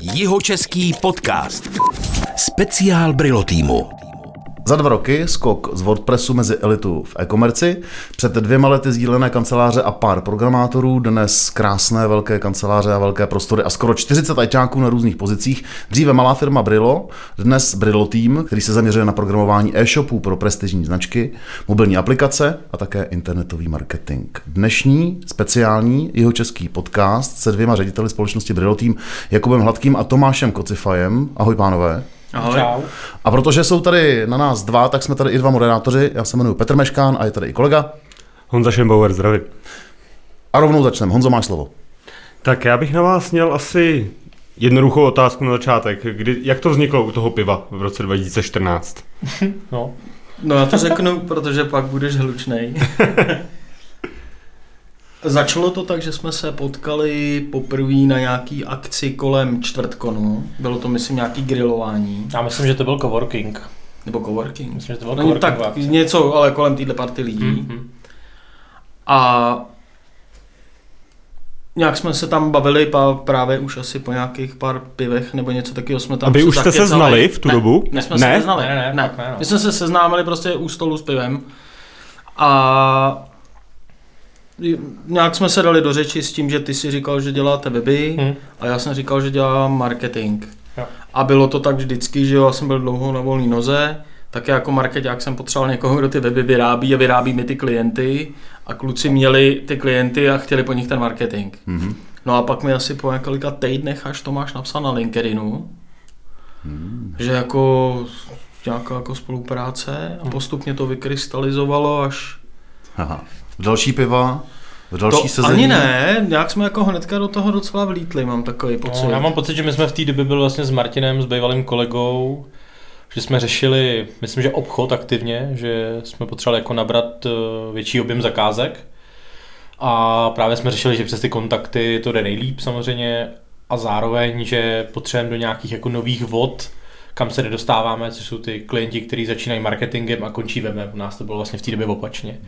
Jihočeský podcast. Speciál Brilo týmu. Za dva roky skok z WordPressu mezi elitu v e-komerci, před dvěma lety sdílené kanceláře a pár programátorů, dnes krásné velké kanceláře a velké prostory a skoro 40 ajťáků na různých pozicích. Dříve malá firma Brilo, dnes Brilo Team, který se zaměřuje na programování e-shopů pro prestižní značky, mobilní aplikace a také internetový marketing. Dnešní speciální jeho český podcast se dvěma řediteli společnosti Brilo Team, Jakubem Hladkým a Tomášem Kocifajem. Ahoj pánové. Ahoj. Čau. A protože jsou tady na nás dva, tak jsme tady i dva moderátoři. Já se jmenuji Petr Meškán a je tady i kolega. Honza Šembauer, zdraví. A rovnou začneme. Honzo, máš slovo. Tak já bych na vás měl asi jednoduchou otázku na začátek. Kdy, jak to vzniklo u toho piva v roce 2014? No, No já to řeknu, protože pak budeš hlučnej. Začalo to tak, že jsme se potkali poprvé na nějaký akci kolem čtvrtkonu. Bylo to, myslím, nějaký grilování. já myslím, že to byl coworking. Nebo coworking. Myslím, že to byl No, coworking. tak něco, ale kolem téhle party lidí. Mm-hmm. A nějak jsme se tam bavili pa, právě už asi po nějakých pár pivech nebo něco takového jsme tam A vy už jste se znali v tu ne, dobu? My jsme Ne? se neznali. Ne, ne, ne. ne, no. My jsme se seznámili prostě u stolu s pivem a nějak jsme se dali do řeči s tím, že ty si říkal, že děláte weby Hm. a já jsem říkal, že dělám marketing. Jo. A bylo to tak vždycky, že jo, já jsem byl dlouho na volné noze, tak jako marketák jsem potřeboval někoho, kdo ty weby vyrábí a vyrábí mi ty klienty a kluci měli ty klienty a chtěli po nich ten marketing. Mhm. No a pak mi asi po několika týdnech až to máš napsat na LinkedInu, Hmm. že jako nějaká jako spolupráce a postupně to vykrystalizovalo až Aha. V další piva, v další to sezení. ani ne, nějak jsme jako hnedka do toho docela vlítli, mám takový pocit. No, já mám pocit, že my jsme v té době byli vlastně s Martinem, s bývalým kolegou, že jsme řešili, myslím, že obchod aktivně, že jsme potřebovali jako nabrat eh, větší objem zakázek. A právě jsme řešili, že přes ty kontakty to jde nejlíp samozřejmě a zároveň, že potřebujeme do nějakých jako nových vod, kam se nedostáváme, což jsou ty klienti, kteří začínají marketingem a končí webem. U nás to bylo vlastně v té době opačně.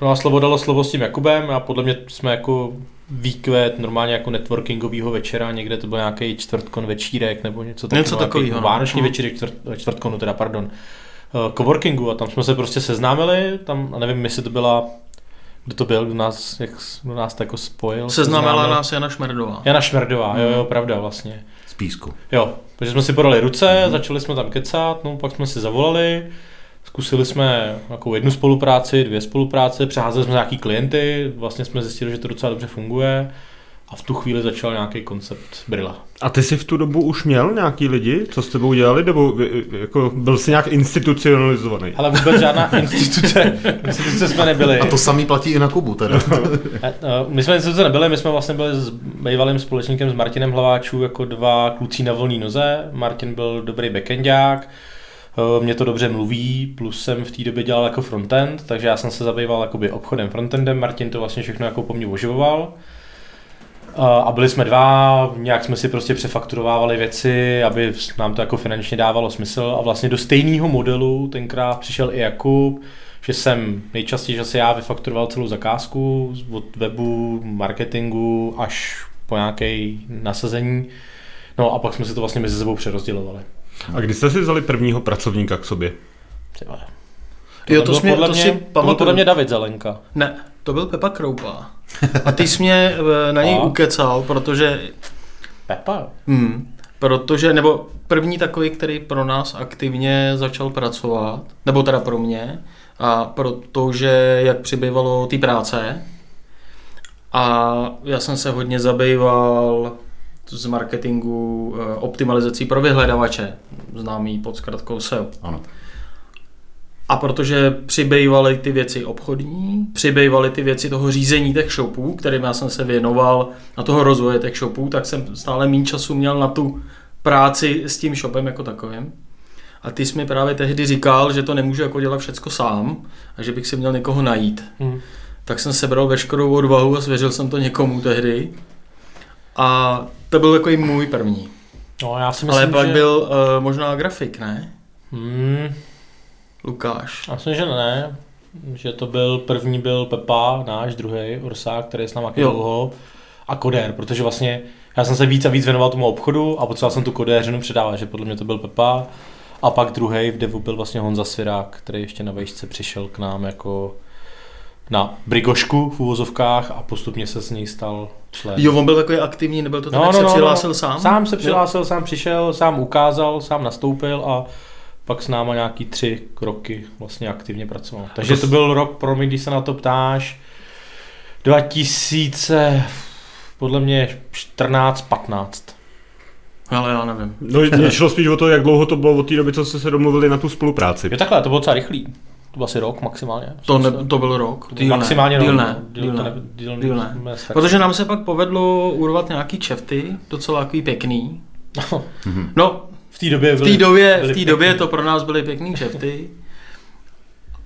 No a slovo dalo slovo s tím Jakubem a podle mě jsme jako výkvet normálně jako networkingového večera, někde to byl nějaký čtvrtkon večírek nebo něco takového. Něco takovýho, no. Vánoční Mhm. večírek čtvrt, čtvrtkonu, teda pardon. eh, Coworkingu a tam jsme se prostě seznámili, tam a nevím, jestli to byla, kdo to byl, kdo nás, jak, kdo nás to jako spojil. Seznamila seznámil. nás Jana Šmerdová. Jana Šmerdová, jo, Mhm. jo, pravda vlastně. Z písku. Jo, takže jsme si podali ruce, mm. začali jsme tam kecat, no pak jsme si zavolali, zkusili jsme jako jednu spolupráci, dvě spolupráce, přeházeli jsme nějaký klienty, vlastně jsme zjistili, že to docela dobře funguje a v tu chvíli začal nějaký koncept Brilla. A ty jsi v tu dobu už měl nějaký lidi, co s tebou dělali, nebo jako byl jsi nějak institucionalizovaný? Ale vůbec žádná instituce, instituce jsme nebyli. A to samý platí i na Kubu teda. E, e, My jsme instituce nebyli, my jsme vlastně byli s bývalým společníkem s Martinem Hlaváčů jako dva kluci na volné noze. Martin byl dobrý backendák, mě to dobře mluví, plus jsem v té době dělal jako frontend, takže já jsem se zabýval jakoby obchodem frontendem, Martin to vlastně všechno jako po mně oživoval. E, A byli jsme dva, nějak jsme si prostě přefakturovávali věci, aby nám to jako finančně dávalo smysl a vlastně do stejného modelu tenkrát přišel i Jakub, že jsem nejčastěji asi já vyfakturoval celou zakázku od webu, marketingu až po nějaké nasazení. No a pak jsme si to vlastně mezi sebou přerozdělovali. A kdy jste si vzali prvního pracovníka k sobě? Ty vole. Jo, to, mě, podle to mě, si to byl pamatuju. podle mě David Zelenka. Ne, to byl Pepa Kroupa. A ty jsi mě eh, na něj ukecal, protože Pepa? Hmm, protože, nebo první takový, který pro nás aktivně začal pracovat, nebo teda pro mě, a protože jak přibývalo té práce, a já jsem se hodně zabýval z marketingu eh, optimalizací pro vyhledavače, známý pod zkratkou SEO. Ano. A protože přibývaly ty věci obchodní, přibývaly ty věci toho řízení těch shopů, kterým já jsem se věnoval, na toho rozvoje těch shopů, tak jsem stále méně času měl na tu práci s tím shopem jako takovým. A ty jsi mi právě tehdy říkal, že to nemůžu jako dělat všecko sám a že bych si měl někoho najít. Hm. Tak jsem sebral veškerou odvahu a svěřil jsem to někomu tehdy. A to byl takový můj první. No já si Ale myslím, pak že... byl uh, možná grafik, ne? Hmm, Lukáš. já myslím, že ne. Že to byl, první byl Pepa, náš druhý Orsák, který je s námi Jo. dlouho. a kodér, protože vlastně já jsem se víc a víc věnoval tomu obchodu a potřeboval jsem tu kodéřinu předávat, že podle mě to byl Pepa. A pak druhý v devu byl vlastně Honza Svirák, který ještě na vejšce přišel k nám jako na brigošku v úvozovkách a postupně se z něj stal člen. Jo, on byl takový aktivní, nebyl to tak, jak se přihlásil sám? Sám se přihlásil, sám přišel, sám ukázal, sám nastoupil a pak s náma nějaký tři roky vlastně aktivně pracoval. Takže to byl rok pro mě, když se na to ptáš, 2000, podle mě 14, 15. Ale já nevím. No, mě šlo spíš o to, jak dlouho to bylo od té doby, co jste se domluvili na tu spolupráci. Jo takhle, to bylo docela rychlý. To byl asi rok maximálně. To, ne, to byl rok. Díl maximálně díl rok. ne. no. Díl ne. díl Díl ne. tak- Protože nám se pak povedlo urvat nějaký čefty, docela takový pěkný. No, v té době v byly, té době, v té době to pro nás byly pěkný čefty.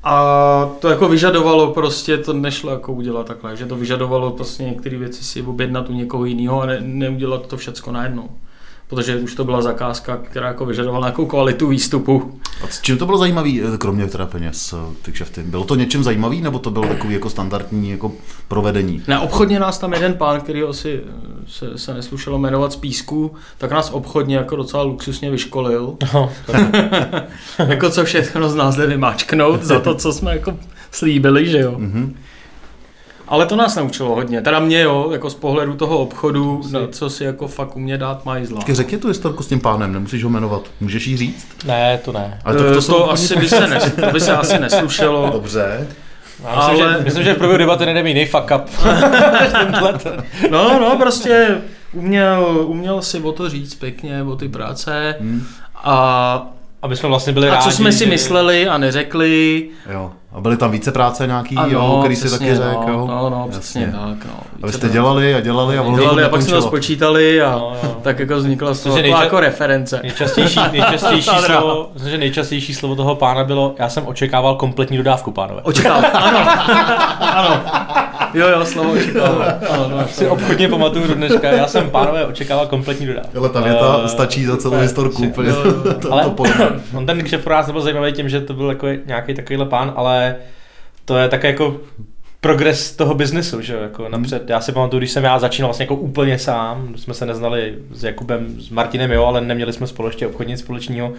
A to jako vyžadovalo prostě, to nešlo jako udělat takhle, že to vyžadovalo prostě některé věci si objednat u někoho jiného a ne, neudělat to všecko najednou. Protože už to byla zakázka, která jako vyžadovala nějakou kvalitu výstupu. A s čím to bylo zajímavý, eh, kromě teda peněz, eh, ty kšefty? Bylo to něčím zajímavý, nebo to bylo takový jako standardní jako provedení? Ne, obchodně nás tam jeden pán, který si se, se neslušelo jmenovat z písku, tak nás obchodně jako docela luxusně vyškolil. No, jako co všechno z nás jde vymáčknout za to, co jsme jako slíbili, že jo. Mhm. Ale to nás naučilo hodně. Teda mě jo, jako z pohledu toho obchodu, na co si jako fakt umě dát mají zla. Taky řekni tu historku s tím pánem, nemusíš ho jmenovat. Můžeš jí říct? ne, to ne. Ale To, to, jsou to, obchodní asi by se, nes, to by se asi neslušelo. Dobře. Já myslím, Ale- že, myslím, že v průběhu debaty nejde jiný fuck up. No, no, prostě uměl, uměl si o to říct pěkně, o ty práce. Hmm. A, A my jsme vlastně byli a rádi, co jsme si že- mysleli a neřekli. Jo. A byly tam více práce nějaký, Ano, jo, který si přesně, taky řekl, no, jo? No, no, přesně Jasně. tak. No. A vy jste dělali a dělali a ono to dělali a pak jsme to spočítali a No, jo. tak jako vznikla z toho nejča- jako reference. Nejčastější, nejčastější, slovo, myslím, že nejčastější slovo toho pána bylo, já jsem očekával kompletní dodávku, pánové. Očekával, ano, ano. Jo, jo, slovo očekával. Ano, no, si obchodně pamatuju do dneška, já jsem, pánové, očekával kompletní dodávku. Ale ta věta Eh, stačí za celou historku úplně. to, ale to on ten kšef pro nás nebyl zajímavý tím, že to byl jako nějaký takovýhle pán, ale to je také jako progres toho biznesu, že jo, jako napřed. Já si pamatuju, když jsem já začínal vlastně jako úplně sám, jsme se neznali s Jakubem, s Martinem, jo, ale neměli jsme spolu ještě obchodně společného.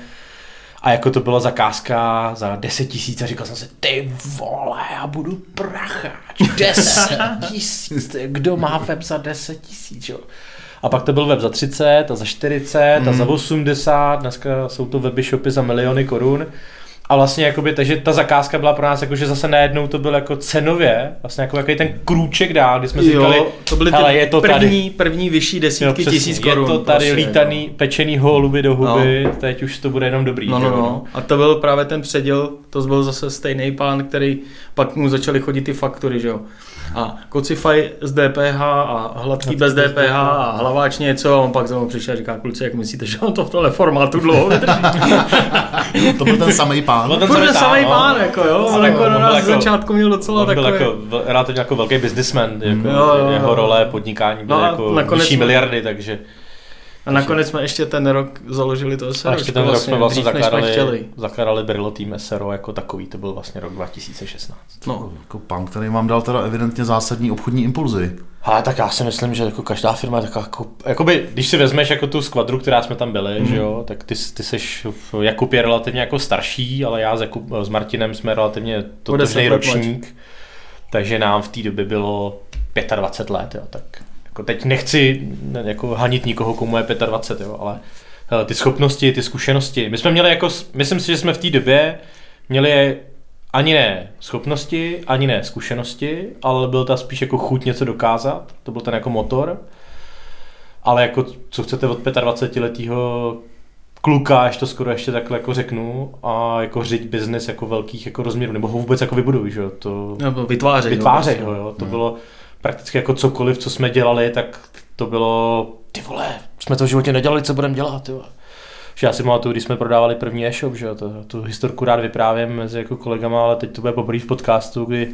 A jako to byla zakázka za 10 tisíc a říkal jsem si, ty vole, já budu pracháč, 10 tisíc, kdo má web za 10 tisíc, jo. A pak to byl web za 30 a za 40 a za 80, dneska jsou to weby shopy za miliony korun. A vlastně jakoby, takže ta zakázka byla pro nás jako, že zase najednou to byl jako cenově, vlastně jako jaký ten krůček dál, kdy jsme si říkali, Jo, to byly ty hele, je to první, tady. první vyšší Jo, desítky přesně, tisíc korun. Je to tady prostě, lítaný, pečený holuby do huby, teď už to bude jenom dobrý. No, no, jo, no. A to byl právě ten předěl, to byl zase stejný pán, který pak mu začaly chodit ty faktury, že jo. A kocifaj z DPH a hladký bez DPH a hlaváč něco a on pak za mnou přišel a říká, kluci, jak myslíte, že on to v tomhle formátu dlouho vydrží? To byl ten samý pán. Byl ten samý pán, no. jako jo, On jako na nás jako- začátku měl docela On byl jako, relativně jako velký businessman, jako Jo, jo, jeho jo. role podnikání byly No jako nakonec vyšší miliardy, takže A nakonec jsme ještě ten rok založili to a SROčko ještě ten rok jsme vlastně dřív, zakládali, chtěli. zakládali Brillo Team SRO jako takový, to byl vlastně rok 2016. No, Jako pán, který vám dal teda evidentně zásadní obchodní impulzy. Ale tak já si myslím, že jako každá firma je taková, jako, jakoby, když si vezmeš jako tu skvadru, která jsme tam byli, Mhm. mm. že jo, tak ty, ty seš, Jakub je relativně jako starší, ale já s, Jakub, s Martinem jsme relativně totožný ročník, takže nám v té době bylo 25 let, jo, tak jako teď nechci ne, jako hanit nikoho, komu je 25, jo, ale ty schopnosti, ty zkušenosti, my jsme měli jako, myslím si, že jsme v té době měli ani ne schopnosti, ani ne zkušenosti, ale byl to spíš jako chuť něco dokázat, to byl ten jako motor. Ale jako co chcete od 25 letého kluka, až to skoro ještě takhle jako řeknu, a jako říct biznis jako velkých jako rozměrů, nebo ho vůbec jako vybuduj, že jo, to nebo vytvářet. vytvářej ho, ho, jo, to bylo prakticky jako cokoliv, co jsme dělali, tak to bylo, ty vole, jsme to v životě nedělali, co budeme dělat, jo. Že já si pamatuju, když jsme prodávali první e-shop, že to, tu historku rád vyprávím mezi jako kolegama, ale teď to bude poprvé v podcastu, kdy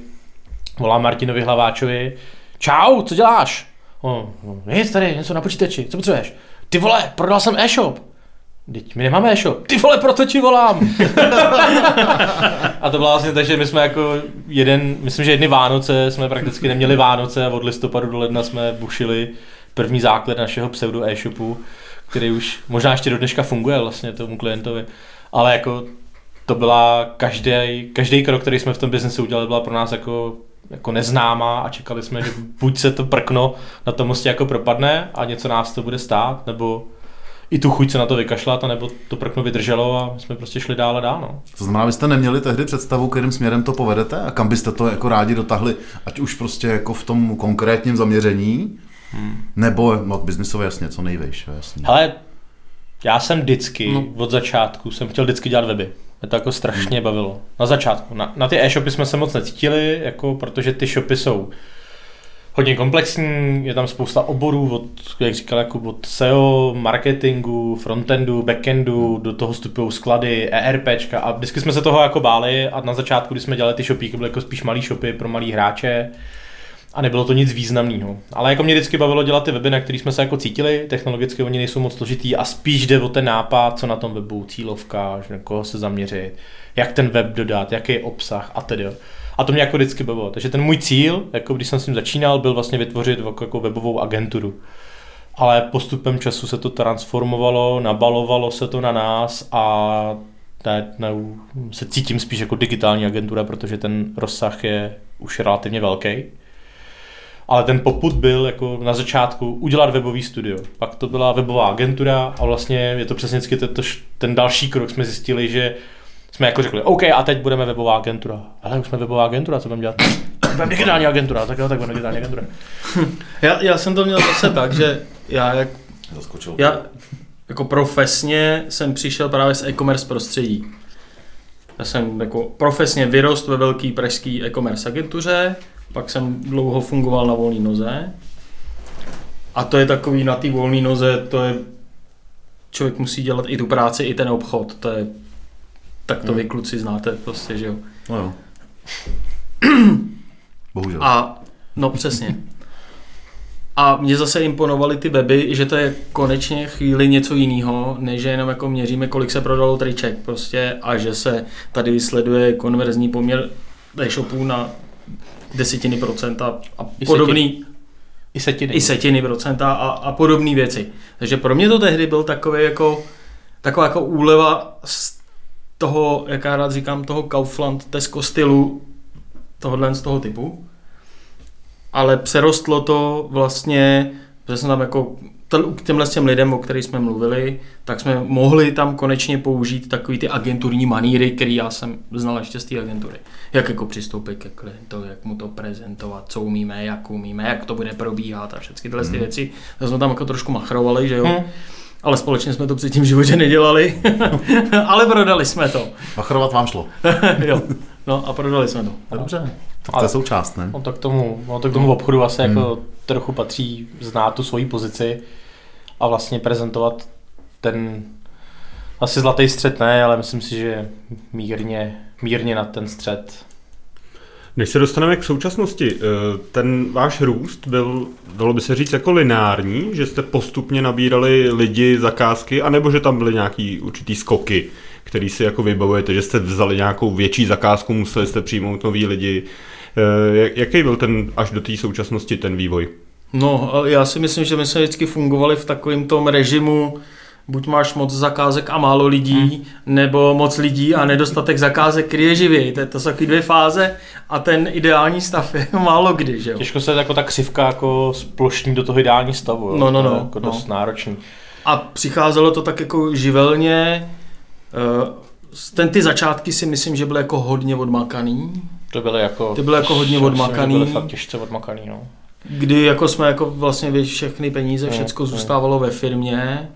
volám Martinovi Hlaváčovi, čau, co děláš? O, no, nic tady, něco na počítači, co potřebuješ? Ty vole, prodal jsem e-shop. Teď my nemáme e-shop. Ty vole, proto ti volám. a to bylo vlastně tak, že my jsme jako jeden, myslím, že jedny Vánoce jsme prakticky neměli Vánoce a od listopadu do ledna jsme bušili první základ našeho pseudo e-shopu, který už možná ještě do dneška funguje vlastně tomu klientovi. Ale jako to byla každý, každý krok, který jsme v tom biznesu udělali, byla pro nás jako jako neznámá a čekali jsme, že buď se to prkno na tom mostě jako propadne a něco nás to bude stát, nebo i tu chuť se na to vykašlat, nebo to prkno vydrželo a my jsme prostě šli dál a dál. No. To znamená, vy jste neměli tehdy představu, kterým směrem to povedete a kam byste to jako rádi dotáhli, ať už prostě jako v tom konkrétním zaměření, hmm. nebo no, biznisové jasně, co nejvejš, jasně. Hele, já jsem vždycky, no. od začátku, jsem chtěl vždycky dělat weby. Mě to jako strašně hmm. bavilo. Na začátku. Na, na ty e-shopy jsme se moc necítili, jako, protože ty shopy jsou hodně komplexní, je tam spousta oborů, od, jak říkal, jako od SEO, marketingu, frontendu, backendu, do toho vstupují sklady, ERPčka a vždycky jsme se toho jako báli a na začátku, když jsme dělali ty shopy, byly jako spíš malý shopy pro malý hráče, a nebylo to nic významného. Ale jako mě vždycky bavilo dělat ty weby, na který jsme se jako cítili, technologicky oni nejsou moc složitý a spíš jde o ten nápad, co na tom webu, cílovka, že na koho se zaměřit, jak ten web dodat, jaký je obsah a tedy. A to mě jako vždycky bavilo. Takže ten můj cíl, jako když jsem s tím začínal, byl vlastně vytvořit jako, webovou agenturu. Ale postupem času se to transformovalo, nabalovalo se to na nás a ne, ne, se cítím spíš jako digitální agentura, protože ten rozsah je už relativně velký ale ten poput byl jako na začátku udělat webový studio. Pak to byla webová agentura a vlastně je to přesně ten další krok jsme zjistili, že jsme jako řekli, OK, a teď budeme webová agentura. Ale už jsme webová agentura, co budeme dělat? budeme digitální agentura, tak jo, tak budeme digitální agentura. já, já jsem to měl zase tak, že já jak, Zaskočil. já jako profesně jsem přišel právě z e-commerce prostředí. Já jsem jako profesně vyrost ve velký pražský e-commerce agentuře, pak jsem dlouho fungoval na volné noze. A to je takový na té volné noze, to je člověk musí dělat i tu práci, i ten obchod. To je, tak to hmm. vy kluci znáte prostě, že jo. No jo. Bohužel. A, no přesně. A mě zase imponovaly ty weby, že to je konečně chvíli něco jiného, než že jenom jako měříme, kolik se prodalo triček prostě a že se tady sleduje konverzní poměr e-shopů na desetiny procenta a I podobný. I setiny. I setiny procenta a, a podobné věci. Takže pro mě to tehdy byl takový jako, taková jako úleva z toho, jak já rád říkám, toho Kaufland Tesco stylu, tohohle z toho typu. Ale přerostlo to vlastně, že jsem tam jako k těmhle těm lidem, o kterých jsme mluvili, tak jsme mohli tam konečně použít takový ty agenturní maníry, které já jsem znal ještě z té agentury. Jak jako přistoupit ke klientovi, jak mu to prezentovat, co umíme, jak umíme, jak to bude probíhat a všechny tyhle hmm. ty věci. To jsme tam jako trošku machrovali, že jo. Hmm. Ale společně jsme to předtím v životě nedělali, ale prodali jsme to. Machrovat vám šlo. jo, no a prodali jsme to. Dobře, tak to je součást, ne? No tak tomu, no, tak tomu obchodu asi jako hmm. jako trochu patří znát tu svoji pozici a vlastně prezentovat ten asi zlatý střed ne, ale myslím si, že mírně, mírně na ten střed. Než se dostaneme k současnosti, eh, ten váš růst byl, dalo by se říct, jako lineární, že jste postupně nabírali lidi, zakázky, anebo že tam byly nějaký určitý skoky, který si jako vybavujete, že jste vzali nějakou větší zakázku, museli jste přijmout nový lidi. Eh, jaký byl ten až do té současnosti ten vývoj? No, já si myslím, že my jsme vždycky fungovali v takovém tom režimu, buď máš moc zakázek a málo lidí, hmm. nebo moc lidí a nedostatek zakázek, který je živý. To, to jsou takové dvě fáze a ten ideální stav je málo kdy, že jo? Těžko se jako ta křivka jako splošní do toho ideální stavu. Jo? No, no, no. jako dost no. náročný. A přicházelo to tak jako živelně. Eh, ten ty začátky si myslím, že byly jako hodně odmakaný. To byly jako, ty byly jako hodně odmakaný. Byly fakt těžce odmakaný, no. Kdy jako jsme jako vlastně všechny peníze, mm, všecko mm. zůstávalo ve firmě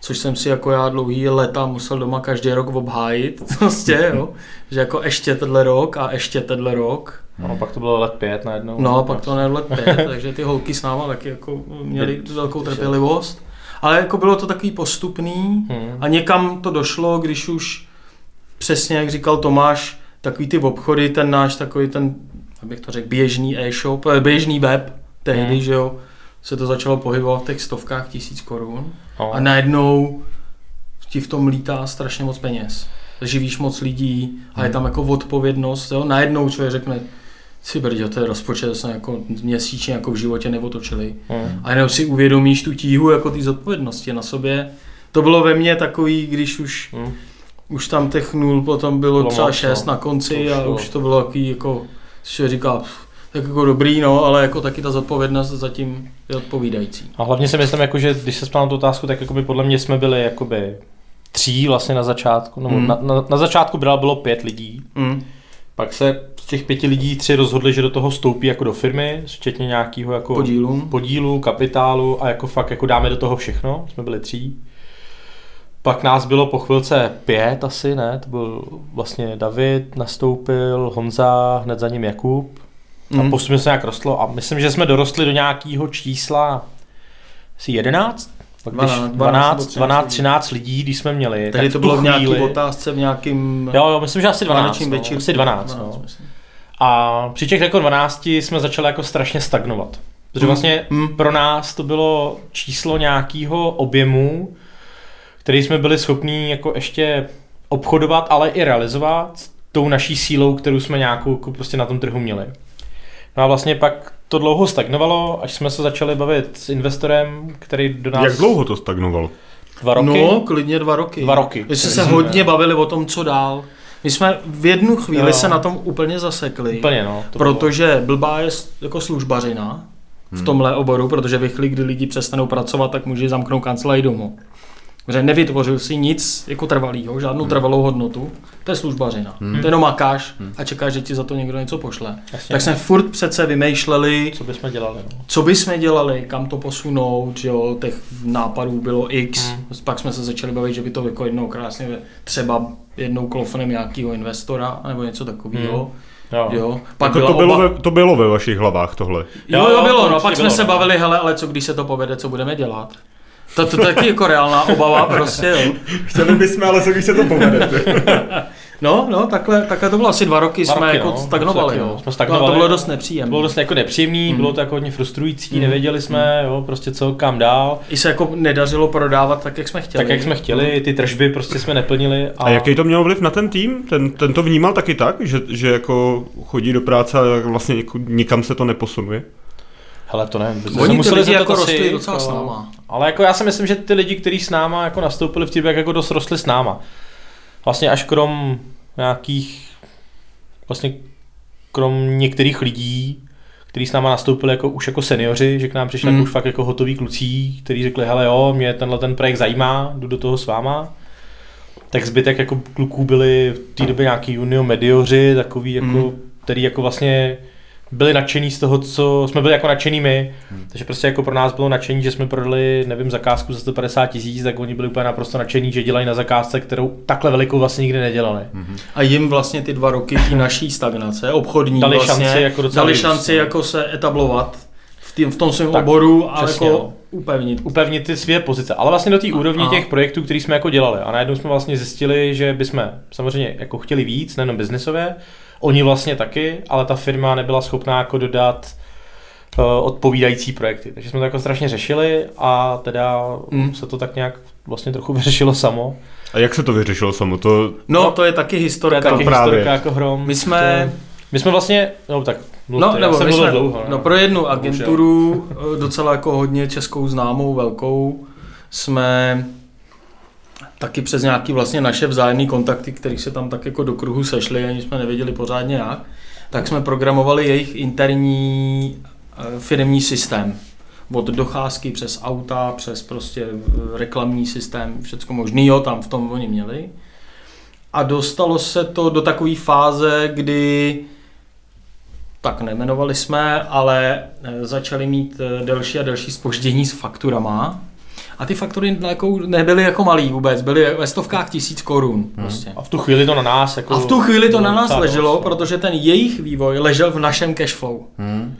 což jsem si jako já dlouhý leta musel doma každý rok obhájit, prostě, jo, že jako ještě tenhle rok a ještě tenhle rok. No, pak to bylo let pět najednou. No, pak to nebylo let pět, takže ty holky s náma taky jako měly velkou trpělivost. Ale jako bylo to takový postupný hmm. a někam to došlo, když už přesně, jak říkal Tomáš, takový ty obchody, ten náš takový ten, abych to řekl, běžný e-shop, eh, běžný web tehdy, hmm. že jo, se to začalo pohybovat v těch stovkách tisíc korun. No. A najednou ti v tom lítá strašně moc peněz. Živíš moc lidí a je tam jako odpovědnost. Jo? Najednou člověk řekne, si brdě, to je rozpočet, jsme jako měsíčně jako v životě neotočili. Hmm. A jenom si uvědomíš tu tíhu jako ty zodpovědnosti na sobě. To bylo ve mně takový, když už, Hmm. už tam těch nul potom bylo Bylo třeba šest no. na konci To už a už to bylo takový jako, že říká, pff, tak jako dobrý, no, ale jako taky ta zodpovědnost zatím je odpovídající. A hlavně si myslím, jako, že když se na tu otázku, tak jakoby podle mě jsme byli jakoby tří vlastně na začátku. No, Hmm. na, na, na, začátku bylo, bylo pět lidí. Mm. Pak se z těch pěti lidí tři rozhodli, že do toho vstoupí jako do firmy, včetně nějakého jako Podílu. podílu, kapitálu a jako fakt jako dáme do toho všechno. Jsme byli tří. Pak nás bylo po chvilce pět asi, ne? To byl vlastně David, nastoupil, Honza, hned za ním Jakub. A Mm. postupně se nějak rostlo a myslím, že jsme dorostli do nějakého čísla asi 11? Pak když 12, 12, 12, 12, 13 lidí, když jsme měli. Tady to bylo v nějaký chvíli- otázce, v nějakým Jo, jo, myslím, že asi 12. válečným No, večírku. asi 12, no. myslím. A při těch jako 12 jsme začali jako strašně stagnovat. Protože Mm, vlastně mm. pro nás to bylo číslo nějakého objemu, který jsme byli schopní jako ještě obchodovat, ale i realizovat tou naší sílou, kterou jsme nějakou jako prostě na tom trhu měli. No a vlastně pak to dlouho stagnovalo, až jsme se začali bavit s investorem, který do nás... Jak dlouho to stagnovalo? Dva roky? No, klidně dva roky. Dva roky. My jsme se hodně ne? bavili o tom, co dál. My jsme v jednu chvíli Jo. se na tom úplně zasekli. Úplně, no. to bylo- Protože blbá je s- jako službařina v tomhle oboru, protože ve chvíli, kdy lidi přestanou pracovat, tak může zamknout kancelář domů. Protože nevytvořil si nic jako trvalého, žádnou trvalou hodnotu. To je službařina. To jenom makáš a čekáš, že ti za to někdo něco pošle. Jasně. Tak jsme furt přece vymýšleli, Co bychom dělali, no. co bychom dělali, kam to posunout, že jo, těch nápadů bylo x. Hmm. Pak jsme se začali bavit, že by to jako jednou krásně třeba jednou klofnem nějakého investora nebo něco takového. Jo. Jo. Pak To, to, bylo oba- ve, to bylo ve vašich hlavách tohle. Jo, Jo, bylo, no, pak jsme bylo, se no. bavili, hele, ale co když se to povede, co budeme dělat? To, to taky jako reálná obava prostě, jo. Chtěli bychom, ale co když se to povede. No, no, takhle, takhle to bylo asi dva roky, Dva jsme roky, jako no, stagnovali, no. Jsme stagnovali. No, to bylo dost To nepříjemné. bylo dost jako nepříjemný, Mm. bylo to jako hodně frustrující, Mm. nevěděli jsme, jo, prostě co, kam dál. I se jako nedařilo prodávat tak, jak jsme chtěli. Tak jak jsme chtěli, ty tržby prostě jsme neplnili. A, A jaký to mělo vliv na ten tým? Ten, ten to vnímal taky tak, že, že jako chodí do práce a vlastně jako nikam se to neposunuje? Hele, to nevím. Oni ty lidi zeptat jako rostli docela s náma. Ale jako já si myslím, že ty lidi, kteří s náma jako nastoupili v jak jako dost rostli s náma. Vlastně až krom nějakých, vlastně krom některých lidí, kteří s náma nastoupili jako, už jako seniori, že k nám přišli Mm. jako už fakt jako hotoví kluci, kteří řekli, hele jo, mě tenhle ten projekt zajímá, jdu do toho s váma. Tak zbytek jako kluků byli v té době nějaký junior medioři, takový jako, Mm. který jako vlastně byli nadšení z toho, co jsme byli jako nadšení my. Takže prostě jako pro nás bylo nadšení, že jsme prodali, nevím, zakázku za 150 tisíc, tak oni byli úplně naprosto nadšení, že dělají na zakázce, kterou takhle velikou vlastně nikdy nedělali. A jim vlastně ty dva roky té naší stagnace, obchodní Dali vlastně, šanci jako dali šanci no. jako se etablovat v, tým, v tom svém Tak, oboru a přesně, jako no. upevnit. upevnit ty své pozice, ale vlastně do té úrovně těch projektů, které jsme jako dělali. A najednou jsme vlastně zjistili, že bychom samozřejmě jako chtěli víc, nejenom biznisově, oni vlastně taky, ale ta firma nebyla schopná jako dodat uh, odpovídající projekty. Takže jsme to jako strašně řešili a teda Mm. se to tak nějak vlastně trochu vyřešilo samo. A jak se to vyřešilo samo? To, No, No, to je taky To je historka. taky právě. historka jako hrom. My jsme- To- My jsme vlastně, no tak, mluvte, No, já nebo jsem my jsme, dlouho. no, pro jednu agenturu, eh, docela jako hodně českou známou, velkou, jsme taky přes nějaký vlastně naše vzájemné kontakty, které se tam tak jako do kruhu sešly, ani jsme nevěděli pořádně jak, tak jsme programovali jejich interní eh, firmní systém. Od docházky přes auta, přes prostě eh, reklamní systém, všecko možný, jo, tam v tom oni měli. A dostalo se to do takové fáze, kdy tak nejmenovali jsme, ale eh, začali mít delší a delší spoždění s fakturama. A ty faktury jako nebyly jako malý vůbec, byly ve stovkách tisíc korun. Prostě. A v tu chvíli to na nás jako... A v tu chvíli to na nás leželo, no. protože ten jejich vývoj ležel v našem cashflow. Hmm.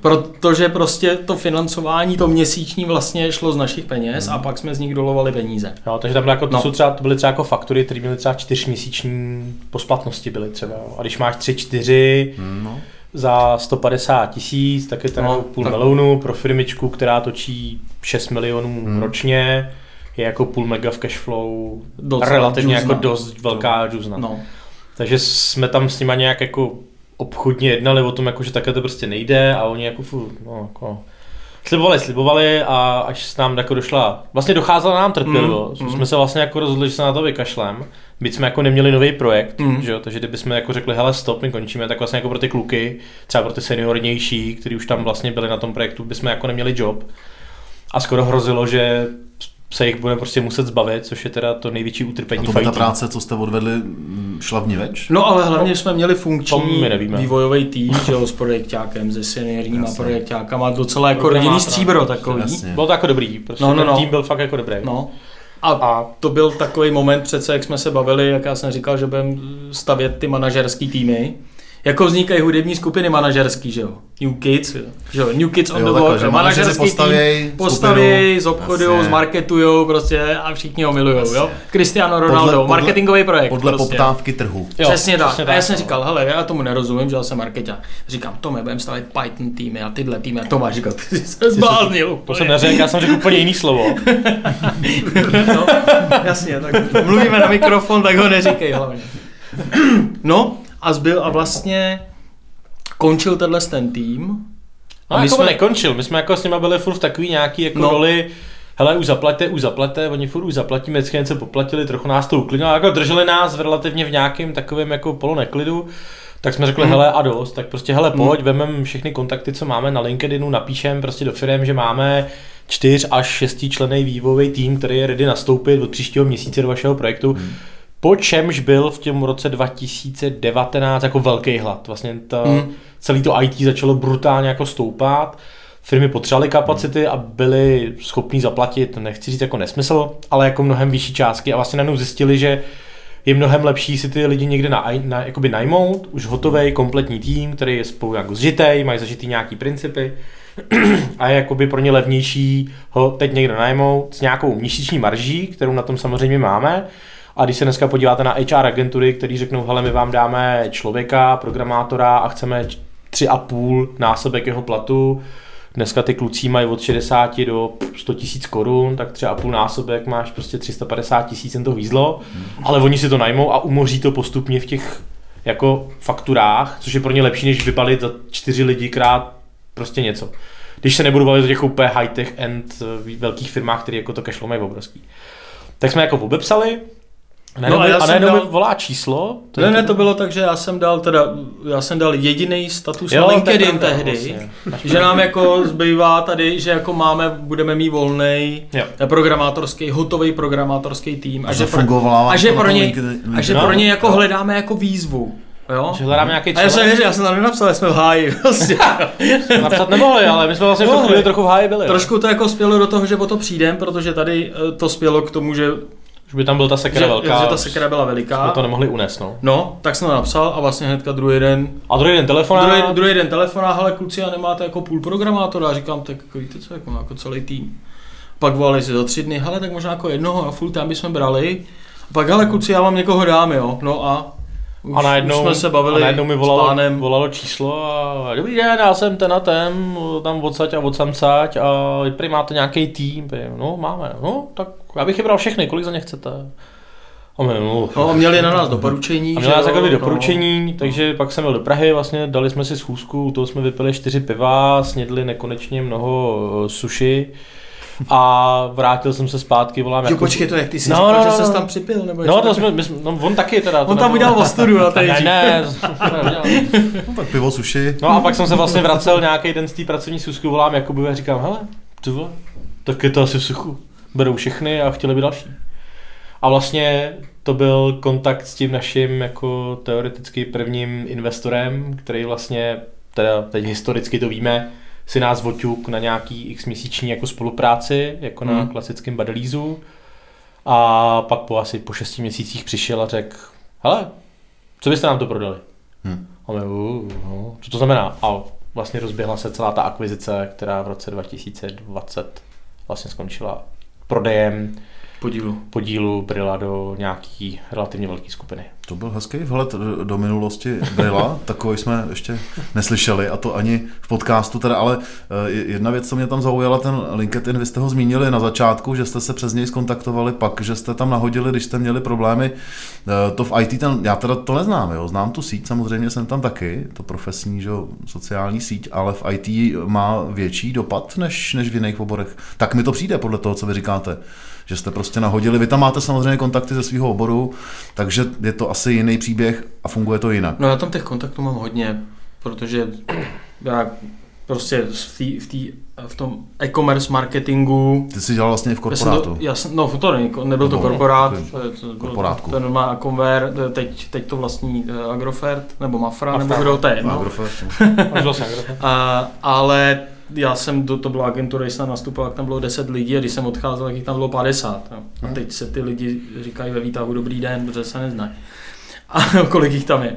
Protože prostě to financování, to měsíční vlastně šlo z našich peněz a pak jsme z nich dolovali peníze. Jo, takže tam jako, to, No. jsou třeba, to byly třeba jako faktury, které měly třeba čtyřměsíční posplatnosti byly třeba. A když máš tři, čtyři No. Za 150 tisíc, tak je to No, jako půl tak- milionu pro firmičku, která točí 6 milionů Hmm. ročně, je jako půl mega v cashflow Docela relativně džuzna. jako dost velká džuzna. No. Takže jsme tam s nima nějak jako obchodně jednali o tom, jako, že takhle to prostě nejde a oni jako furt, no, jako, slibovali, slibovali a až s nám jako došla, vlastně docházela nám trpělivost, Mm, mm, jsme se vlastně jako rozhodli, že se na to vykašlem, byť jsme jako neměli nový projekt, Mm. že jo, takže kdybychom jako řekli, hele stop, my končíme, tak vlastně jako pro ty kluky, třeba pro ty seniornější, kteří už tam vlastně byli na tom projektu, bychom jako neměli job. A skoro hrozilo, že se jich budeme prostě muset zbavit, což je teda to největší A utrpení to by ta práce, co jste odvedli, mm, šla v ní več? No ale hlavně jsme měli To funkční vývojový tým, že jo, s projektákem, se seniorníma projektákama, docela jako rodinný stříbro takový. Jasně. Bylo to jako dobrý, prostě No, no, no, no, no. tým byl fakt jako dobrý. No. A, A to byl takový moment přece, jak jsme se bavili, jak já jsem říkal, že budeme stavět ty manažerský týmy. Jako vznikají hudební skupiny manažerský, že jo? New Kids, že jo? New Kids on Jo, the Block, že manažerský postavěj tým, postaví, Jasně. zmarketujou prostě a všichni ho milujou, jo? Cristiano Ronaldo, marketingový projekt. Podle prostě. poptávky trhu. Jo, přesně tak. přesně a já jsem říkal, hele, já tomu nerozumím, že já jsem marketák. Říkám, Tome, budeme stavět Python týmy a tyhle týmy. A Tomáš říkal, ty jsi se zbláznil. To jsem neřekl, já jsem řekl úplně jiný slovo. No, jasně, tak mluvíme na mikrofon, tak ho neříkej hlavně. No a zbyl a vlastně končil tenhle ten tým. No, A my jako jsme- nekončil, my jsme jako s nimi byli furt v takový nějaký jako No. no. roli, hele, už zaplaťte, už zaplaťte, oni furt už zaplatíme, vždycky něco poplatili, trochu nás to uklidnilo, jako drželi nás v relativně v nějakém takovém jako poloneklidu, tak jsme řekli, Mm. hele a dost, tak prostě hele pojď, vemem všechny kontakty, co máme na LinkedInu, napíšem prostě do firm, že máme čtyř až šestí člený vývojový tým, který je ready nastoupit od příštího měsíce do vašeho projektu. Po čemž byl v tom roce 2019 jako velký hlad. Vlastně to, Hmm. celý to IT začalo brutálně jako stoupat. Firmy potřebovaly kapacity a byly schopní zaplatit, nechci říct jako nesmysl, ale jako mnohem vyšší částky a vlastně najednou zjistili, že je mnohem lepší si ty lidi někde na, na, jakoby najmout, už hotový kompletní tým, který je spolu jako zžitej, mají zažitý nějaký principy a je jakoby pro ně levnější ho teď někdo najmout s nějakou měsíční marží, kterou na tom samozřejmě máme. A když se dneska podíváte na HR agentury, který řeknou, hele, my vám dáme člověka, programátora a chceme tři a půl násobek jeho platu, Dneska ty kluci mají od 60 do 100 tisíc korun, tak třeba půl násobek máš prostě 350 tisíc, jen to hýzlo, ale oni si to najmou a umoří to postupně v těch jako fakturách, což je pro ně lepší, než vybalit za čtyři lidi krát prostě něco. Když se nebudu bavit o těch úplně high-tech end eh, velkých firmách, které jako to cashflow mají obrovský. Tak jsme jako obepsali, a najednou, No a já a jsem najednou dal- mi volá číslo. Ne, ne, to bylo tak, že já jsem dal teda, já jsem dal jediný status Jo, na to LinkedIn pravda, tehdy, vlastně. že nám jako zbývá tady, že jako máme, budeme mít volný programátorský, hotový programátorský tým a, A že pro, zafungovalo a že to pro ně, LinkedIn- a že pro ně jako hledáme jako výzvu. Jo? Že hledáme nějaký A já jsem já jsem tam nenapsal, že jsme v háji. Prostě. Napsat nemohli, ale my jsme vlastně v tu Mohli. chvíli trochu v háji byli. Trošku to jako spělo do toho, že o to přijdem, protože tady eh, to spělo k tomu, že, Už by tam byl ta že, sekera velká. že ta sekera byla veliká. jsme to nemohli unést, no. No, tak jsem to napsal a vlastně hnedka druhý den A druhý den telefonát. Druhý, druhý den telefon a hele kluci, a nemáte jako půl programátora? A říkám, tak jako víte co, jako, jako celý tým. Pak volali si za tři dny, hele, tak možná jako jednoho a full time bychom brali. A pak, hele kluci, já vám někoho dám, jo. No a už, a najednou, už jsme se bavili a najednou mi s volalo, pánem. volalo číslo a dobrý den, já jsem ten a ten, tam odsaď a odsamcať a prý máte nějaký tým, no máme, no tak já bych je bral všechny, kolik za ně chcete? A my, no, No a měli na nás doporučení, a že měla nás jo, takové no. doporučení, takže pak jsem byl do Prahy, vlastně dali jsme si schůzku, u toho jsme vypili čtyři piva, snědli nekonečně mnoho eh, sushi a vrátil jsem se zpátky, volám Jo, jako... počkej to, jak ty jsi No, říkal, no, že no, ses no. tam připil, nebo No, to jsme, my jsme, no, on taky teda. to On tam udělal ostudu na té Ne, ne, to. No, tak pivo, suši. No a pak jsem se vlastně vracel nějaký den z té pracovní schůzky, volám Jakubu a říkám, hele, ty vole, tak je to asi v suchu. Berou všechny a chtěli by další. A vlastně to byl kontakt s tím naším jako teoreticky prvním investorem, který vlastně, teda teď historicky to víme, si nás voťuk na nějaký x měsíční jako spolupráci, jako na Hmm. klasickém badelízu. A pak po asi po šesti měsících přišel a řekl, hele, co byste nám to prodali? Hm. A my, uh, no, co to znamená? A vlastně rozběhla se celá ta akvizice, která v roce 2020 vlastně skončila prodejem Podílu. podílu Brilla do nějaký relativně velké skupiny. To byl hezký vhled do minulosti Brilla, takový jsme ještě neslyšeli a to ani v podcastu teda, ale eh, jedna věc, co mě tam zaujala, ten LinkedIn, vy jste ho zmínili na začátku, že jste se přes něj skontaktovali, pak, že jste tam nahodili, když jste měli problémy, Eh, to v IT, ten, já teda to neznám, jo. znám tu síť, samozřejmě jsem tam taky, to profesní, že, jo, sociální síť, ale v IT má větší dopad než, než v jiných oborech. Tak mi to přijde podle toho, co vy říkáte že jste prostě nahodili. Vy tam máte samozřejmě kontakty ze svého oboru, takže je to asi jiný příběh a funguje to jinak. No já tam těch kontaktů mám hodně, protože já prostě v, tý, v, tý, v tom e-commerce marketingu. Ty jsi dělal vlastně v korporátu. Já jsem, já jsem, no to ne, nebyl to korporát, to je to, korporátku. to je normální Conver, teď, teď to vlastní uh, Agrofert, nebo Mafra, Mafra nebo kdo to je. No. Agrofert. a, ale já jsem, do, to byla agentura, když jsem nastupoval, tam bylo 10 lidí a když jsem odcházel, tak jich tam bylo 50. Jo. A teď se ty lidi říkají ve výtahu dobrý den, protože se neznají. A kolik jich tam je.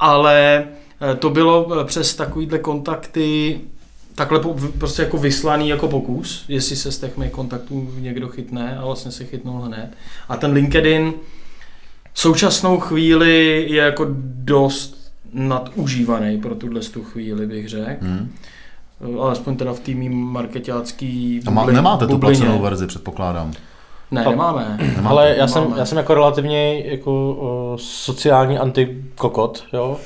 Ale eh, to bylo eh, přes takovýhle kontakty takhle prostě jako vyslaný jako pokus, jestli se z těch mých kontaktů někdo chytne a vlastně se chytnul hned. A ten LinkedIn v současnou chvíli je jako dost nadužívaný pro tuhle tu chvíli, bych řekl. Hmm. Alespoň teda v týmí marketácký A má, nemáte tu placenou verzi, předpokládám. Ne, nemáme. nemáme. Ale já nemáme. jsem, já jsem jako relativně jako uh, sociální antikokot, jo.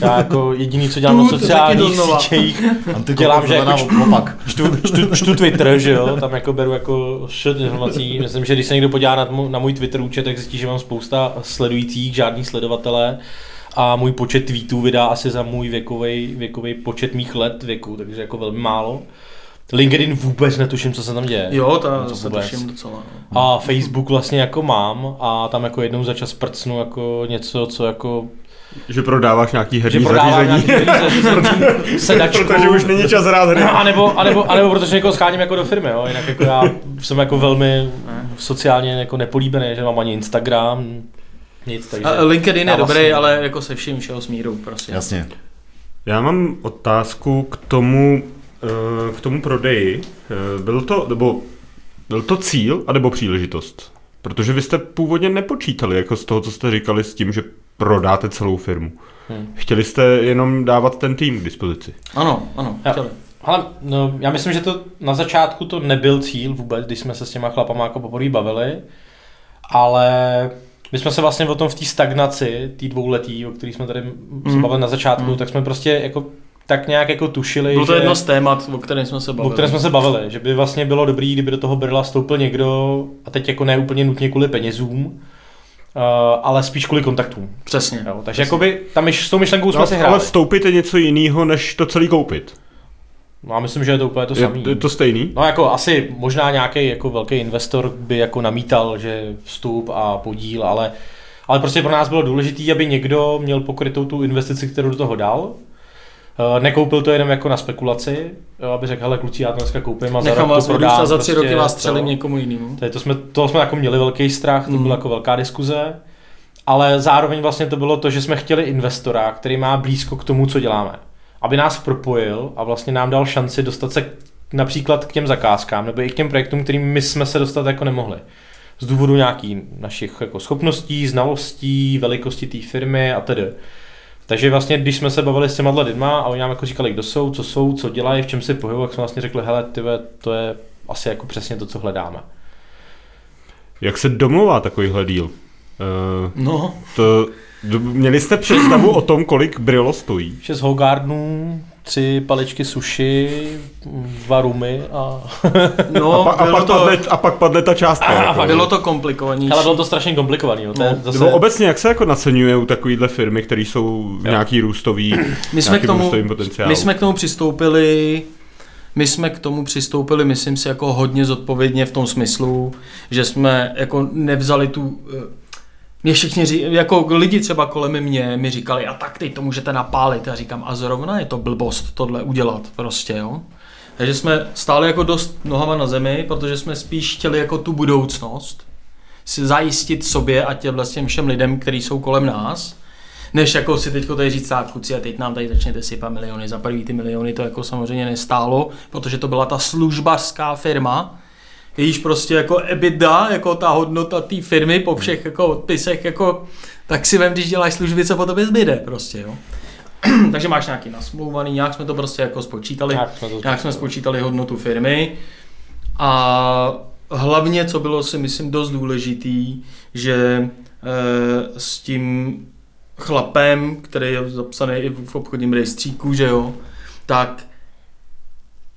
Já jako jediný, co dělám na sociálních sítích, dělám, že jako čtu, čtu, čtu, Twitter, že jo, tam jako beru jako šet informací. Myslím, že když se někdo podívá na, na můj Twitter účet, tak zjistí, že mám spousta sledujících, žádný sledovatele a můj počet tweetů vydá asi za můj věkový, věkový počet mých let věku, takže jako velmi málo. LinkedIn vůbec netuším, co se tam děje. Jo, to se tuším docela. No. A Facebook vlastně jako mám a tam jako jednou za čas prcnu jako něco, co jako že prodáváš nějaký herní že zařízení. Nějaký herní sedačku. protože už není čas hrát hry. A nebo, a nebo, a nebo protože někoho scháním jako do firmy, jo. Jinak jako já jsem jako velmi sociálně jako nepolíbený, že mám ani Instagram, nic, takže... A LinkedIn je dobrý, vlastně... ale jako se vším všeho smíru, prostě. Jasně. Já mám otázku k tomu, eh, k tomu prodeji. Eh, byl to, nebo byl to cíl, anebo příležitost? Protože vy jste původně nepočítali, jako z toho, co jste říkali, s tím, že prodáte celou firmu. Hmm. Chtěli jste jenom dávat ten tým k dispozici. Ano, ano, chtěli. Ale no, já myslím, že to na začátku to nebyl cíl vůbec, když jsme se s těma chlapama jako poprvé bavili, ale my jsme se vlastně o tom v té stagnaci, té dvouletý, o který jsme tady mm. se bavili na začátku, mm. tak jsme prostě jako tak nějak jako tušili, Bylo to že, jedno z témat, o kterém jsme se bavili. O kterém jsme se bavili, že by vlastně bylo dobrý, kdyby do toho Brla stoupil někdo, a teď jako ne úplně nutně kvůli penězům, uh, ale spíš kvůli kontaktům. Přesně. Jo, takže Přesně. jakoby tam s tou myšlenkou jsme no, si hráli. Ale vstoupit je něco jiného, než to celý koupit. No a myslím, že je to úplně to samé. Je to stejný? No jako asi možná nějaký jako velký investor by jako namítal, že vstup a podíl, ale, ale prostě pro nás bylo důležité, aby někdo měl pokrytou tu investici, kterou do toho dal. Eh, nekoupil to jenom jako na spekulaci, aby řekl, hele kluci, já to dneska koupím a za rok to prodám. A za tři prostě, roky vás střelím to, někomu jinému. To, to, jsme, to jsme jako měli velký strach, to mm. byla jako velká diskuze, ale zároveň vlastně to bylo to, že jsme chtěli investora, který má blízko k tomu, co děláme aby nás propojil a vlastně nám dal šanci dostat se například k těm zakázkám nebo i k těm projektům, kterým my jsme se dostat jako nemohli. Z důvodu nějakých našich jako schopností, znalostí, velikosti té firmy a tedy. Takže vlastně, když jsme se bavili s těma lidma a oni nám jako říkali, kdo jsou, co jsou, co dělají, v čem se pohybují, tak jsme vlastně řekli, hele, tyve, to je asi jako přesně to, co hledáme. Jak se domluvá takovýhle díl? Uh, no. To, Měli jste představu o tom, kolik Brillo stojí? 6 Hogardnů, tři paličky suši, dva rumy a... No, a, pa, a, pak, to... padne, a pak padne ta částka. A, jako, bylo to komplikovanější. Ale bylo to strašně komplikovaný. Jo. No. Zase... Nebo obecně, jak se jako naceňuje u takovýchhle firmy, které jsou v nějaký růstový, my jsme k tomu, My jsme k tomu přistoupili my jsme k tomu přistoupili, myslím si, jako hodně zodpovědně v tom smyslu, že jsme jako nevzali tu mě všichni, ří, jako lidi třeba kolem mě mi říkali, a tak teď to můžete napálit. A říkám, a zrovna je to blbost tohle udělat prostě, jo. Takže jsme stáli jako dost nohama na zemi, protože jsme spíš chtěli jako tu budoucnost si zajistit sobě a těm vlastně všem lidem, kteří jsou kolem nás, než jako si teď tady říct, tak kluci, a teď nám tady začnete sypat miliony. Za první ty miliony to jako samozřejmě nestálo, protože to byla ta službařská firma, víš, prostě jako EBITDA, jako ta hodnota té firmy po všech jako odpisech, jako, tak si vem, když děláš služby, co po tobě zbyde prostě, jo. Takže máš nějaký nasmlouvaný, nějak jsme to prostě jako spočítali, Nějak jsme to nějak jsme spočítali. hodnotu firmy. A hlavně, co bylo si myslím dost důležitý, že e, s tím chlapem, který je zapsaný i v obchodním rejstříku, že jo, tak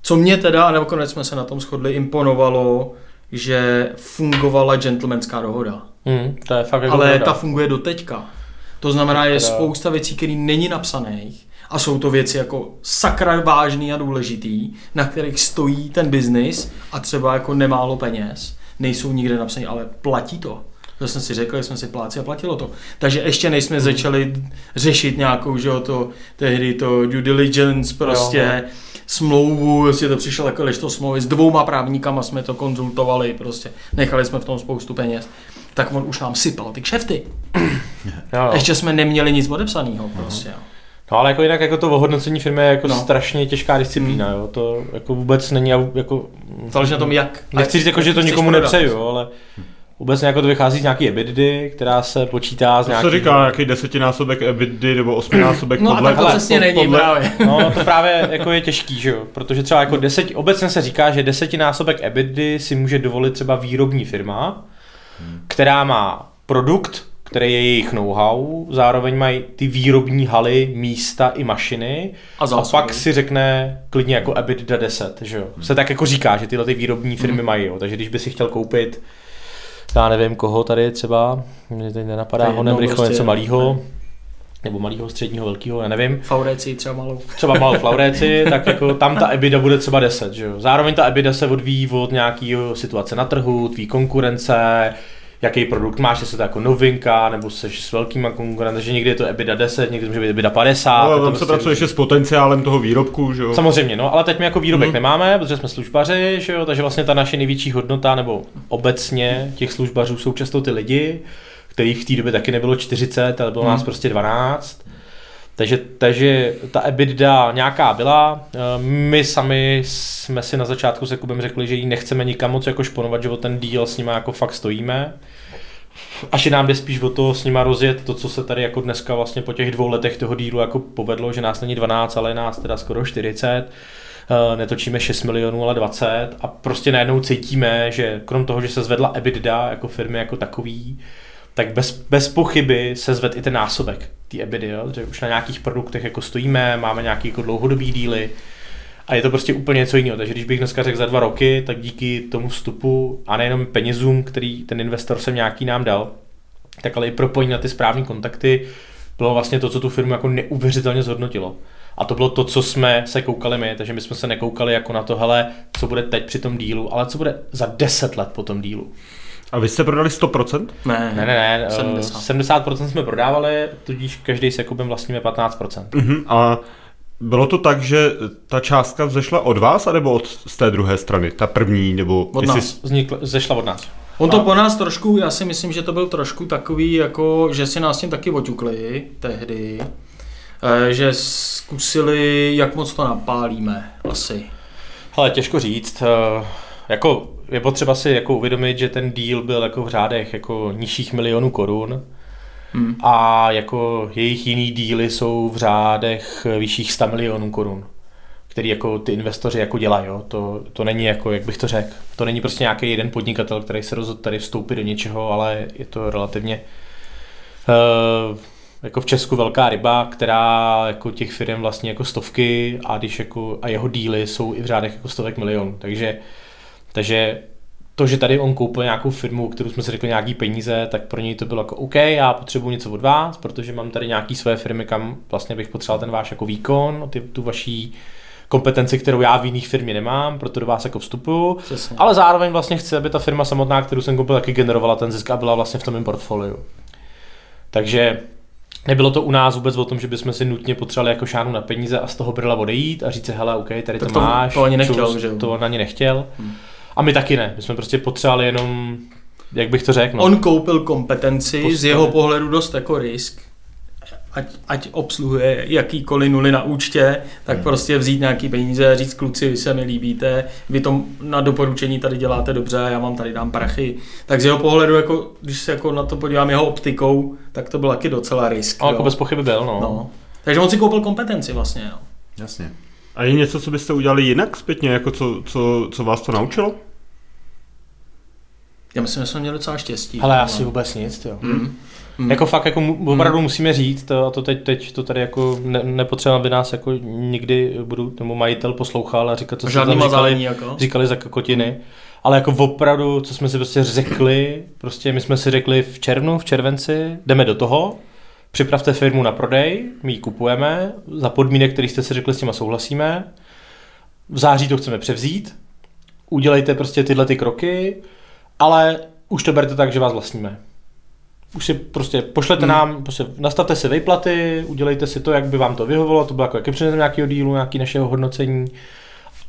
co mě teda, a nakonec jsme se na tom shodli, imponovalo, že fungovala gentlemanská dohoda. Hmm, to je fakt jako Ale dohoda. ta funguje do teďka. To znamená, je Teda- spousta věcí, které není napsaných a jsou to věci jako sakra vážný a důležitý, na kterých stojí ten biznis a třeba jako nemálo peněz, nejsou nikde napsané, ale platí to. To jsem si řekl, že jsme si pláci a platilo to. Takže ještě než jsme začali řešit nějakou, že jo, to, tehdy to due diligence prostě, Jo, jo, smlouvu, jestli to přišlo jako to smlouvy, s dvouma právníkama jsme to konzultovali, prostě nechali jsme v tom spoustu peněz, tak on už nám sypal ty kšefty. Jo. Ještě jsme neměli nic odepsaného prostě. jo. No ale jako jinak jako to ohodnocení firmy je jako No. no. strašně těžká disciplína, jo. To jako vůbec není jako... Záleží na tom, jak. Nechci říct jako, že to nikomu nepřeju, ale vůbec jako to vychází z nějaký EBITDA, která se počítá z To nějaký... se říká nějaký desetinásobek EBITDA nebo osminásobek No a podle... tak to hele, přesně není podle- právě. No, to právě jako je těžký, že jo? Protože třeba jako deset, obecně se říká, že desetinásobek EBITDA si může dovolit třeba výrobní firma, která má produkt, který je jejich know-how, zároveň mají ty výrobní haly, místa i mašiny A a pak si řekne klidně jako EBITDA 10, že jo? Se tak jako říká, že tyhle ty výrobní firmy mají, jo? Takže když by si chtěl koupit já nevím koho tady třeba, mě teď nenapadá, je honem rychle prostě, něco malýho, ne. nebo malýho, středního, velkého, já nevím Faureci třeba malou. třeba malou flauréci, tak jako tam ta EBITDA bude třeba 10, že jo. Zároveň ta EBITDA se odvíjí od nějaký situace na trhu, tvý konkurence, jaký produkt máš, jestli to jako novinka, nebo jsi s velkýma konkurentem, že někdy je to EBITDA 10, někdy to může být EBITDA 50. Ale tak to tam se prostě pracuje ještě s potenciálem toho výrobku, že jo? Samozřejmě, no, ale teď my jako výrobek Mhm. nemáme, protože jsme službaři, že jo, takže vlastně ta naše největší hodnota, nebo obecně těch službařů jsou často ty lidi, kterých v té době taky nebylo 40, ale bylo Mhm. nás prostě 12. Takže, takže ta EBITDA nějaká byla. Eh, My sami jsme si na začátku se Kubem řekli, že ji nechceme nikam moc jako šponovat, že o ten díl s nima jako fakt stojíme. Až nám jde spíš o to s nima rozjet to, co se tady jako dneska vlastně po těch dvou letech toho dílu jako povedlo, že nás není 12, ale nás teda skoro 40. Eh, Netočíme 6 milionů, ale 20 a prostě najednou cítíme, že krom toho, že se zvedla EBITDA jako firmy jako takový, tak bez, bez pochyby se zved i ten násobek té EBITDA, jo? že už na nějakých produktech jako stojíme, máme nějaký jako dlouhodobý díly a je to prostě úplně něco jiného. Takže když bych dneska řekl za dva roky, tak díky tomu vstupu a nejenom penězům, který ten investor sem nějaký nám dal, tak ale i propojení na ty správné kontakty, bylo vlastně to, co tu firmu jako neuvěřitelně zhodnotilo. A to bylo to, co jsme se koukali my, takže my jsme se nekoukali jako na to, hele, co bude teď při tom dílu, ale co bude za 10 let po tom dílu. A vy jste prodali 100%? Ne, Ne, ne, ne, 70. 70%, 70% jsme prodávali, tudíž každý s Jakubem vlastníme 15%. Mhm. A bylo to tak, že ta částka vzešla od vás, anebo od z té druhé strany? Ta první, nebo... Od jestli- nás. Vznikl, zešla od nás. On to po nás trošku, já si myslím, že to byl trošku takový, jako, že si nás tím taky oťukli tehdy, eh, že zkusili, jak moc to napálíme, asi. Ale těžko říct, eh, jako je potřeba si jako uvědomit, že ten deal byl jako v řádech jako nižších milionů korun Hmm. a jako jejich jiný díly jsou v řádech vyšších 100 milionů korun který jako ty investoři jako dělají, jo. To, to není jako, jak bych to řekl, to není prostě nějaký jeden podnikatel, který se rozhodl tady vstoupit do něčeho, ale je to relativně uh, jako v Česku velká ryba, která jako těch firm vlastně jako stovky a když jako a jeho díly jsou i v řádech jako stovek milionů. Takže, takže to, že tady on koupil nějakou firmu, kterou jsme si řekli nějaký peníze, tak pro něj to bylo jako OK, já potřebuji něco od vás, protože mám tady nějaký své firmy, kam vlastně bych potřeboval ten váš jako výkon, ty, tu vaší kompetenci, kterou já v jiných firmě nemám, proto do vás jako vstupuju. Přesně. Ale zároveň vlastně chci, aby ta firma samotná, kterou jsem koupil, taky generovala ten zisk a byla vlastně v tom mém portfoliu. Takže nebylo to u nás vůbec o tom, že bychom si nutně potřebovali jako šánu na peníze a z toho brila odejít a říct si, hele, OK, tady Tak to, to- máš. to ani nechtěl, čus, že? To on ani nechtěl. A my taky ne. My jsme prostě potřebovali jenom, jak bych to řekl, no. On koupil kompetenci, z Postavit. jeho pohledu dost jako risk. ať, ať obsluhuje jakýkoliv nuly na účtě, tak hmm. prostě vzít nějaký peníze a říct kluci, vy se mi líbíte, vy to na doporučení tady děláte dobře, já vám tady dám prachy. Tak z jeho pohledu, jako, když se jako na to podívám jeho optikou, tak to byl taky docela risk. A jako jo. bez pochyby byl, no. no. Takže on si koupil kompetenci vlastně. No. Jasně. A je něco, co byste udělali jinak zpětně, jako co, co, co vás to naučilo? Já myslím, že jsme měli docela štěstí. Ale asi vůbec nic, jo. Mm. Mm. Jako fakt, jako opravdu musíme říct, to, a to teď, teď to tady jako ne, nepotřeba, aby nás jako nikdy budu, nebo majitel poslouchal a říkat, co jsme tam říkali, jako. říkali za kokotiny. Ale jako opravdu, co jsme si prostě řekli, prostě my jsme si řekli v červnu, v červenci, jdeme do toho, připravte firmu na prodej, my ji kupujeme, za podmínek, který jste si řekli, s těma souhlasíme, v září to chceme převzít, udělejte prostě tyhle ty kroky, ale už to berte tak, že vás vlastníme. Už si prostě pošlete Hmm. nám, prostě nastavte si vejplaty, udělejte si to, jak by vám to vyhovovalo, to bylo jako, jaký předmětem nějakého dílu, nějaký našeho hodnocení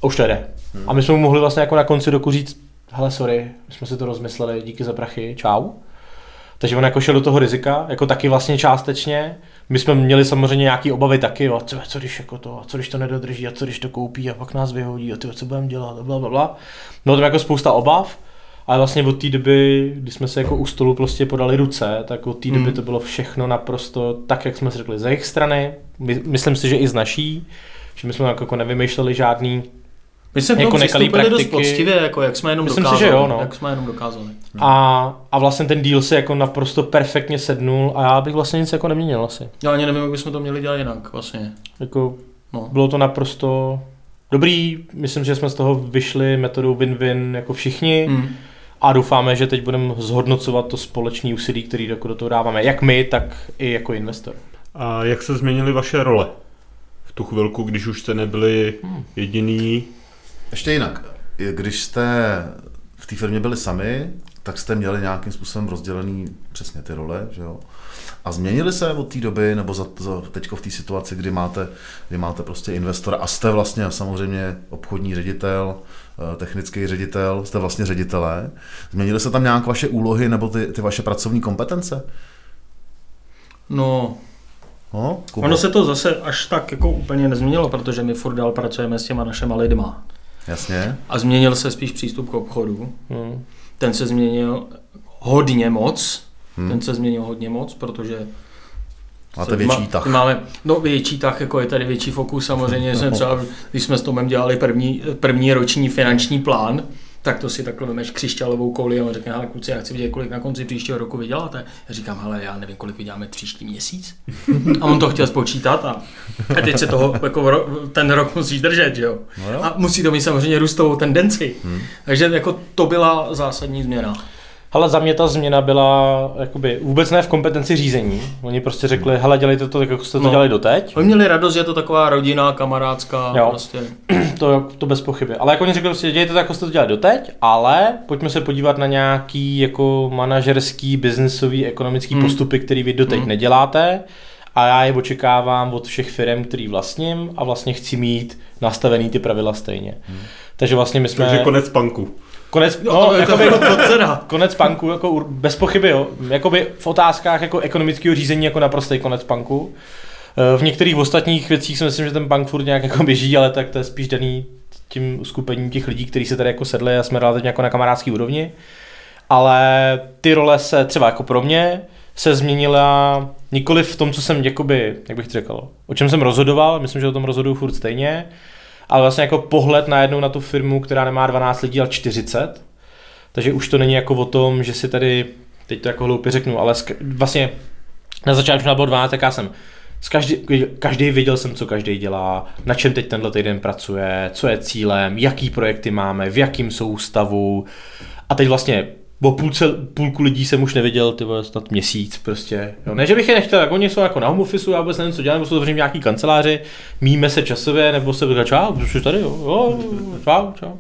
a už to jde. Hmm. A my jsme mu mohli vlastně jako na konci roku říct, hele sorry, my jsme si to rozmysleli, díky za prachy, čau. Takže on jako šel do toho rizika, jako taky vlastně částečně. My jsme měli samozřejmě nějaké obavy taky, jo, co, co, když jako to, a co když to nedodrží, a co když to koupí a pak nás vyhodí, a ty, co budeme dělat, a bla, bla, bla. Bylo tam jako spousta obav, ale vlastně od té doby, kdy jsme se jako u stolu prostě podali ruce, tak od té doby Hmm. to bylo všechno naprosto tak, jak jsme si řekli, z jejich strany. My, myslím si, že i z naší, že my jsme jako nevymýšleli žádný My jsme jako nekalý přistoupili dost praktiky. poctivě, jako jak jsme jenom Myslím si, dokázali. že jo, no. Jak jsme jenom dokázali. a, a vlastně ten deal se jako naprosto perfektně sednul a já bych vlastně nic jako neměnil asi. Já ani nevím, jak bychom to měli dělat jinak vlastně. Jako No. bylo to naprosto dobrý, myslím, že jsme z toho vyšli metodou win-win jako všichni Mm. a doufáme, že teď budeme zhodnocovat to společné úsilí, který jako do toho dáváme, jak my, tak i jako investor. A jak se změnily vaše role v tu chvilku, když už jste nebyli jediný? Ještě jinak, když jste v té firmě byli sami, tak jste měli nějakým způsobem rozdělený přesně ty role, že jo? A změnili se od té doby, nebo za, za teďko v té situaci, kdy máte, kdy máte prostě investora a jste vlastně samozřejmě obchodní ředitel, eh, technický ředitel, jste vlastně ředitelé. Změnily se tam nějak vaše úlohy nebo ty, ty vaše pracovní kompetence? No, No, ono se to zase až tak jako úplně nezměnilo, protože my furt dál pracujeme s těma našema lidma. Jasně. A změnil se spíš přístup k obchodu. Hmm. Ten se změnil hodně moc. Hmm. Ten se změnil hodně moc, protože Máte větší tah. Máme, no větší tah, jako je tady větší fokus. Samozřejmě jsme třeba, když jsme s Tomem dělali první, první roční finanční plán, tak to si takhle vemeš křišťálovou kouli a on řekne, hele kluci, já chci vidět, kolik na konci příštího roku vyděláte. Já říkám, hele, já nevím, kolik vyděláme příští měsíc. A on to chtěl spočítat a, a teď se toho jako ten rok musíš držet, že jo? No jo. A musí to mít samozřejmě růstovou tendenci. Takže jako to byla zásadní změna. Ale za mě ta změna byla jakoby vůbec ne v kompetenci řízení. Oni prostě řekli, hele, dělejte to tak, jako jste to No. dělali doteď. Oni měli radost, že je to taková rodina, kamarádská, Jo. prostě. To, to bez pochyby. Ale jako oni řekli, prostě dělejte to, jako jste to dělali doteď, ale pojďme se podívat na nějaký jako manažerský, biznesový, ekonomický Hmm. postupy, který vy doteď Hmm. neděláte. A já je očekávám od všech firm, který vlastním a vlastně chci mít nastavený ty pravidla stejně. Takže vlastně my jsme... Takže konec punku. Konec, No, no, jakoby, jako to teda. konec punku, jako bez pochyby, jo. Jakoby v otázkách jako ekonomického řízení jako naprostý konec punku. Eh, V některých ostatních věcích si myslím, že ten punk furt nějak jako běží, ale tak to je spíš daný tím uskupením těch lidí, kteří se tady jako sedli a jsme relativně jako na kamarádský úrovni. Ale ty role se třeba jako pro mě se změnila nikoli v tom, co jsem jakoby, jak bych to řekl, o čem jsem rozhodoval, myslím, že o tom rozhoduju furt stejně, ale vlastně jako pohled najednou na tu firmu, která nemá 12 lidí, ale 40. Takže už to není jako o tom, že si tady, teď to jako hloupě řeknu, ale sk- vlastně na začátku nás bylo 12, tak já jsem z každý, každý věděl jsem, co každý dělá, na čem teď tenhle týden pracuje, co je cílem, jaký projekty máme, v jakým jsou stavu. A teď vlastně o půlce, půlku lidí jsem už neviděl, ty vole, snad měsíc prostě. Jo. Ne, že bych je nechtěl, jak oni jsou jako na home office, já vůbec nevím, co dělám, nebo jsou zavření v nějaký kanceláři, míme se časově, nebo se říká, čau, už jsi tady, jo, jo, čau, čau.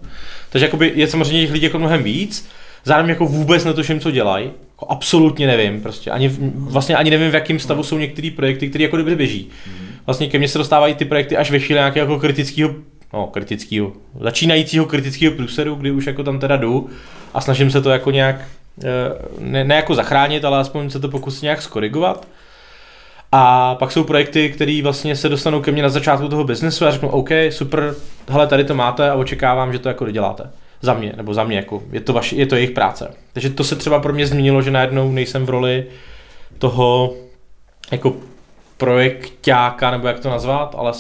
Takže jakoby je samozřejmě těch lidí jako mnohem víc, zároveň jako vůbec netuším, co dělají, jako absolutně nevím, prostě ani, vlastně ani nevím, v jakém stavu jsou některé projekty, které jako dobře běží. Vlastně ke mně se dostávají ty projekty až ve chvíli nějakého jako kritického, no kritického, začínajícího kritického průseru, kdy už jako tam teda jdu a snažím se to jako nějak, eh, ne, ne jako zachránit, ale aspoň se to pokusit nějak skorigovat. A pak jsou projekty, které vlastně se dostanou ke mně na začátku toho biznesu a řeknu, OK, super, hele, tady to máte a očekávám, že to jako doděláte. Za mě, nebo za mě, jako, je to, vaši, je to jejich práce. Takže to se třeba pro mě změnilo, že najednou nejsem v roli toho jako projektáka, nebo jak to nazvat, ale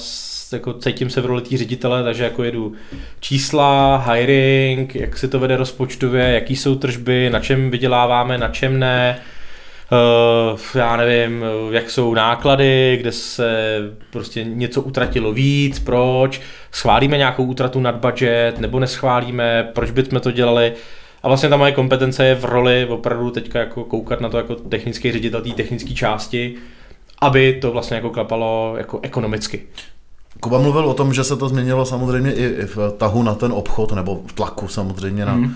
jako cítím se v roli té ředitele, takže jako jedu čísla, hiring, jak se to vede rozpočtově, jaký jsou tržby, na čem vyděláváme, na čem ne, Uh, já nevím, jak jsou náklady, kde se prostě něco utratilo víc, proč, schválíme nějakou útratu nad budget, nebo neschválíme, proč bychom to dělali. A vlastně ta moje kompetence je v roli opravdu teďka jako koukat na to jako technický ředitel té technické části, aby to vlastně jako klapalo jako ekonomicky. Kuba mluvil o tom, že se to změnilo samozřejmě i v tahu na ten obchod, nebo v tlaku samozřejmě na, hmm.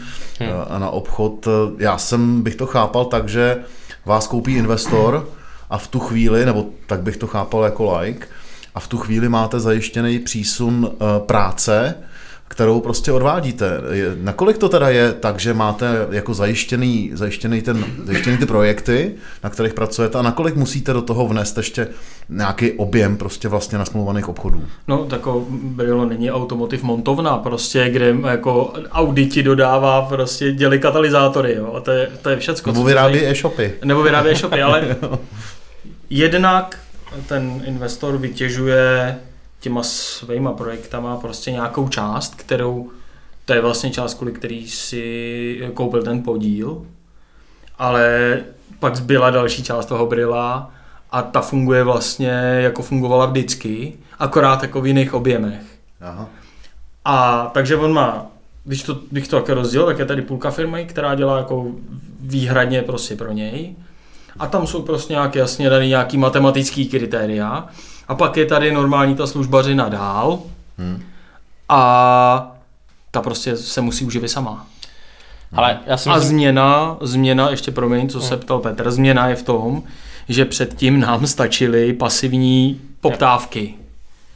na obchod. Já jsem bych to chápal tak, že vás koupí investor a v tu chvíli, nebo tak bych to chápal jako like, a v tu chvíli máte zajištěný přísun eh, práce, kterou prostě odvádíte. Nakolik to teda je tak, že máte jako zajištěný, zajištěný, ten, zajištěný ty projekty, na kterých pracujete a nakolik musíte do toho vnést ještě nějaký objem prostě vlastně nasmluvaných obchodů? No, tako bylo není automotiv montovna, prostě, kde jako auditi dodává prostě děli katalyzátory, jo, a to je, to je všecko. Nebo vyrábí e-shopy. Nebo vyrábí e-shopy, ale jednak ten investor vytěžuje těma svýma projektama prostě nějakou část, kterou, to je vlastně část, kvůli který si koupil ten podíl, ale pak zbyla další část toho brila a ta funguje vlastně jako fungovala vždycky, akorát jako v jiných objemech. Aha. A takže on má, když to, když to také rozdělil, tak je tady půlka firmy, která dělá jako výhradně prostě pro něj. A tam jsou prostě nějaké jasně daný nějaký matematický kritéria. A pak je tady normální ta službařina dál hmm. a ta prostě se musí uživit sama. Ale já si myslím... A změna, změna, ještě promiň, co hmm. se ptal Petr, změna je v tom, že předtím nám stačily pasivní poptávky.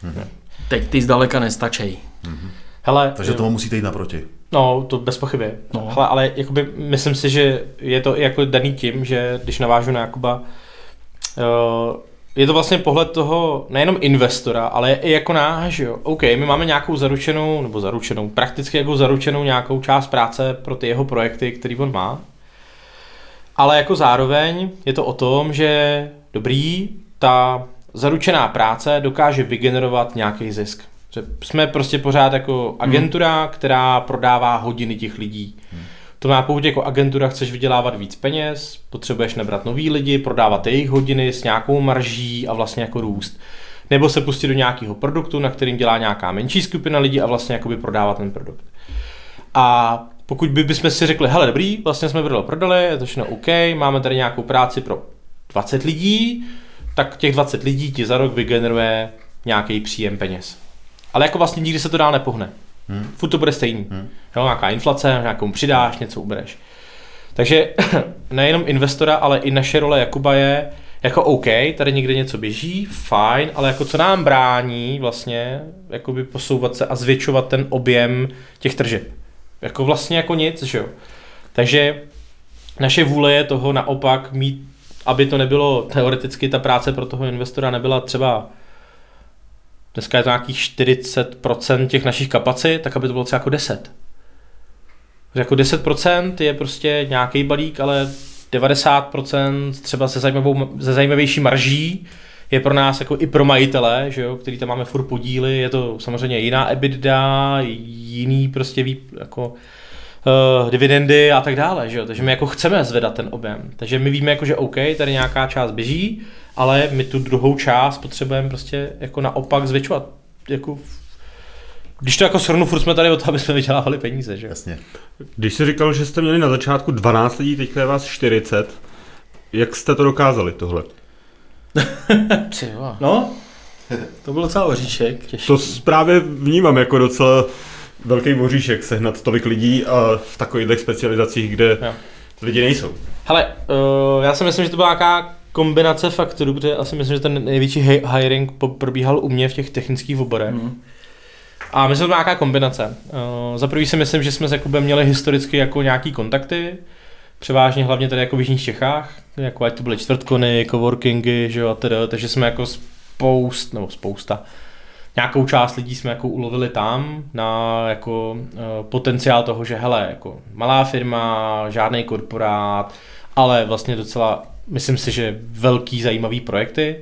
Hmm. Teď ty zdaleka nestačí. Hmm. Hele, Takže tomu musíte jít naproti. No, to bez pochyby. No. Hele, ale jakoby, myslím si, že je to jako daný tím, že když navážu na Jakuba, uh, je to vlastně pohled toho nejenom investora, ale i jako náš, jo. OK, my máme nějakou zaručenou, nebo zaručenou, prakticky jako zaručenou nějakou část práce pro ty jeho projekty, který on má. Ale jako zároveň je to o tom, že dobrý, ta zaručená práce dokáže vygenerovat nějaký zisk. Že jsme prostě pořád jako agentura, hmm. která prodává hodiny těch lidí. Hmm. To má pokud jako agentura chceš vydělávat víc peněz, potřebuješ nabrat nový lidi, prodávat jejich hodiny s nějakou marží a vlastně jako růst. Nebo se pustit do nějakého produktu, na kterým dělá nějaká menší skupina lidí a vlastně jakoby prodávat ten produkt. A pokud by bychom si řekli, hele dobrý, vlastně jsme brdo prodali, je to všechno OK, máme tady nějakou práci pro 20 lidí, tak těch 20 lidí ti za rok vygeneruje nějaký příjem peněz. Ale jako vlastně nikdy se to dál nepohne. Hmm. Furt to bude stejný. Hmm. Jo, nějaká inflace, nějakou přidáš, něco ubereš. Takže nejenom investora, ale i naše role Jakuba je jako OK, tady někde něco běží, fajn, ale jako co nám brání vlastně jakoby posouvat se a zvětšovat ten objem těch tržeb. Jako vlastně jako nic, že jo. Takže naše vůle je toho naopak mít, aby to nebylo teoreticky ta práce pro toho investora nebyla třeba dneska je to nějakých 40% těch našich kapacit, tak aby to bylo třeba jako 10. Jako 10% je prostě nějaký balík, ale 90% třeba se, zajímavou, se zajímavější marží je pro nás jako i pro majitele, že jo, který tam máme furt podíly, je to samozřejmě jiná EBITDA, jiný prostě vý, jako uh, dividendy a tak dále, že jo? takže my jako chceme zvedat ten objem, takže my víme jako, že OK, tady nějaká část běží, ale my tu druhou část potřebujeme prostě jako naopak zvětšovat. Jako když to jako shrnu, furt jsme tady o to, aby jsme vydělávali peníze, že? Jasně. Když jsi říkal, že jste měli na začátku 12 lidí, teďka je vás 40, jak jste to dokázali tohle? no, to bylo docela oříšek. Těžký. To právě vnímám jako docela velký oříšek sehnat tolik lidí a v takových specializacích, kde jo. lidi nejsou. Hele, uh, já si myslím, že to byla nějaká kombinace faktorů, protože asi myslím, že ten největší hiring probíhal u mě v těch technických oborech. Mm. A myslím, že to nějaká kombinace. Uh, za prvý si myslím, že jsme s Jakubem měli historicky jako nějaký kontakty, převážně hlavně tady jako v Jižních Čechách, jako ať to byly čtvrtkony, coworkingy, že jo, a tedy, takže jsme jako spoust, nebo spousta, nějakou část lidí jsme jako ulovili tam na jako uh, potenciál toho, že hele, jako malá firma, žádný korporát, ale vlastně docela, myslím si, že velký zajímavý projekty,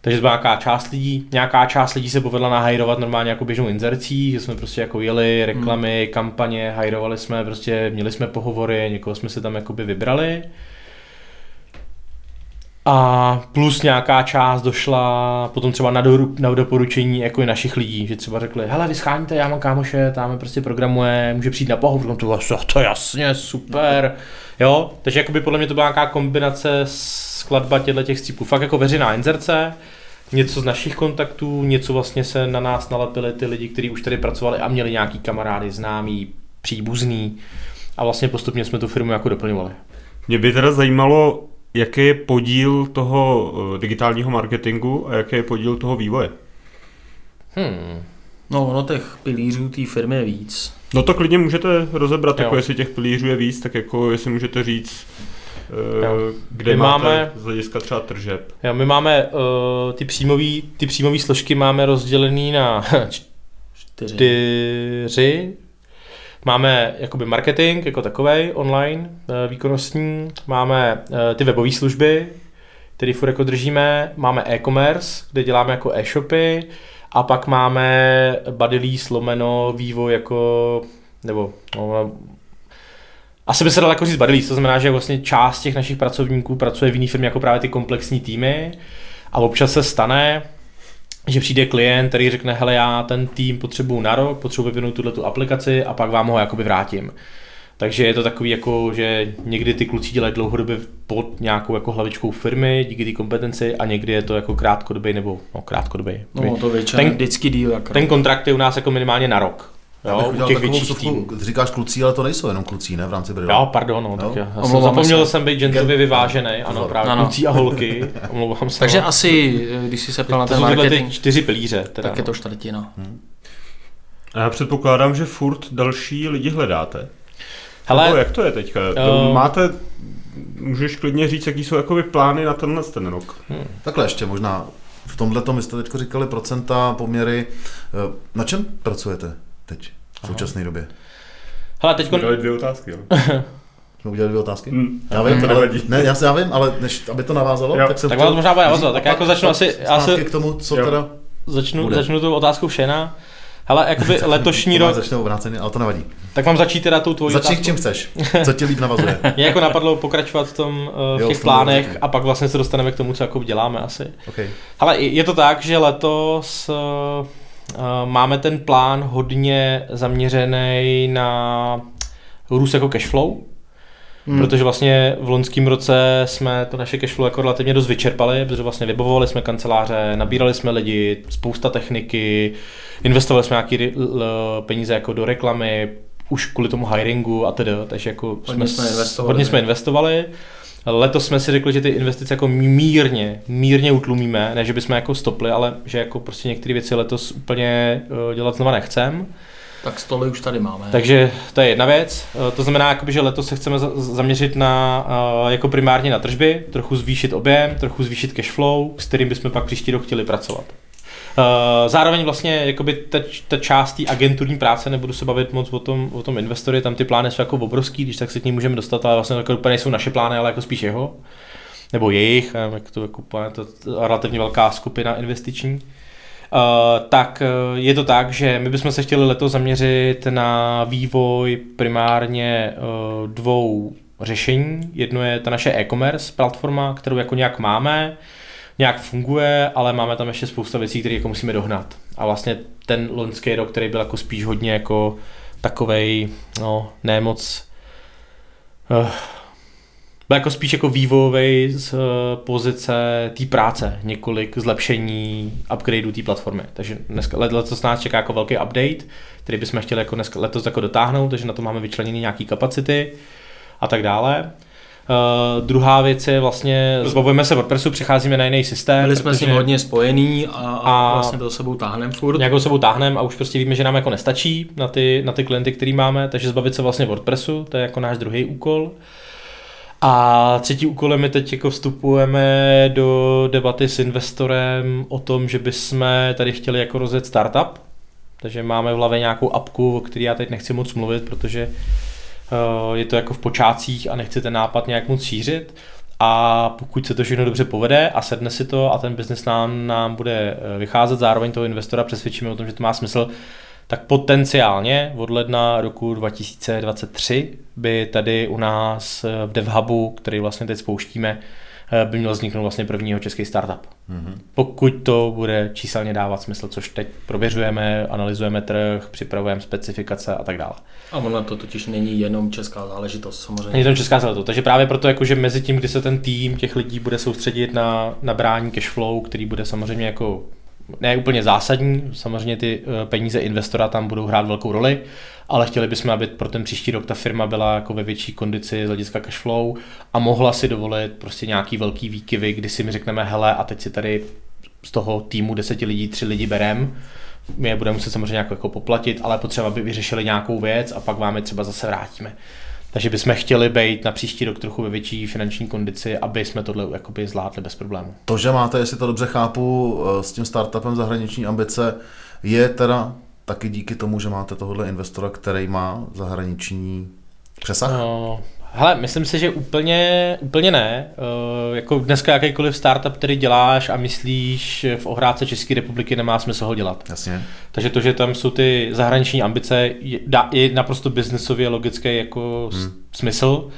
takže byla nějaká část lidí, nějaká část lidí se povedla nahajrovat normálně jako běžnou inzercí, že jsme prostě jako jeli reklamy, hmm. kampaně, hajrovali jsme, prostě měli jsme pohovory, někoho jsme se tam jakoby vybrali. A plus nějaká část došla potom třeba na, do, na doporučení jako i našich lidí, že třeba řekli, hele vy scháníte, já mám kámoše, tam prostě programuje, může přijít na pohovor, to, to jasně, super. Jo, takže jakoby podle mě to byla nějaká kombinace skladba těchto těch scípů. Fakt jako veřejná inzerce, něco z našich kontaktů, něco vlastně se na nás nalepili ty lidi, kteří už tady pracovali a měli nějaký kamarády, známý, příbuzný a vlastně postupně jsme tu firmu jako doplňovali. Mě by teda zajímalo, jaký je podíl toho eh, digitálního marketingu a jaký je podíl toho vývoje. Hmm. No, ono těch pilířů té firmy je víc. No to klidně můžete rozebrat, jo. jako jestli těch pilířů je víc, tak jako jestli můžete říct, jo. kde my máte máme, z hlediska třeba tržeb. Jo, my máme uh, ty příjmové ty příjmový složky máme rozdělený na čtyři. čtyři. Máme jakoby marketing jako takový online, uh, výkonnostní, máme uh, ty webové služby, které furt jako držíme, máme e-commerce, kde děláme jako e-shopy, a pak máme Badilí slomeno vývoj jako, nebo no, asi by se dalo jako říct Badilí, to znamená, že vlastně část těch našich pracovníků pracuje v jiné firmě jako právě ty komplexní týmy. A občas se stane, že přijde klient, který řekne, hele, já ten tým potřebuju na rok, potřebuji vyvinout tuhle tu aplikaci a pak vám ho jakoby vrátím. Takže je to takový jako, že někdy ty kluci dělají dlouhodobě pod nějakou jako hlavičkou firmy díky té kompetenci a někdy je to jako krátkodobý nebo no krátkodobý. No to většinou ten, vždycky díl. Jako. Ten kontrakt je u nás jako minimálně na rok. Jo, u těch větších týmů. Říkáš kluci, ale to nejsou jenom kluci, ne, v rámci Brila. Jo, pardon, no, tak já, já jsem zapomněl jsem být genderově vyvážený, ano, právě ano. kluci a holky, omlouvám se. Takže asi, když si se ptal na ten marketing, ty čtyři pilíře. Teda, tak je to čtvrtina. Hmm. A já předpokládám, že furt další lidi hledáte. Hele, Nebo jak to je teďka? Uh, Máte, můžeš klidně říct, jaký jsou jakoby plány na tenhle ten rok? Hmm. Takhle ještě možná. V tomhle tom, jste teď říkali procenta, poměry. Eh, na čem pracujete teď, v současné době? Hele, teď... Udělali dvě otázky, jo. Jsme udělali dvě otázky? Hmm. Já vím, to ale, ne, já, já vím, ale než, aby to navázalo, jo. tak jsem Tak chtěl, možná bude navázat, tak jako začnu asi... Já se, k tomu, co jo. teda začnu, začnu tou otázkou Šena. Hele, jakoby letošní rok... Začne obráceně, ale to nevadí. Tak mám začít teda tou tvojí Začni čím chceš, co ti líp navazuje. Mě jako napadlo pokračovat v, tom, eh, v jo, těch plánech a pak vlastně se dostaneme k tomu, co jako děláme asi. Okay. Hele, je to tak, že letos uh, máme ten plán hodně zaměřený na růst jako cashflow, Hmm. Protože vlastně v loňském roce jsme to naše cashflow jako relativně dost vyčerpali, protože vlastně vybavovali jsme kanceláře, nabírali jsme lidi, spousta techniky, investovali jsme nějaké peníze jako do reklamy, už kvůli tomu hiringu a tedy, takže jako hodně jsme, jsme investovali. Hodně jsme investovali. Letos jsme si řekli, že ty investice jako mírně, mírně utlumíme, ne že bychom jako stopli, ale že jako prostě některé věci letos úplně eh, dělat znova nechcem. Tak stoly už tady máme. Takže to je jedna věc. Eh, to znamená, jakoby, že letos se chceme zaměřit na, eh, jako primárně na tržby, trochu zvýšit objem, trochu zvýšit cash flow, s kterým bychom pak příští rok chtěli pracovat. Eh, zároveň vlastně jakoby ta, ta část té agenturní práce, nebudu se bavit moc o tom, o tom investory, tam ty plány jsou jako obrovský, když tak se k ním můžeme dostat, ale vlastně jako úplně nejsou naše plány, ale jako spíš jeho, nebo jejich, jak to, jako, to relativně velká skupina investiční. Uh, tak uh, je to tak, že my bychom se chtěli letos zaměřit na vývoj primárně uh, dvou řešení. Jedno je ta naše e-commerce platforma, kterou jako nějak máme, nějak funguje, ale máme tam ještě spousta věcí, které jako musíme dohnat. A vlastně ten loňský rok, který byl jako spíš hodně jako takovej, no, ne moc uh, byl jako spíš jako vývojový z eh, pozice té práce, několik zlepšení, upgradeů té platformy. Takže dneska, letos nás čeká jako velký update, který bychom chtěli jako dneska, letos jako dotáhnout, takže na to máme vyčleněny nějaké kapacity a tak dále. Uh, druhá věc je vlastně, zbavujeme se WordPressu, přecházíme na jiný systém. Byli jsme s ním hodně spojení a, a vlastně to sebou táhneme furt. Nějakou sebou táhneme a už prostě víme, že nám jako nestačí na ty, na ty klienty, který máme, takže zbavit se vlastně WordPressu, to je jako náš druhý úkol. A třetí úkolem je teď jako vstupujeme do debaty s investorem o tom, že bychom tady chtěli jako rozjet startup. Takže máme v hlavě nějakou apku, o které já teď nechci moc mluvit, protože je to jako v počátcích a nechci ten nápad nějak moc šířit. A pokud se to všechno dobře povede a sedne si to a ten biznes nám, nám bude eh, vycházet, zároveň toho investora přesvědčíme o tom, že to má smysl, tak potenciálně od ledna roku 2023 by tady u nás v DevHubu, který vlastně teď spouštíme, eh, by měl vzniknout vlastně prvního český startup. Mm-hmm. Pokud to bude číselně dávat smysl, což teď prověřujeme, analyzujeme trh, připravujeme specifikace a tak dále. A ono to totiž není jenom česká záležitost, samozřejmě. Není to česká záležitost, takže právě proto, jako, že mezi tím, kdy se ten tým těch lidí bude soustředit na nabrání cashflow, který bude samozřejmě jako ne úplně zásadní, samozřejmě ty eh, peníze investora tam budou hrát velkou roli, ale chtěli bychom, aby pro ten příští rok ta firma byla jako ve větší kondici z hlediska cashflow a mohla si dovolit prostě nějaký velký výkyvy, kdy si mi řekneme, hele, a teď si tady z toho týmu deseti lidí tři lidi berem, my je budeme muset samozřejmě jako, jako poplatit, ale potřeba, aby vyřešili nějakou věc a pak vám je třeba zase vrátíme. Takže bychom chtěli být na příští rok trochu ve větší finanční kondici, aby jsme tohle jakoby zvládli bez problémů. To, že máte, jestli to dobře chápu, eh, s tím startupem zahraniční ambice, je teda taky díky tomu, že máte tohle investora, který má zahraniční přesah? No, Hele, myslím si, že úplně, úplně ne. Uh, jako dneska jakýkoliv startup, který děláš a myslíš v ohrádce České republiky, nemá smysl ho dělat. Jasně. Takže to, že tam jsou ty zahraniční ambice, je, je naprosto biznesově logický jako hmm. smysl.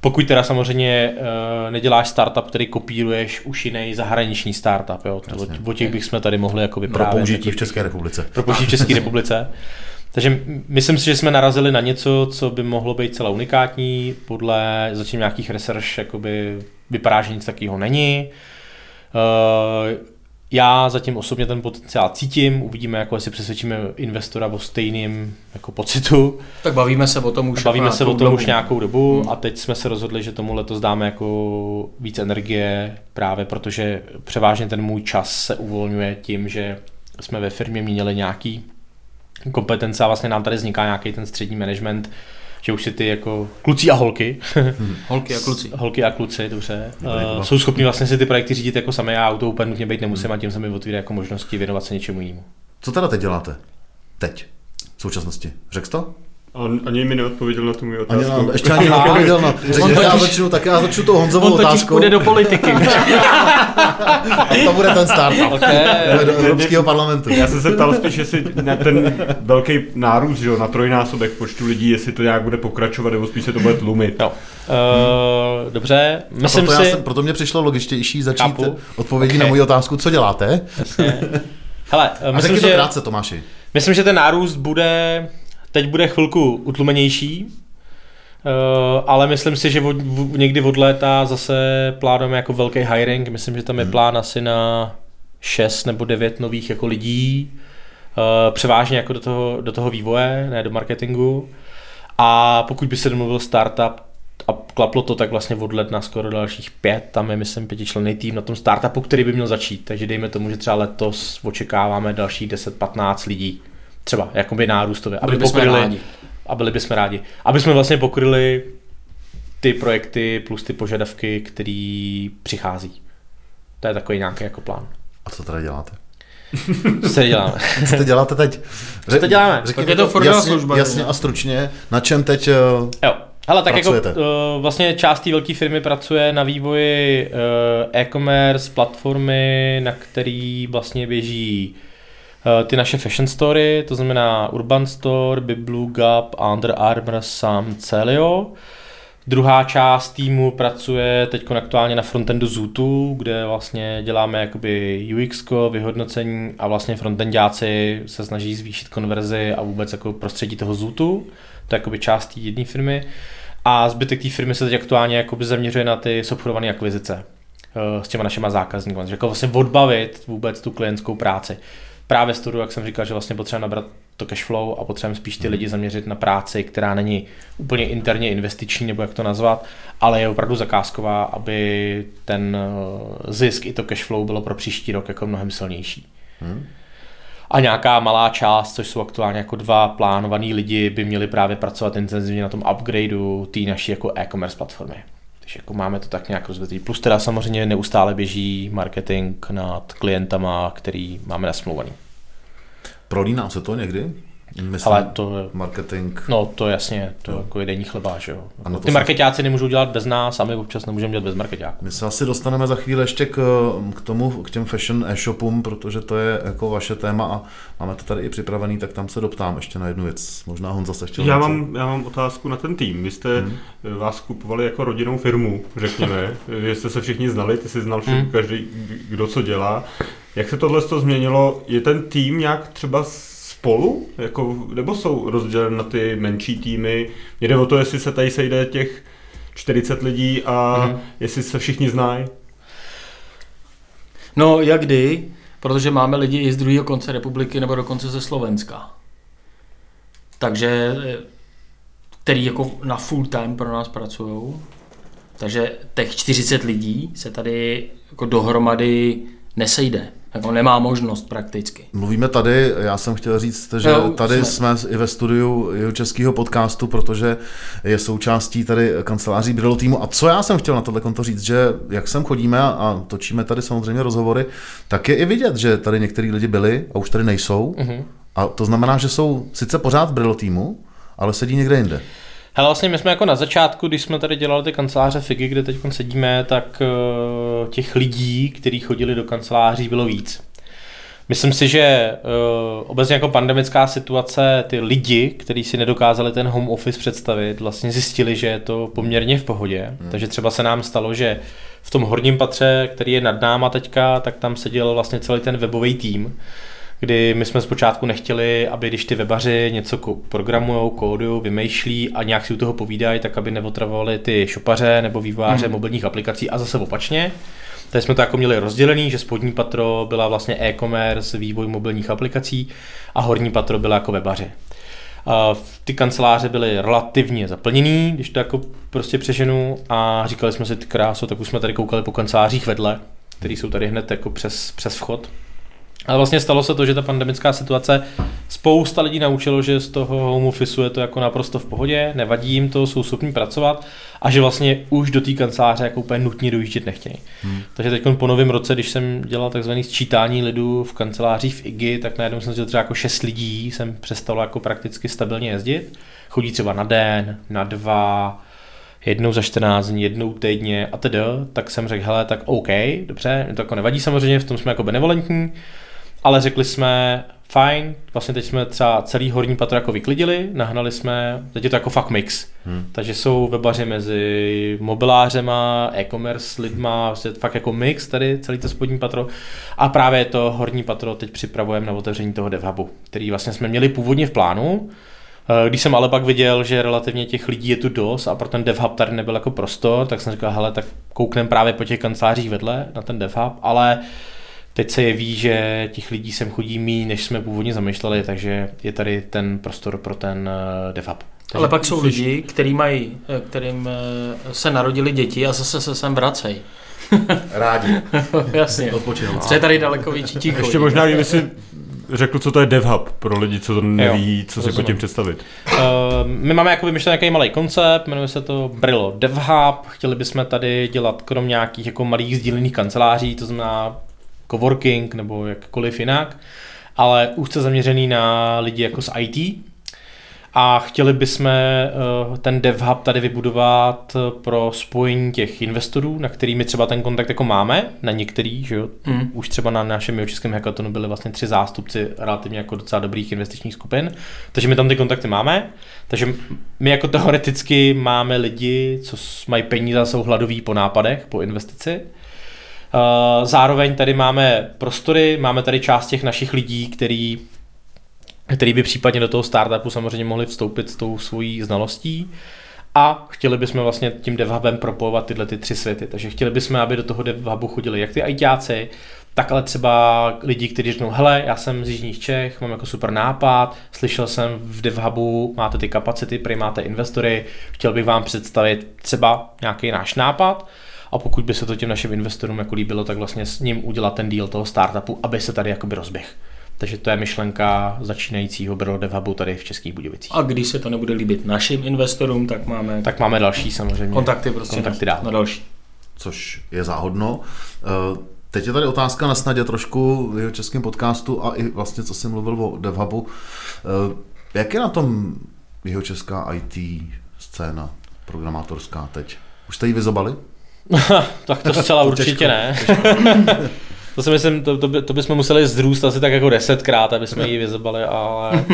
Pokud teda samozřejmě uh, neděláš startup, který kopíruješ už jiný zahraniční startup, jo. To, o těch bychom tady mohli jako vyprávět. Pro použití v České republice. Pro použití v České republice. Takže myslím si, že jsme narazili na něco, co by mohlo být celá unikátní. Podle zatím nějakých research jakoby vypadá, že nic takového není. Uh, já zatím osobně ten potenciál cítím, uvidíme, jako jestli přesvědčíme investora o stejným jako pocitu. Tak bavíme se o tom už Bavíme se o tom dobu. už nějakou dobu hmm. a teď jsme se rozhodli, že tomu letos dáme jako víc energie, právě protože převážně ten můj čas se uvolňuje tím, že jsme ve firmě měli nějaký kompetence a vlastně nám tady vzniká nějaký ten střední management, že už si ty jako kluci a holky, hmm. holky a kluci, holky a kluci, dobře, uh, jsou schopni vlastně si ty projekty řídit jako sami, já auto úplně nutně být nemusím hmm. a tím se mi otvírá jako možnosti věnovat se něčemu jinému. Co teda teď děláte? Teď, v současnosti. Řekl to? On ani mi neodpověděl na tu můj otázku. Ani, ještě ani neodpověděl na... Řekněte, já začnu, tak já začnu tou Honzovou on otázkou. On do politiky. to bude ten start. Okay. do Evropského parlamentu. Já jsem se ptal spíš, jestli na ten velký nárůst, že, na trojnásobek počtu lidí, jestli to nějak bude pokračovat, nebo spíš se to bude tlumit. No. Uh, dobře, myslím proto si... jsem, proto mě přišlo logičtější začít Chápu. odpovědí okay. na moji otázku, co děláte. Hele, uh, myslím, A že... to krátce, Tomáši. Myslím, že ten nárůst bude Teď bude chvilku utlumenější, Uh, ale myslím si, že od, v, někdy od léta zase plánujeme jako velký hiring. Myslím, že tam je hmm. plán asi na 6 nebo 9 nových jako lidí. Uh, převážně jako do toho, do toho vývoje, ne do marketingu. A pokud by se domluvil startup a klaplo to, tak vlastně od ledna skoro dalších pět, tam je myslím pětičlenný tým na tom startupu, který by měl začít. Takže dejme tomu, že třeba letos očekáváme další 10-15 lidí třeba jakoby nárůstově, aby byli pokryli, rádi. a byli bychom rádi, aby jsme vlastně pokryli ty projekty plus ty požadavky, které přichází. To je takový nějaký jako plán. A co teda děláte? Co tady děláme? Co to děláte teď? Co to děláme? Řekněte je to, to jasně, služba. Jasně a stručně. Na čem teď uh, Jo. Hele, tak pracujete? jako uh, vlastně část té velké firmy pracuje na vývoji uh, e-commerce platformy, na který vlastně běží Eh, ty naše fashion story, to znamená Urban Store, Biblu, Gap, Under Armour, Sam, Celio. Druhá část týmu pracuje teď aktuálně na frontendu Zootu, kde vlastně děláme jakoby UX, vyhodnocení a vlastně frontendáci se snaží zvýšit konverzi a vůbec jako prostředí toho Zootu. To je jakoby část jedné firmy. A zbytek té firmy se teď aktuálně jakoby zaměřuje na ty subchodované akvizice eh, s těma našima zákazníky. Jako vlastně odbavit vůbec tu klientskou práci právě z toho, jak jsem říkal, že vlastně potřebujeme nabrat to cash flow a potřebujeme spíš ty hmm. lidi zaměřit na práci, která není úplně interně investiční, nebo jak to nazvat, ale je opravdu zakázková, aby ten eh, zisk i to cash flow bylo pro příští rok jako mnohem silnější. Hmm. A nějaká malá část, což jsou aktuálně jako dva plánovaní lidi, by měli právě pracovat intenzivně na tom upgradeu té naší jako e-commerce platformy. Takže jako máme to tak nějak rozvetý. Plus teda samozřejmě neustále běží marketing nad klientama, který máme nasmluvaný. Prolíná se to někdy? Myslím, Ale to, marketing. no to jasně, to jako je denní chleba, že jo. Ano, Ty se- marketáci nemůžou dělat bez nás a my občas nemůžeme dělat bez marketáků. My se asi dostaneme za chvíli ještě k, k tomu, k těm fashion e-shopům, protože to je jako vaše téma a máme to tady i připravený, tak tam se doptám ještě na jednu věc. Možná Honza se chtěl Já něco- mám, já mám otázku na ten tým. Vy jste hmm. vás kupovali jako rodinnou firmu, řekněme. že jste se všichni znali, ty jsi znal hmm. každý, kdo co dělá. Jak se tohle to změnilo? Je ten tým nějak třeba spolu? Jako, nebo jsou rozděleny na ty menší týmy? Jde o to, jestli se tady sejde těch 40 lidí a hmm. jestli se všichni znají? No, jak kdy, protože máme lidi i z druhého konce republiky nebo dokonce ze Slovenska. Takže, který jako na full time pro nás pracují. Takže těch 40 lidí se tady jako dohromady nesejde. Jako nemá možnost prakticky. Mluvíme tady, já jsem chtěl říct, že Jo, tady jsme- jsme i ve studiu jeho českého podcastu, protože je součástí tady kanceláří Brillo týmu. A co já jsem chtěl na tohle konto říct, že jak sem chodíme a, točíme tady samozřejmě rozhovory, tak je i vidět, že tady některý lidi byli a už tady nejsou. Uh-huh. A to znamená, že jsou sice pořád v Brillo týmu, ale sedí někde jinde. Hele, vlastně my jsme jako na začátku, když jsme tady dělali ty kanceláře FIGy, kde teď sedíme, tak uh, těch lidí, kteří chodili do kanceláří, bylo víc. Myslím si, že uh, obecně jako pandemická situace, ty lidi, kteří si nedokázali ten home office představit, vlastně zjistili, že je to poměrně v pohodě. Hmm. Takže třeba se nám stalo, že v tom horním patře, který je nad náma teďka, tak tam seděl vlastně celý ten webový tým, kdy my jsme zpočátku nechtěli, aby když ty webaři něco programujou, kódují, vymýšlí a nějak si u toho povídají, tak aby neotravovali ty šopaře nebo vývojáře hmm. mobilních aplikací a zase opačně. Tady jsme to jako měli rozdělený, že spodní patro byla vlastně e-commerce, vývoj mobilních aplikací a horní patro byla jako webaři. A ty kanceláře byly relativně zaplněný, když to jako prostě přeženu a říkali jsme si ty kráso, tak už jsme tady koukali po kancelářích vedle, které jsou tady hned jako přes, přes vchod. Ale vlastně stalo se to, že ta pandemická situace spousta lidí naučilo, že z toho home office je to jako naprosto v pohodě, nevadí jim to, jsou schopni pracovat a že vlastně už do té kanceláře jako úplně nutně dojíždět nechtějí. Hmm. Takže teď po novém roce, když jsem dělal takzvaný sčítání lidů v kancelářích v IGI, tak najednou jsem si třeba jako šest lidí jsem přestal jako prakticky stabilně jezdit. Chodí třeba na den, na dva, jednou za 14 dní, jednou týdně a tedy, tak jsem řekl, hele, tak OK, dobře, to jako nevadí samozřejmě, v tom jsme jako benevolentní, ale řekli jsme, fajn, vlastně teď jsme třeba celý horní patro jako vyklidili, nahnali jsme, teď je to jako fakt mix. Hmm. Takže jsou webaři mezi mobilářema, e-commerce lidma, vlastně fakt jako mix tady celý to spodní patro. A právě to horní patro teď připravujeme na otevření toho DevHubu, který vlastně jsme měli původně v plánu, Eh, Když jsem ale pak viděl, že relativně těch lidí je tu dost a pro ten DevHub tady nebyl jako prostor, tak jsem říkal, hele, tak kouknem právě po těch kancelářích vedle na ten DevHub, ale teď se jeví, že těch lidí sem chodí méně, než jsme původně zamýšleli, takže je tady ten prostor pro ten eh, DevHub. Takže Ale pak jsou lidi, který mají, eh, kterým eh, se narodili děti a zase se sem vracejí. Rádi. Jasně. Odpočinout. Co je tady daleko větší ticho. Ještě možná, kdyby si řekl, co to je DevHub pro lidi, co to neví, co si pod tím představit. Uh, my máme jako vymyšlený nějaký malý koncept, jmenuje se to Brillo DevHub. Chtěli bychom tady dělat krom nějakých jako malých sdílených kanceláří, to znamená coworking nebo jakkoliv jinak, ale úzce zaměřený na lidi jako z IT. A chtěli bychom eh, ten DevHub tady vybudovat pro spojení těch investorů, na kterými třeba ten kontakt jako máme, na některý, že jo? Mm. Už třeba na našem českém hackathonu byli vlastně tři zástupci relativně jako docela dobrých investičních skupin, takže my tam ty kontakty máme, takže my jako teoreticky máme lidi, co s- mají peníze a jsou hladoví po nápadech, po investici. Eh, Zároveň tady máme prostory, máme tady část těch našich lidí, který který by případně do toho startupu samozřejmě mohli vstoupit s tou svojí znalostí. A chtěli bychom vlastně tím DevHubem propojovat tyhle ty tři světy. Takže chtěli bychom, aby do toho DevHubu chodili jak ty ITáci, tak ale třeba lidi, kteří řeknou, hele, já jsem z Jižních Čech, mám jako super nápad, slyšel jsem v DevHubu, máte ty kapacity, prý máte investory, chtěl bych vám představit třeba nějaký náš nápad a pokud by se to těm našim investorům jako líbilo, tak vlastně s ním udělat ten deal toho startupu, aby se tady jakoby rozběh. Takže to je myšlenka začínajícího Brlo DevHubu tady v Českých Budějovicích. A když se to nebude líbit našim investorům, tak máme Tak máme další samozřejmě. kontakty prostě kontakty na, dál. na další. což je záhodno. Eh, Teď je tady otázka na snadě trošku v jeho českém podcastu a i vlastně, co jsem mluvil o DevHubu. Eh, Jak je na tom jeho česká IT scéna programátorská teď? Už jste ji vyzobali? tak to zcela určitě ne. to si myslím, to, to, by, to bychom museli zrůst asi tak jako desetkrát, aby jsme ji vyzobali, ale...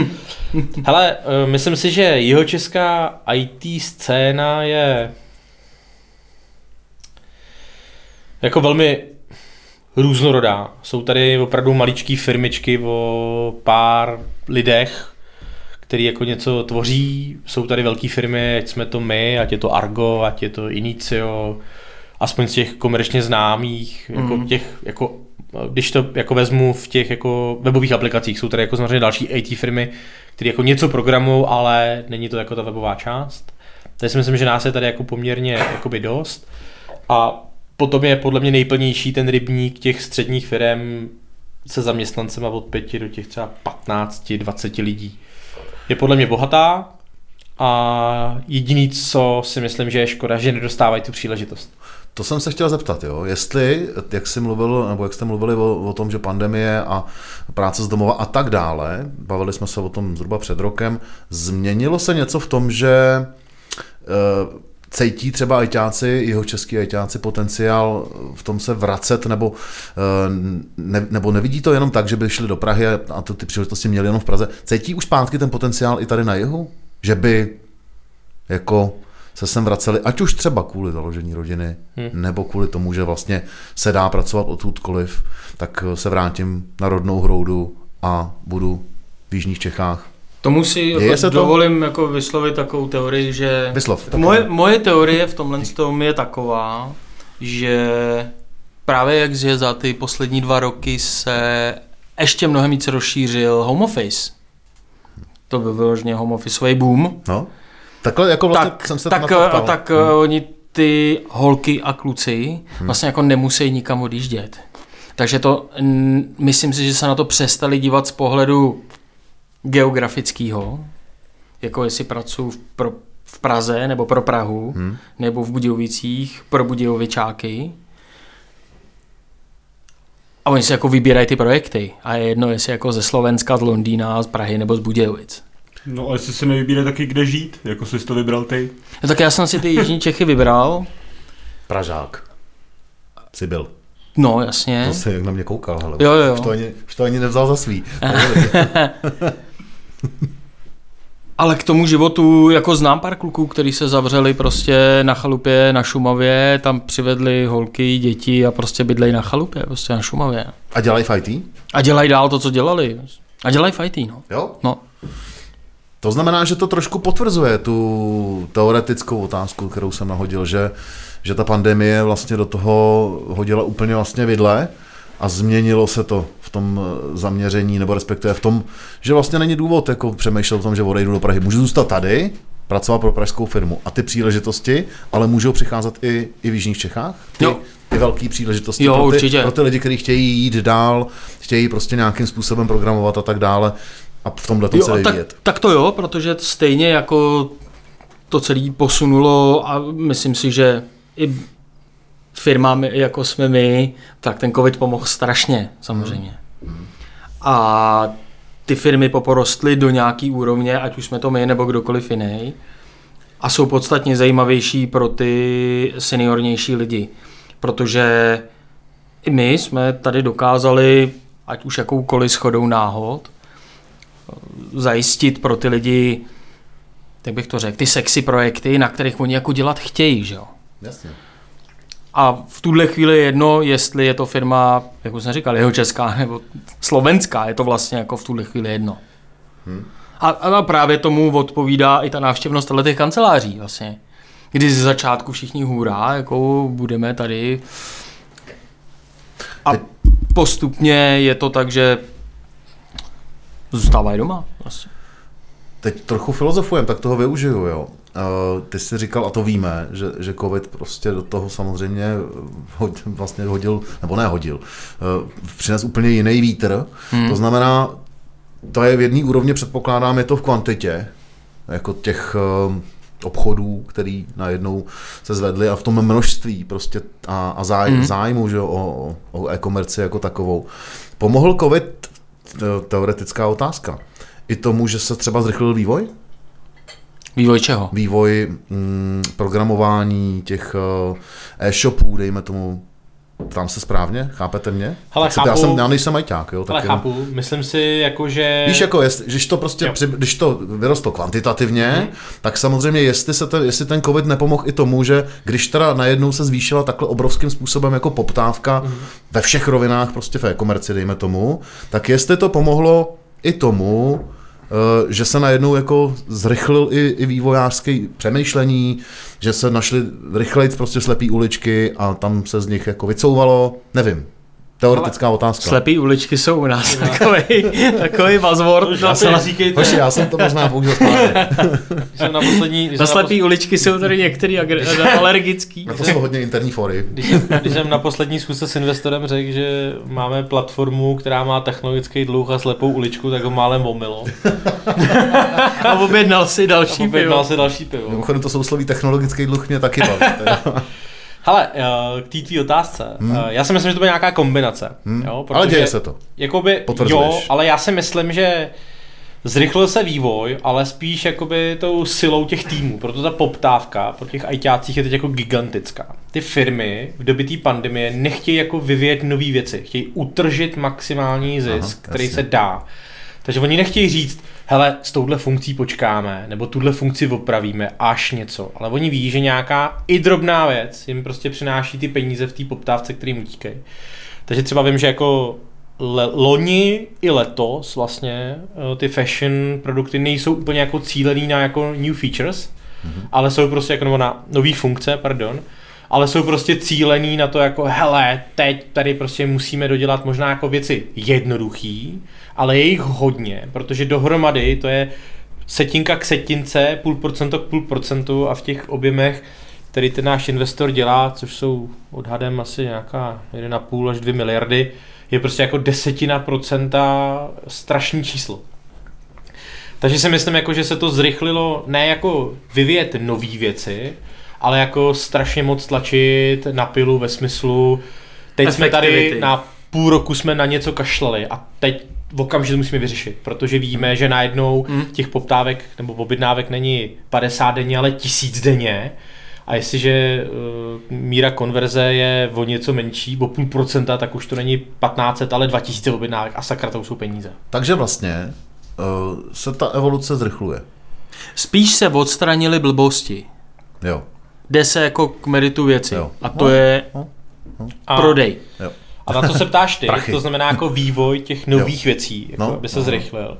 Hele, eh, myslím si, že jeho česká IT scéna je jako velmi různorodá. Jsou tady opravdu maličké firmičky o pár lidech, který jako něco tvoří. Jsou tady velké firmy, ať jsme to my, ať je to Argo, ať je to Inicio, aspoň z těch komerčně známých, jako Mhm. těch, jako, když to jako vezmu v těch jako webových aplikacích, jsou tady jako samozřejmě další IT firmy, které jako něco programují, ale není to jako ta webová část. Takže si myslím, že nás je tady jako poměrně jakoby dost. A potom je podle mě nejplnější ten rybník těch středních firm se zaměstnancema od 5 do těch třeba 15, 20 lidí. Je podle mě bohatá a jediný, co si myslím, že je škoda, že nedostávají tu příležitost. To jsem se chtěl zeptat, jo. jestli, jak jsi mluvil, nebo jak jste mluvili o, o tom, že pandemie a práce z domova a tak dále, bavili jsme se o tom zhruba před rokem, změnilo se něco v tom, že e, cítí třeba ajťáci, jeho český ajťáci potenciál v tom se vracet, nebo, e, ne, nebo nevidí to jenom tak, že by šli do Prahy a, a to ty příležitosti měli jenom v Praze. Cítí už zpátky ten potenciál i tady na jihu? Že by jako se sem vraceli, ať už třeba kvůli založení rodiny, hmm. nebo kvůli tomu, že vlastně se dá pracovat odtudkoliv, tak se vrátím na rodnou hroudu a budu v Jižních Čechách. Tomu si Děje jako se to? dovolím jako vyslovit takovou teorii, že Vyslov. moje, moje teorie v tomhle tom je taková, že právě jak je za ty poslední dva roky se ještě mnohem víc rozšířil home office. To byl vyloženě home officeový boom. No? Takhle jako vlastně tak, jsem se tak, na to tak hmm. oni ty holky a kluci vlastně jako nemusí nikam odjíždět. Takže to, myslím si, že se na to přestali dívat z pohledu geografického, jako jestli pracuji v, pro, v Praze nebo pro Prahu, hmm. nebo v Budějovicích pro Budějovičáky. A oni si jako vybírají ty projekty. A je jedno, jestli jako ze Slovenska, z Londýna, z Prahy nebo z Budějovic. No a jestli si nevybíre taky kde žít, jako jsi to vybral ty. No, tak já jsem si ty Jižní Čechy vybral. Pražák. Jsi byl. No, jasně. To jsi jak na mě koukal, hele. Jo, jo. Už to ani, už to ani nevzal za svý. Ale k tomu životu, jako znám pár kluků, kteří se zavřeli prostě na chalupě na Šumavě, tam přivedli holky, děti a prostě bydlej na chalupě, prostě na Šumavě. A dělají IT? A dělají dál to, co dělali. A dělají IT, no. Jo? no. To znamená, že to trošku potvrzuje tu teoretickou otázku, kterou jsem nahodil, že, že ta pandemie vlastně do toho hodila úplně vlastně vidle a změnilo se to v tom eh, zaměření, nebo respektive v tom, že vlastně není důvod jako přemýšlet o tom, že odejdu do Prahy. Můžu zůstat tady, pracovat pro pražskou firmu a ty příležitosti, ale můžou přicházet i, i v Jižních Čechách? Ty, Jo. ty velké příležitosti Jo, pro, ty, určitě. pro ty lidi, kteří chtějí jít dál, chtějí prostě nějakým způsobem programovat a tak dále a v tomhle tom se Jo, tak, tak to jo, protože stejně jako to celé posunulo a myslím si, že i firmám, jako jsme my, tak ten covid pomohl strašně, samozřejmě. A ty firmy poporostly do nějaký úrovně, ať už jsme to my nebo kdokoliv jiný, a jsou podstatně zajímavější pro ty seniornější lidi, protože i my jsme tady dokázali, ať už jakoukoliv schodou náhod, zajistit pro ty lidi, jak bych to řekl, ty sexy projekty, na kterých oni jako dělat chtějí, že jo. Jasně. A v tuhle chvíli je jedno, jestli je to firma, jak už jsem říkal, jeho česká nebo slovenská, je to vlastně jako v tuhle chvíli jedno. Hmm. A, a právě tomu odpovídá i ta návštěvnost těch kanceláří vlastně. Kdy z začátku všichni hurá, jako budeme tady. A postupně je to tak, že zůstávají doma. Vlastně. Teď trochu filozofujem, tak toho využiju, jo. Uh, ty jsi říkal, a to víme, že, že covid prostě do toho samozřejmě hod, vlastně hodil, nebo nehodil, uh, přines úplně jiný vítr. Hmm. To znamená, to je v jedné úrovni, předpokládám, je to v kvantitě, jako těch uh, obchodů, který najednou se zvedly a v tom množství prostě a, a záj, hmm. zájmu že, o, o e-komerci jako takovou. Pomohl covid, teoretická otázka, i tomu, že se třeba zrychlil vývoj? Vývoj čeho? Vývoj mm, programování těch uh, e-shopů, dejme tomu, tam se správně? Chápete mě? Hele, chápu, já, jsem, já nejsem ajťák, jo? Tak ale jenom... chápu, myslím si, jako, že... Víš, jako, jest, když to prostě, při, když to vyrostlo kvantitativně, hmm. tak samozřejmě, jestli, se ten, jestli ten covid nepomohl i tomu, že když teda najednou se zvýšila takhle obrovským způsobem jako poptávka hmm. ve všech rovinách, prostě v e-komerci, dejme tomu, tak jestli to pomohlo i tomu, že se najednou jako zrychlil i, i vývojářský přemýšlení, že se našly rychleji prostě slepý uličky a tam se z nich jako vycouvalo, nevím, Teoretická otázka. Slepý uličky jsou u nás takový, takový buzzword. Já, jsem, hoši, já jsem to možná použil správně. jsem na poslední... Na slepý na uličky jsou tady některý alergický. Na to jsou hodně interní fory. Když, když jsem na poslední schůzce s investorem řekl, že máme platformu, která má technologický dluh a slepou uličku, tak ho málem omilo. a objednal si další a objednal pivo. si další pivo. Mimochodem to sousloví technologický dluh mě taky baví. Hele, uh, k té tvý otázce. Hmm. Uh, já si myslím, že to bude nějaká kombinace. Hmm. Jo, protože, ale děje se to. Jakoby, jo, ale já si myslím, že zrychlil se vývoj, ale spíš jakoby tou silou těch týmů, proto ta poptávka pro těch ITácích je teď jako gigantická. Ty firmy v době té pandemie nechtějí jako vyvíjet nové věci, chtějí utržit maximální zisk, Aha, který se dá. Takže oni nechtějí říct, hele, s touhle funkcí počkáme, nebo tuhle funkci opravíme, až něco. Ale oni ví, že nějaká i drobná věc jim prostě přináší ty peníze v té poptávce, kterým utíkají. Takže třeba vím, že jako le, loni i letos vlastně eh, ty fashion produkty nejsou úplně jako cílený na jako new features, mm-hmm. ale jsou prostě jako na nové funkce, pardon, ale jsou prostě cílený na to jako hele, teď tady prostě musíme dodělat možná jako věci jednoduchý, ale je jich hodně, protože dohromady to je setinka k setince, půl procento k půl procentu a v těch objemech, který ten náš investor dělá, což jsou odhadem asi nějaká 1,5 až 2 miliardy, je prostě jako desetina procenta strašný číslo. Takže si myslím, jako, že se to zrychlilo ne jako vyvíjet nové věci, ale jako strašně moc tlačit na pilu ve smyslu, teď jsme tady na půl roku jsme na něco kašlali a teď v okamžitu musíme vyřešit, protože víme, že najednou mm. těch poptávek nebo objednávek není 50 denně, ale tisíc denně. A jestliže uh, míra konverze je o něco menší, o půl procenta, tak už to není 1500, ale 2000 objednávek a sakra to jsou peníze. Takže vlastně uh, se ta evoluce zrychluje. Spíš se odstranili blbosti. Jo. Jde se jako k meritu věci. Jo. A to no, je no, no. prodej. Jo. A na co se ptáš ty, Prachy. to znamená jako vývoj těch nových jo. věcí, jako no, aby se no. zrychlil.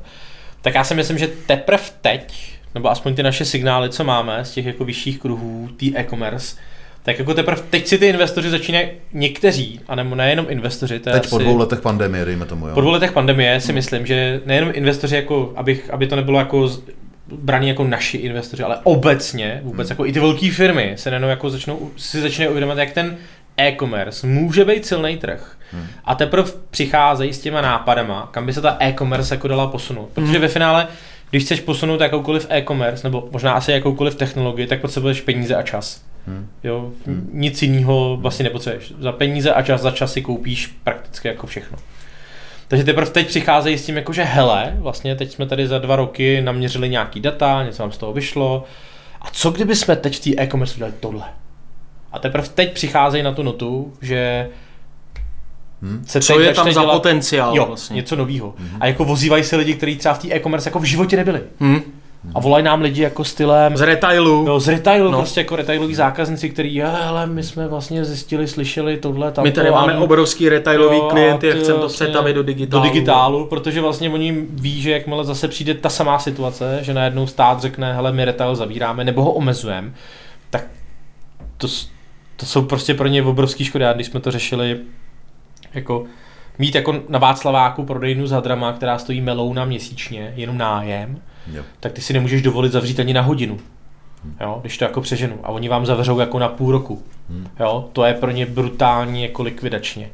Tak já si myslím, že teprve teď, nebo aspoň ty naše signály, co máme z těch jako vyšších kruhů, tý e-commerce, tak jako teprve teď si ty investoři začínají někteří, a nebo nejenom investoři. To teď asi, po dvou letech pandemie, dejme tomu. Jo. Po dvou letech pandemie si no. myslím, že nejenom investoři, jako, abych, aby to nebylo jako braní jako naši investoři, ale obecně, vůbec hmm. jako i ty velké firmy se nejenom jako začnou, si začínají uvědomit, jak ten e-commerce může být silný trh. Hmm. A teprve přicházejí s těma nápadama, kam by se ta e-commerce jako dala posunout. Protože hmm. ve finále, když chceš posunout jakoukoliv e-commerce, nebo možná asi jakoukoliv technologii, tak potřebuješ peníze a čas. Hmm. Jo, hmm. Nic jiného vlastně nepotřebuješ. Za peníze a čas, za čas si koupíš prakticky jako všechno. Takže teprve teď přicházejí s tím, jako že hele, vlastně teď jsme tady za dva roky naměřili nějaký data, něco nám z toho vyšlo. A co kdyby jsme teď v té e-commerce udělali tohle? A teprve teď přicházejí na tu notu, že Hmm. Se Co je tam za dělat, potenciál jo, vlastně? něco nového. Hmm. A jako vozívají se lidi, kteří třeba v té e-commerce jako v životě nebyli. Hmm. A volají nám lidi jako stylem... Z retailu. Jo, z retailu, no. prostě jako retailoví zákazníci, kteří, hele, my jsme vlastně zjistili, slyšeli tohle, tamto. My tady máme a, obrovský retailový jo, klienty a chceme to vlastně přetavit do digitálu. Do digitálu, protože vlastně oni ví, že jakmile zase přijde ta samá situace, že najednou stát řekne, hele, my retail zavíráme, nebo ho omezujeme, tak to, to jsou prostě pro ně obrovský škody. A když jsme to řešili, jako mít jako na Václaváku prodejnu za drama, která stojí melouna měsíčně, jenom nájem, jo. tak ty si nemůžeš dovolit zavřít ani na hodinu. jo, když to jako přeženu. A oni vám zavřou jako na půl roku. Jo, to je pro ně brutální jako likvidačně.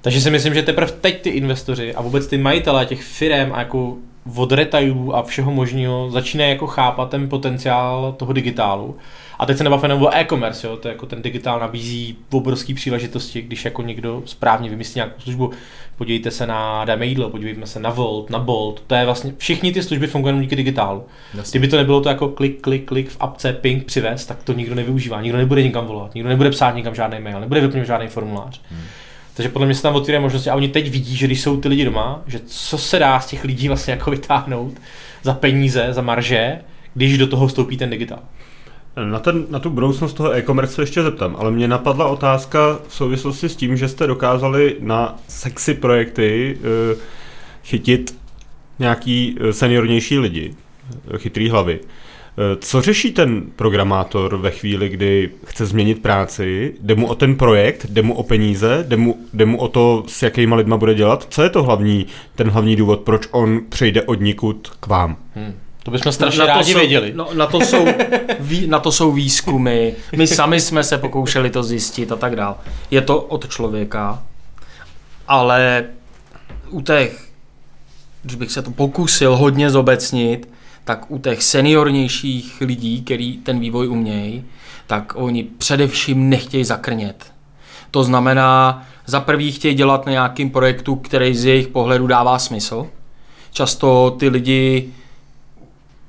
Takže si myslím, že teprve teď ty investoři a vůbec ty majitelé těch firm a jako od retailů a všeho možného začínají jako chápat ten potenciál toho digitálu. A teď se nebavíme o e-commerce, jo? to je jako ten digitál nabízí obrovské příležitosti, když jako někdo správně vymyslí nějakou službu. Podívejte se na Dame jídlo, podívejte se na Volt, na Bolt, to je vlastně, všichni ty služby fungují jenom díky digitálu. Jasně. Kdyby to nebylo to jako klik, klik, klik v apce ping přivez, tak to nikdo nevyužívá, nikdo nebude nikam volat, nikdo nebude psát nikam žádný mail, nebude vyplňovat žádný formulář. Hmm. Takže podle mě se tam otvírají možnosti a oni teď vidí, že když jsou ty lidi doma, že co se dá z těch lidí vlastně jako vytáhnout za peníze, za marže, když do toho vstoupí ten digitál. Na, ten, na tu budoucnost toho e-commerce se ještě zeptám, ale mě napadla otázka v souvislosti s tím, že jste dokázali na sexy projekty uh, chytit nějaký eh, seniornější lidi, eh, chytrý hlavy. Eh, Co řeší ten programátor ve chvíli, kdy chce změnit práci? Jde mu o ten projekt, jde mu o peníze, jde mu, jde mu o to, s jakýma lidma bude dělat? Co je to hlavní, ten hlavní důvod, proč on přejde od nikud k vám? Hmm. To bychom strašně to rádi jsou, věděli. No, na, to jsou, ví, na to jsou výzkumy, my sami jsme se pokoušeli to zjistit a tak dál. Je to od člověka, ale u těch, když bych se to pokusil hodně zobecnit, tak u těch seniornějších lidí, který ten vývoj umějí, tak oni především nechtějí zakrnět. To znamená, za prvý chtějí dělat na nějakým projektu, který z jejich pohledu dává smysl. Často ty lidi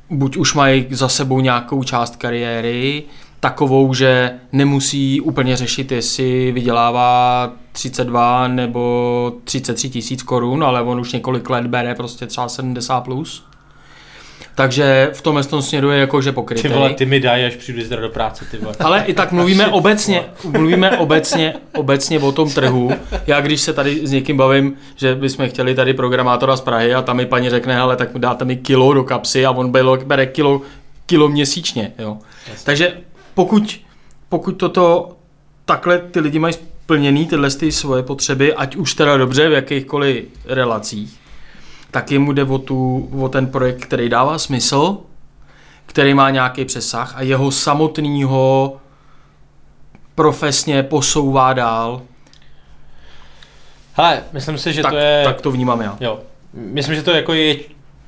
buď už mají za sebou nějakou část kariéry, takovou, že nemusí úplně řešit, jestli vydělává 32 nebo 33 tisíc korun, ale on už několik let bere prostě třeba 70 plus. Takže v tomhle tom směru je jakože pokrytý. Ty vole, ty mi dají, až přijdu zítra do práce, ty vole. Ale i tak mluvíme obecně, mluvíme obecně, obecně o tom trhu. Já když se tady s někým bavím, že bychom chtěli tady programátora z Prahy a tam mi paní řekne, ale tak dáte mi kilo do kapsy a on bylo, bere kilo, kilo měsíčně. Jo. Takže pokud, pokud toto takhle ty lidi mají splněný tyhle ty svoje potřeby, ať už teda dobře v jakýchkoliv relacích, tak jemu jde o, tu, o ten projekt, který dává smysl, který má nějaký přesah a jeho samotného profesně posouvá dál. Hele, myslím si, že tak, to je... tak to vnímám já. Jo. Myslím, že to jako je...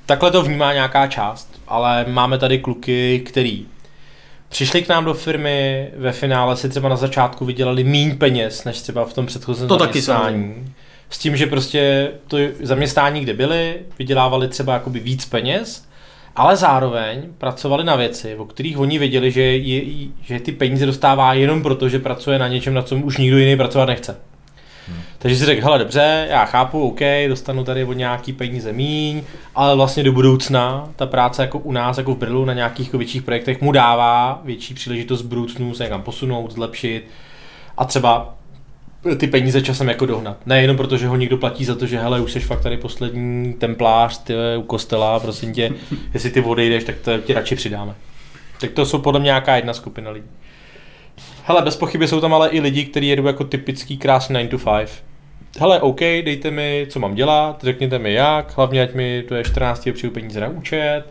Takhle to vnímá nějaká část, ale máme tady kluky, který přišli k nám do firmy, ve finále si třeba na začátku vydělali méně peněz, než třeba v tom předchozím To taky. S tím, že prostě to zaměstnání, kde byli, vydělávali třeba jakoby víc peněz, ale zároveň pracovali na věci, o kterých oni věděli, že, je, že ty peníze dostává jenom proto, že pracuje na něčem, na čem už nikdo jiný pracovat nechce. Hmm. Takže si řekl, hele dobře, já chápu, OK, dostanu tady od nějaký peníze míň, ale vlastně do budoucna ta práce jako u nás, jako v Brlu na nějakých jako větších projektech mu dává větší příležitost v budoucnu se někam posunout, zlepšit a třeba ty peníze časem jako dohnat. Nejenom proto, že ho někdo platí za to, že hele, už jsi fakt tady poslední templář ty, u kostela, prosím tě, jestli ty odejdeš, tak to ti radši přidáme. Tak to jsou podle mě nějaká jedna skupina lidí. Hele, bez pochyby jsou tam ale i lidi, kteří jedou jako typický krásný 9 to 5. Hele, OK, dejte mi, co mám dělat, řekněte mi jak, hlavně ať mi to je 14. přijdu peníze na účet,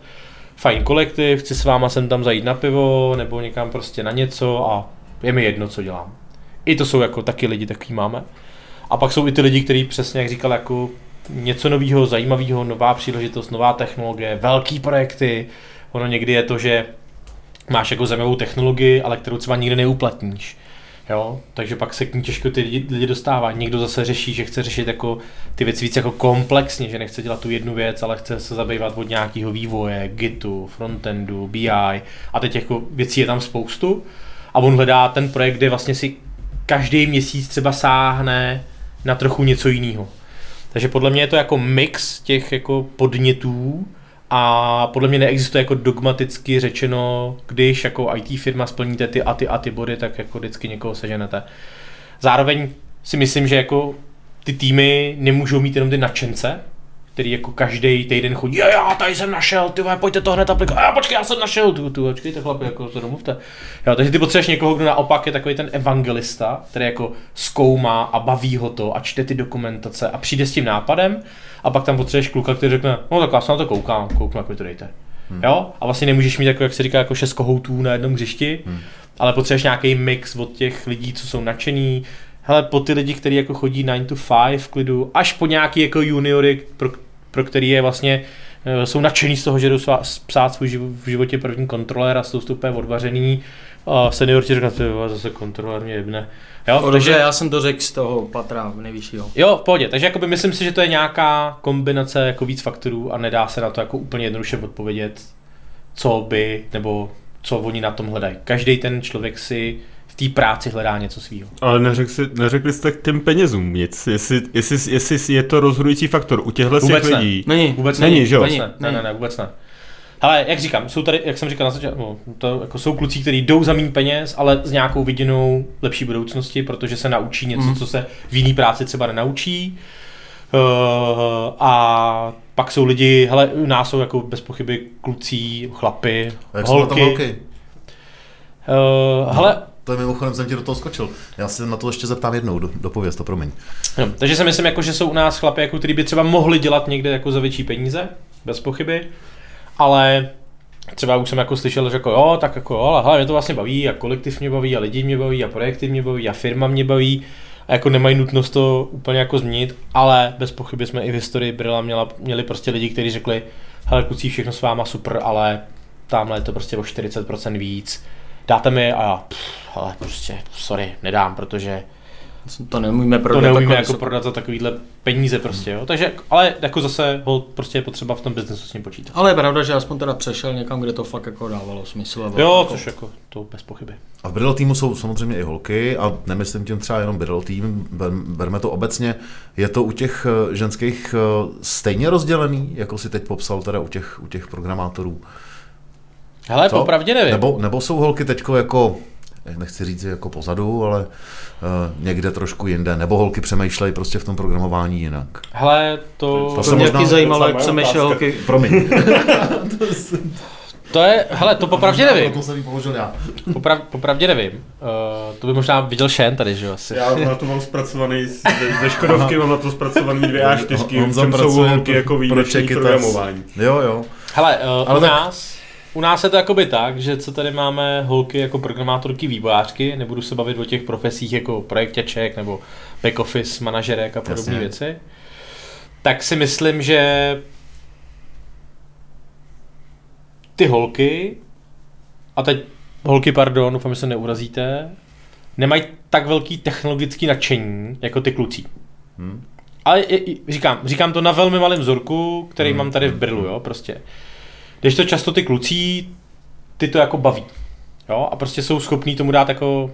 fajn kolektiv, chci s váma sem tam zajít na pivo, nebo někam prostě na něco a je mi jedno, co dělám. I to jsou jako taky lidi, takový máme. A pak jsou i ty lidi, kteří přesně, jak říkal, jako něco nového, zajímavého, nová příležitost, nová technologie, velký projekty. Ono někdy je to, že máš jako zajímavou technologii, ale kterou třeba nikdy neuplatníš. Jo? Takže pak se k ní těžko ty lidi, lidi dostává. Někdo zase řeší, že chce řešit jako ty věci víc jako komplexně, že nechce dělat tu jednu věc, ale chce se zabývat od nějakého vývoje, Gitu, frontendu, BI a teď jako věcí je tam spoustu a on hledá ten projekt, kde vlastně si každý měsíc třeba sáhne na trochu něco jiného. Takže podle mě je to jako mix těch jako podnětů a podle mě neexistuje jako dogmaticky řečeno, když jako IT firma splníte ty a ty a ty body, tak jako vždycky někoho seženete. Zároveň si myslím, že jako ty týmy nemůžou mít jenom ty nadšence, který jako každý týden chodí, jo, já tady jsem našel, ty vole, pojďte to hned aplikovat, a počkej, já jsem našel, tu, tu, počkejte chlapi, jako to domluvte. Jo, takže ty potřebuješ někoho, kdo naopak je takový ten evangelista, který jako zkoumá a baví ho to a čte ty dokumentace a přijde s tím nápadem a pak tam potřebuješ kluka, který řekne, no tak já se na to koukám, kouknu, jak mi to dejte. Hmm. Jo? A vlastně nemůžeš mít, jako, jak se říká, jako šest kohoutů na jednom hřišti, hmm. ale potřebuješ nějaký mix od těch lidí, co jsou nadšený, hele, po ty lidi, kteří jako chodí 9 to 5 v klidu, až po nějaký jako juniory, pro, pro který je vlastně eh, jsou nadšený z toho, že jdou psát svůj v životě první kontroler a jsou to odvařený. A senior ti řekne, ty zase kontroler mě jebne. Jo, o, takže já jsem to řekl z toho patra nejvyššího. Jo, v pohodě. Takže jakoby myslím si, že to je nějaká kombinace jako víc faktorů a nedá se na to jako úplně jednoduše odpovědět, co by, nebo co oni na tom hledají. Každý ten člověk si v té práci hledá něco svého. Ale neřek si, neřekli jste k těm penězům nic, jestli, jestli, jestli je to rozhodující faktor u těchto vůbec lidí. Ne. Není. Vůbec není, že jo? Ne, ne, ne, ne, vůbec ne. Ale jak říkám, jsou tady, jak jsem říkal na začátku, no, to jako jsou kluci, kteří jdou za méně peněz, ale s nějakou viděnou lepší budoucnosti, protože se naučí něco, mm. co se v jiné práci třeba nenaučí. Uh, a pak jsou lidi, hele, u nás jsou jako bez pochyby kluci, chlapy, a jak holky. Jsou holky? Uh, hele, to je mimochodem, jsem ti do toho skočil. Já se na to ještě zeptám jednou, do, dopověz to, promiň. No, takže si myslím, jako, že jsou u nás chlapy, jako, kteří by třeba mohli dělat někde jako za větší peníze, bez pochyby, ale třeba už jsem jako slyšel, že jako jo, tak jako jo, ale hele, mě to vlastně baví a kolektiv mě baví a lidi mě baví a projekty mě baví a firma mě baví a jako nemají nutnost to úplně jako změnit, ale bez pochyby jsme i v historii Brila měla, měli prostě lidi, kteří řekli, hele kluci, všechno s váma super, ale tamhle je to prostě o 40% víc, dáte mi a já, pff, ale prostě, sorry, nedám, protože to neumíme prodat, to neumíme jako prodat za takovýhle peníze prostě, jo. Takže, ale jako zase ho prostě je potřeba v tom biznesu s ním počítat. Ale je pravda, že aspoň teda přešel někam, kde to fakt jako dávalo smysl. Jo, jako... což jako to bez pochyby. A v Bridal týmu jsou samozřejmě i holky a nemyslím tím třeba jenom Bridal tým, berme to obecně. Je to u těch eh, ženských eh, stejně rozdělený, jako si teď popsal teda u těch, u těch programátorů? Hele, Co? popravdě nevím. Nebo, nebo jsou holky teďko jako nechci říct jako pozadu, ale uh, někde trošku jinde, nebo holky přemýšlejí prostě v tom programování jinak. Hele, to... To, to se možná zajímalo, jak přemýšlej holky. Promiň. To je, hele, to popravdě nevím. To jsem položil já. Poprav, popravdě nevím. Uh, to by možná viděl Shen tady, že jo? Asi. Já na to mám zpracovaný, ze Škodovky mám na to zpracovaný dvě A4, v čem jsou holky jako výjimeční programování. Jo, jo. Hele, uh, Ale u tak... u nás je to jakoby tak, že co tady máme holky jako programátorky, vývojářky, nebudu se bavit o těch profesích jako projekťaček nebo back office manažerek a podobné věci, tak si myslím, že ty holky, a teď holky, pardon, doufám, že se neurazíte, nemají tak velký technologický nadšení jako ty kluci. Hmm. Ale je, říkám, říkám to na velmi malém vzorku, který hmm. mám tady v Brlu, jo, prostě. Když to často ty kluci, ty to jako baví. Jo? A prostě jsou schopní tomu dát jako,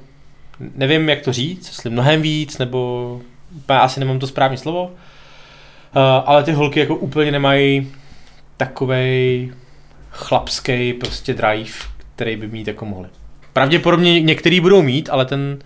nevím jak to říct, jestli mnohem víc, nebo asi nemám to správné slovo, uh, ale ty holky jako úplně nemají takovej chlapský prostě drive, který by mít jako mohli. Pravděpodobně některý budou mít, ale ten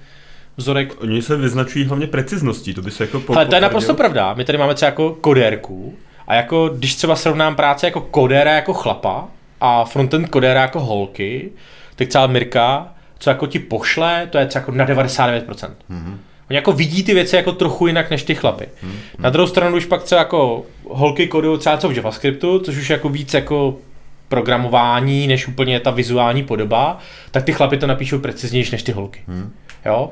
vzorek... Oni se vyznačují hlavně precizností, to by se jako... Po, ale to je naprosto pravda. My tady máme třeba jako kodérku, a jako, když třeba srovnám práci jako kodéra jako chlapa a frontend kodéra jako holky, tak třeba Mirka, co jako ti pošle, to je třeba jako na 99%. Mm-hmm. Oni jako vidí ty věci jako trochu jinak než ty chlapy. Mm-hmm. Na druhou stranu už pak třeba jako holky kodují třeba co v JavaScriptu, což už jako víc jako programování, než úplně ta vizuální podoba, tak ty chlapy to napíšou preciznější než ty holky. Mm. Jo?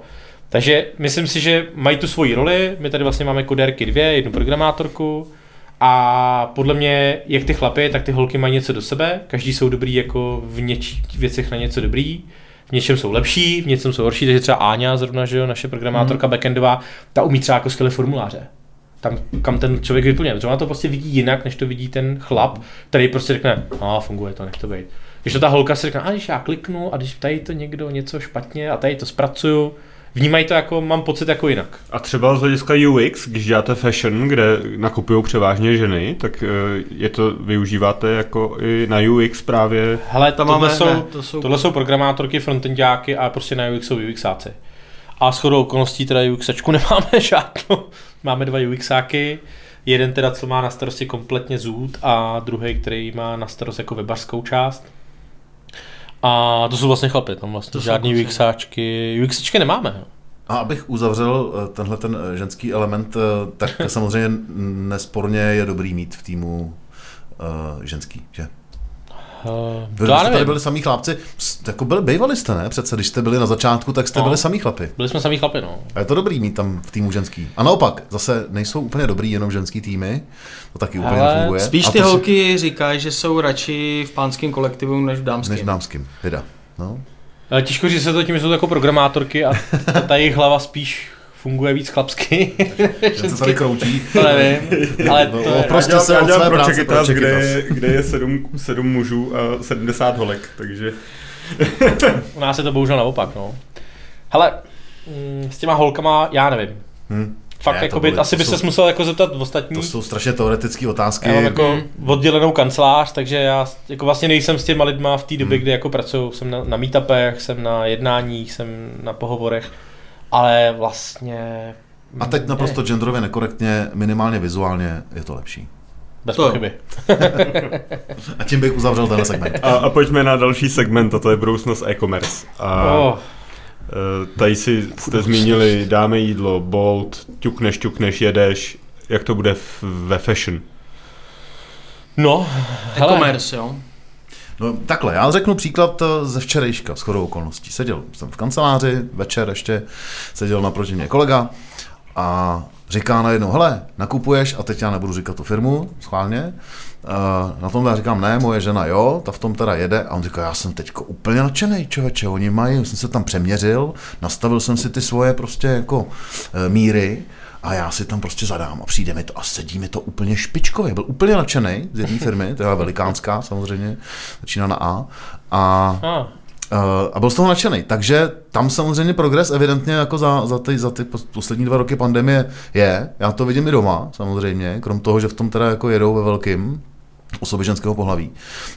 Takže myslím si, že mají tu svoji roli. My tady vlastně máme kodérky dvě, jednu programátorku, a podle mě, jak ty chlapy, tak ty holky mají něco do sebe. Každý jsou dobrý jako v něčích věcech na něco dobrý. V něčem jsou lepší, v něčem jsou horší, takže třeba Áňa, zrovna, že jo, naše programátorka mm. backendová, ta umí třeba jako skvělé formuláře. Tam, kam ten člověk vyplňuje. Protože ona to prostě vidí jinak, než to vidí ten chlap, který prostě řekne, a funguje to, nech to být. Když to ta holka si řekne, a když já kliknu a když tady to někdo něco špatně a tady to zpracuju, vnímají to jako, mám pocit jako jinak. A třeba z hlediska UX, když děláte fashion, kde nakupují převážně ženy, tak eh, je to využíváte jako i na UX právě? Hele, to máme, jsou, ne, to jsou... tohle jsou programátorky, frontendáky a prostě na UX jsou UXáci. A s chodou okolností teda UXačku nemáme žádnou. Máme dva UXáky, jeden teda, co má na starosti kompletně zůd a druhý, který má na starost jako webařskou část. A to jsou vlastně chlapy, tam vlastně to žádný UXáčky, UXáčky nemáme. A abych uzavřel eh, tenhle ten eh, ženský element, eh, tak samozřejmě nesporně je dobrý mít v týmu uh, ženský, že? Uh, Byli, já jste tady nevím. byli samý chlapci, jako byli, bývali jste, ne? Přece, když jste byli na začátku, tak jste No. byli samý chlapy. Byli jsme samý chlapi, no. A je to dobrý mít tam v týmu ženský. A naopak, zase nejsou úplně dobrý jenom ženský týmy, to taky úplně Ale nefunguje. Spíš ty to si- holky říkají, že jsou radši v pánském kolektivu než v dámském. Než v dámským, vida. No. Ale těžko říct se to tím, že jsou jako programátorky a ta, ta jejich hlava spíš funguje víc chlapsky. Že se tady kroutí. to nevím, ale to No, je... Prostě já dělám, se já dělám pro práce Čekytas, kde, kde je sedm, sedm mužů a 70 holek, takže U nás je to bohužel naopak, no. Hele, mm, s těma holkama já nevím. Hm. Fakt, Ne, to jakoby, byly- asi by se musel jako zeptat v ostatní. To jsou strašně teoretické otázky. Já mám jako oddělenou kancelář, takže já jako vlastně nejsem s těma lidma v té době, Hmm. kdy jako pracuju. Jsem na, na meetupech, jsem na jednáních, jsem na pohovorech, ale vlastně... A teď naprosto genderově nekorektně, minimálně vizuálně je to lepší. Bez To pochyby. A tím bych uzavřel tenhle segment. A, a pojďme na další segment, a to je budoucnost e-commerce. A Oh, eh, tady si jste zmínili, dáme jídlo, Bolt, ťukneš, ťukneš, jedeš, jak to bude v, ve fashion. no, hele, E-commerce, jo. No, takhle, já řeknu příklad eh, ze včerejška, s chodou okolností. Seděl jsem v kanceláři, večer ještě, seděl naproti mě kolega a říká najednou, hele, nakupuješ, a teď já nebudu říkat tu firmu, schválně, Uh, na tom já říkám, ne, moje žena jo, ta v tom teda jede. A on říká, já jsem teďko úplně nadšený, člověče, oni mají, jsem se tam přeměřil, nastavil jsem si ty svoje prostě jako uh, míry a já si tam prostě zadám a přijde mi to a sedí mi to úplně špičkově. Byl úplně nadšený z jedné firmy, teda velikánská samozřejmě, začíná na A. A ah, Uh, a byl z toho nadšený. Takže tam samozřejmě progres evidentně jako za, za, ty, za ty pos- poslední dva roky pandemie je. Já to vidím i doma samozřejmě, krom toho, že v tom teda jako jedou ve velkým osoby ženského pohlaví.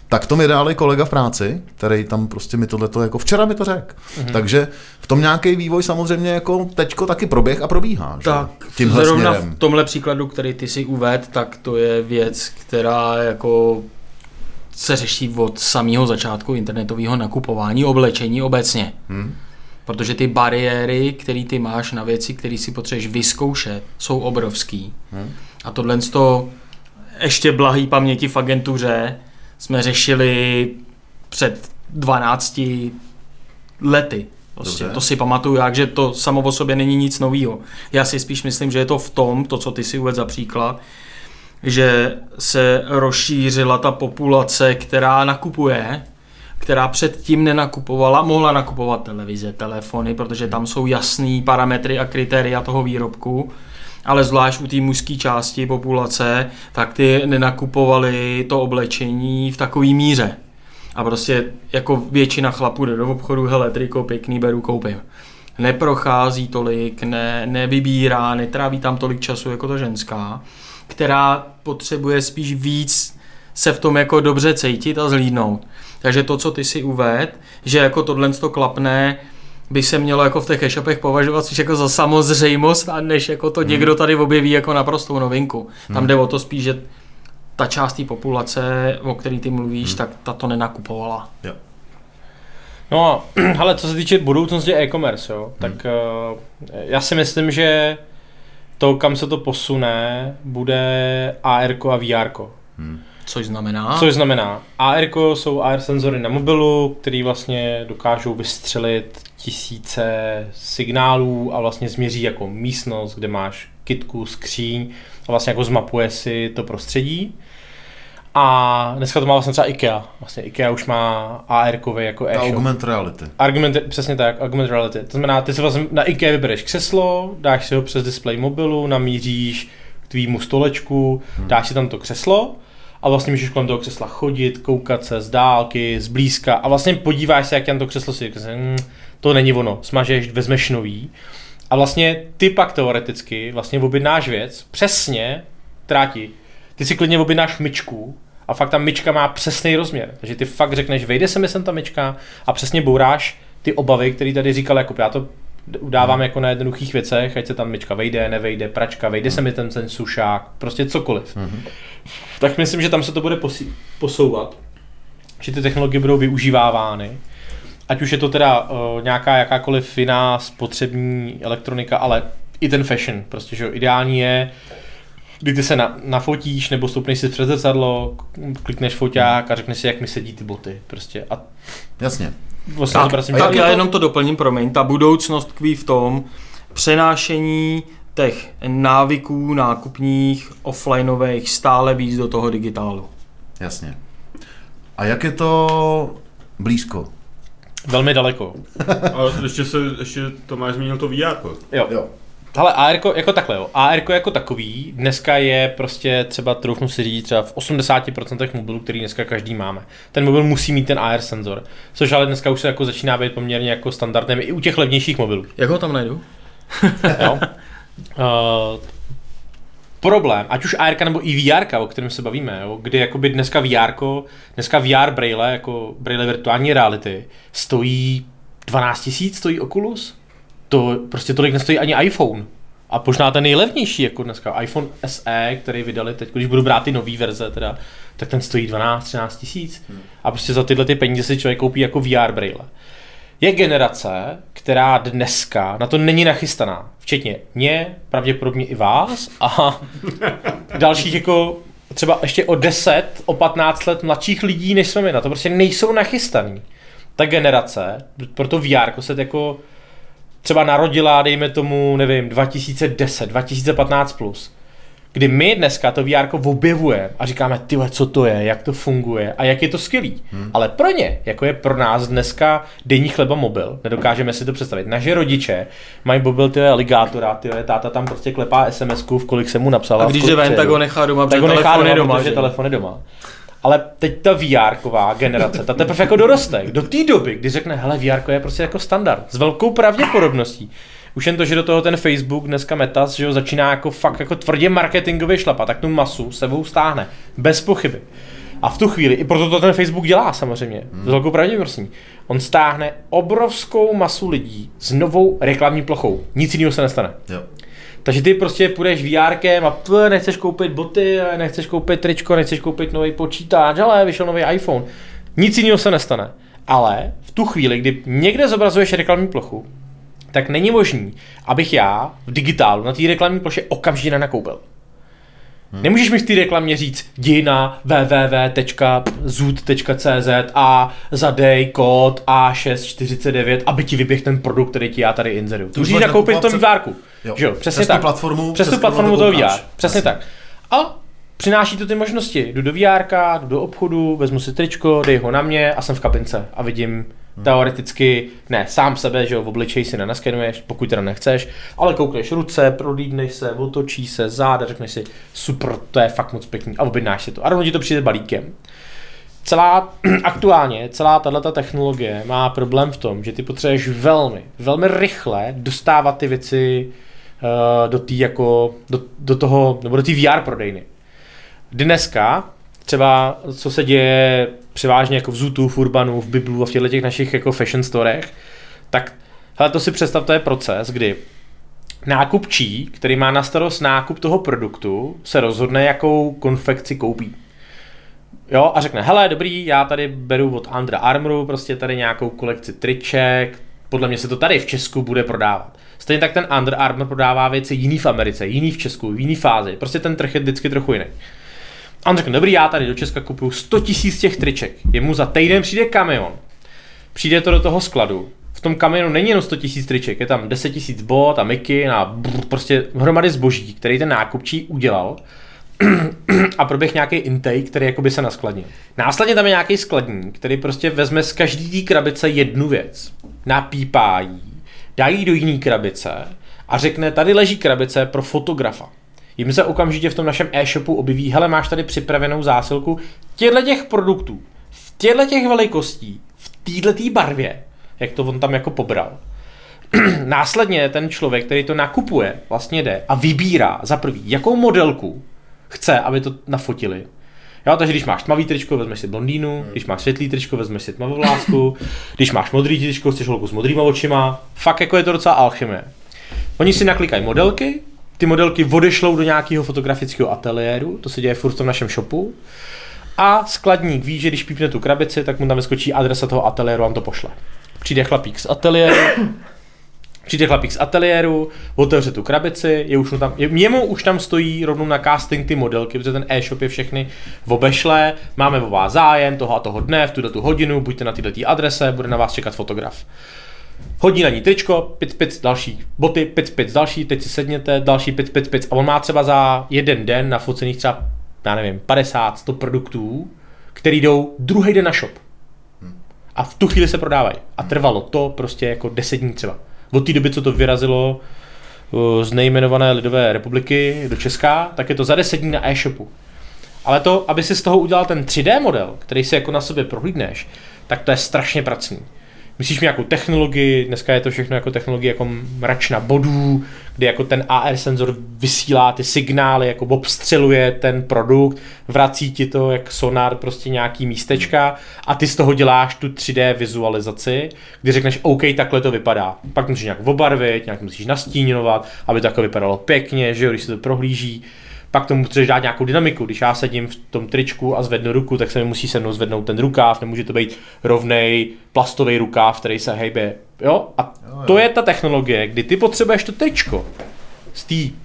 Tak to mi dal i kolega v práci, který tam prostě mi tohleto jako včera mi to řekl. Mm-hmm. Takže v tom nějaký vývoj samozřejmě jako teďko taky proběh a probíhá. že? Tak Tímhle zrovna směrem. v tomhle příkladu, který ty si uved, tak to je věc, která jako se řeší od samého začátku internetového nakupování, oblečení obecně. Hmm. Protože ty bariéry, které ty máš na věci, které si potřebuješ vyzkoušet, jsou obrovský. Hmm. A tohle to ještě blahý paměti v agentuře jsme řešili před 12 lety. Prostě, Dobře. to si pamatuju jak, že to samo o sobě není nic nového. Já si spíš myslím, že je to v tom, to, co ty si uvedl za příklad, že se rozšířila ta populace, která nakupuje, která předtím nenakupovala, mohla nakupovat televize, telefony, protože tam jsou jasný parametry a kritéria toho výrobku, ale zvlášť u té mužské části populace, tak ty nenakupovali to oblečení v takové míře. A prostě jako většina chlapů jde do obchodu, hele, triko pěkný, beru, koupím. Neprochází tolik, ne, nevybírá, netráví tam tolik času jako ta ženská, která potřebuje spíš víc se v tom jako dobře cítit a zlídnout. Takže to, co ty si uved, že jako tohle to klapne, by se mělo jako v těch e-shopech považovat spíš jako za samozřejmost, a než jako to někdo tady objeví jako naprostou novinku. Tam jde o to spíš, že ta část té populace, o který ty mluvíš, tak ta to nenakupovala. Jo. No a hele, co se týče budoucnosti e-commerce, jo, tak uh, já si myslím, že to, kam se to posune, bude AR a VR. Což znamená... Což znamená, AR jsou AR senzory na mobilu, který vlastně dokážou vystřelit tisíce signálů a vlastně změří jako místnost, kde máš kitku, skříň a vlastně jako zmapuje si to prostředí. A dneska to má vlastně třeba IKEA. Vlastně IKEA už má AR jako e-shop. augment reality. Argument, přesně tak, augmented reality. To znamená, ty si vlastně na IKEA vybereš křeslo, dáš si ho přes displej mobilu, namíříš k tvýmu stolečku, hmm. dáš si tam to křeslo a vlastně můžeš kolem toho křesla chodit, koukat se z dálky, z blízka a vlastně podíváš se, jak tam to křeslo si hm, to není ono, smažeš, vezmeš nový a vlastně ty pak teoreticky vlastně objednáš věc přesně, tráti, ty si klidně objednáš myčku a fakt ta myčka má přesný rozměr. Takže ty fakt řekneš, vejde se mi sem ta myčka a přesně bouráš ty obavy, které tady říkal Jakub. Já to udávám jako na jednoduchých věcech, ať se tam myčka vejde, nevejde, pračka, vejde se mi ten, ten sušák, prostě cokoliv. Tak myslím, že tam se to bude posouvat, že ty technologie budou využívávány. Ať už je to teda uh, nějaká jakákoliv jiná spotřební elektronika, ale i ten fashion. Prostě, že jo, ideální je kdy ty se na, nafotíš nebo stoupneš si před zrcadlo, klikneš foťák a řekneš si, jak mi sedí ty boty. Prostě. A Jasně. vlastně Tak, tak já jenom to doplním, promiň. Ta budoucnost tkví v tom přenášení těch návyků nákupních, offlineových stále víc do toho digitálu. Jasně. A jak je to blízko? Velmi daleko. A ještě, se, ještě Tomáš zmínil to VR. Jo. Jo. Ale AR jako takhle, jo. AR jako takový dneska je prostě třeba, troufnu si říct, třeba v 80% mobilů, který dneska každý máme. Ten mobil musí mít ten AR senzor, což ale dneska už se jako začíná být poměrně jako standardem i u těch levnějších mobilů. Jak ho tam najdu? Jo. Uh, problém, ať už AR nebo i VR, o kterém se bavíme, jo, kdy jakoby dneska VR, dneska VR braille, jako braille virtuální reality, stojí 12 tisíc, stojí Oculus. To prostě tolik nestojí ani iPhone. A možná ten nejlevnější, jako dneska iPhone SE, který vydali teď, když budu brát ty nové verze, teda, tak ten stojí 12-13 tisíc. A prostě za tyhle ty peníze si člověk koupí jako VR braille je generace, která dneska na to není nachystaná. Včetně mě, pravděpodobně i vás a dalších jako třeba ještě o 10, o 15 let mladších lidí, než jsme my. Na to prostě nejsou nachystaný. Ta generace, proto VR se jako třeba narodila, dejme tomu, nevím, 2010, 2015 plus. Kdy my dneska to VR objevujeme a říkáme, ty co to je, jak to funguje a jak je to skvělý. Hmm. Ale pro ně, jako je pro nás dneska denní chleba mobil, nedokážeme si to představit. Naše rodiče mají mobil ty aligátora, ty táta tam prostě klepá sms v kolik se mu napsala. A když jde ven, tak ho nechá doma, tak protože ho nechá telefon je doma, doma. protože že? telefon je doma. Ale teď ta vr generace, ta teprve jako doroste. Do té doby, kdy řekne, hele, VR je prostě jako standard. S velkou pravděpodobností. Už jen to, že do toho ten Facebook, dneska Metas, že ho začíná jako fakt jako tvrdě marketingově šlapat, tak tu masu sebou stáhne. Bez pochyby. A v tu chvíli, i proto to ten Facebook dělá samozřejmě, s velkou pravděpodobností, on stáhne obrovskou masu lidí s novou reklamní plochou. Nic jiného se nestane. Jo. Takže ty prostě půjdeš VRkem a p, nechceš koupit boty, nechceš koupit tričko, nechceš koupit nový počítač, ale vyšel nový iPhone. Nic jiného se nestane. Ale v tu chvíli, kdy někde zobrazuješ reklamní plochu, tak není možný, abych já v digitálu na té reklamní ploše okamžitě nenakoupil. Nemůžeš mi v té reklamě říct, jdi na www.zoot.cz a zadej kód A649, aby ti vyběh ten produkt, který ti já tady inzeruju. Tu musíš máš nakoupit v tom VRku. Jo. Jo, přesně Přes tu tak. platformu, přes tu platformu toho to VR. Přesně Jasně. tak. A přináší to ty možnosti. Jdu do VR, jdu do obchodu, vezmu si tričko, dej ho na mě a jsem v kapince a vidím teoreticky, ne, sám sebe, že jo, v obličeji si nenaskenuješ, pokud teda nechceš, ale koukneš ruce, prolídneš se, otočí se, záda, řekneš si, super, to je fakt moc pěkný a objednáš si to. A rovnou ti to přijde balíkem. Celá, aktuálně, celá tato technologie má problém v tom, že ty potřebuješ velmi, velmi rychle dostávat ty věci uh, do, tý jako, do, do toho, nebo do té VR prodejny. Dneska, třeba co se děje převážně jako v Zootu, v Urbanu, v Biblu a v těchto těch našich jako fashion storech, tak hele, to si představ, to je proces, kdy nákupčí, který má na starost nákup toho produktu, se rozhodne, jakou konfekci koupí. Jo, a řekne, hele, dobrý, já tady beru od Under Armouru prostě tady nějakou kolekci triček, podle mě se to tady v Česku bude prodávat. Stejně tak ten Under Armour prodává věci jiný v Americe, jiný v Česku, v jiný fázi. Prostě ten trh je vždycky trochu jiný. A on řekne, dobrý, já tady do Česka kupuju 100 tisíc těch triček. Jemu za týden přijde kamion. Přijde to do toho skladu. V tom kamionu není jenom 100 tisíc triček, je tam 10 tisíc bot a miky a brr, prostě hromady zboží, který ten nákupčí udělal a proběh nějaký intake, který jakoby se naskladnil. Následně tam je nějaký skladník, který prostě vezme z každý té krabice jednu věc, napípá jí, dá jí do jiné krabice a řekne, tady leží krabice pro fotografa. Jim se okamžitě v tom našem e-shopu objeví, hele, máš tady připravenou zásilku těchto těch produktů, v těchto těch velikostí, v této barvě, jak to on tam jako pobral. Následně ten člověk, který to nakupuje, vlastně jde a vybírá za prvý, jakou modelku chce, aby to nafotili. Jo, takže když máš tmavý tričko, vezmeš si blondýnu, když máš světlý tričko, vezmeš si tmavou vlásku, když máš modrý tričko, chceš holku s modrýma očima, fakt jako je to docela alchymie. Oni si naklikají modelky, ty modelky odešlou do nějakého fotografického ateliéru, to se děje furt v tom našem shopu, a skladník ví, že když pípne tu krabici, tak mu tam vyskočí adresa toho ateliéru a on to pošle. Přijde chlapík z ateliéru, Přijde chlapík z ateliéru, otevře tu krabici, je už mu tam, je, jemu už tam stojí rovnou na casting ty modelky, protože ten e-shop je všechny obešle, máme o vás zájem toho a toho dne, v tuto tu hodinu, buďte na této adrese, bude na vás čekat fotograf. Hodí na ní tričko, pic, pic, další boty, pic, pic, další, teď si sedněte, další pic, pic, pic. A on má třeba za jeden den nafocených třeba, já nevím, 50, 100 produktů, který jdou druhý den na shop. A v tu chvíli se prodávají. A trvalo to prostě jako 10 dní třeba. Od té doby, co to vyrazilo uh, z nejmenované Lidové republiky do Česka, tak je to za 10 dní na e-shopu. Ale to, aby si z toho udělal ten 3D model, který si jako na sobě prohlídneš, tak to je strašně pracný. Myslíš mi nějakou technologii, dneska je to všechno jako technologie jako mračna bodů, kdy jako ten AR senzor vysílá ty signály, jako obstřeluje ten produkt, vrací ti to jak sonar prostě nějaký místečka a ty z toho děláš tu 3D vizualizaci, kdy řekneš OK, takhle to vypadá. Pak musíš nějak obarvit, nějak musíš nastínovat, aby to jako vypadalo pěkně, že jo, když se to prohlíží pak tomu potřebuješ dát nějakou dynamiku. Když já sedím v tom tričku a zvednu ruku, tak se mi musí se mnou zvednout ten rukáv, nemůže to být rovnej plastový rukáv, který se hejbe. Jo? A to je ta technologie, kdy ty potřebuješ to tričko z té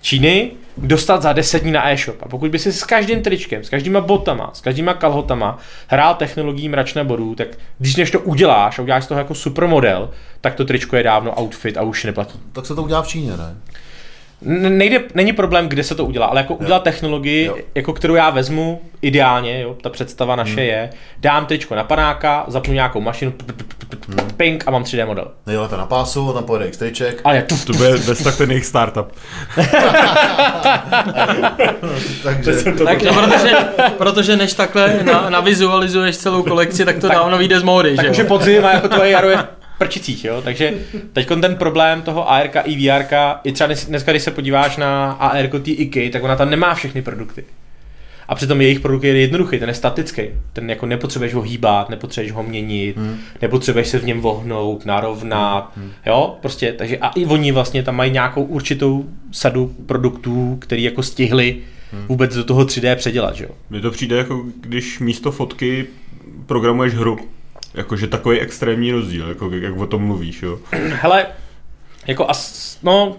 Číny dostat za 10 dní na e-shop. A pokud by si s každým tričkem, s každýma botama, s každýma kalhotama hrál technologií mračné bodů, tak když než to uděláš a uděláš z toho jako supermodel, tak to tričko je dávno outfit a už neplatí. Tak se to udělá v Číně, ne? Nejde, není problém, kde se to udělá, ale jako udělat technologii, Jo. jako kterou já vezmu, ideálně, jo, ta představa naše Hmm. je, dám tričko na panáka, zapnu nějakou mašinu, p- p- p- p- p- Hmm. ping a mám 3D model. Nejlépe na pásu, a tam pojede X-triček. Ale tuf, To bude bez tak ten jejich startup. Takže Takže protože, protože než takhle na, navizualizuješ celou kolekci, tak to dávno vyjde z módy, tak že už je jo? podzim a jako tvoje jaro je prčicích, jo, takže teď ten problém toho ARK i VR, i třeba dnes- dneska, když se podíváš na ARK té IKEA, tak ona tam nemá všechny produkty. A přitom jejich produkt je jednoduchý, ten je statický. Ten jako nepotřebuješ ho hýbat, nepotřebuješ ho měnit, hmm. nepotřebuješ se v něm vohnout, narovnat, hmm. jo, prostě, takže a i oni vlastně tam mají nějakou určitou sadu produktů, který jako stihli vůbec do toho 3D předělat, že jo. Mně to přijde jako když místo fotky programuješ hru. Jakože takový extrémní rozdíl, jako jak o tom mluvíš, jo. Hele, jako as, no,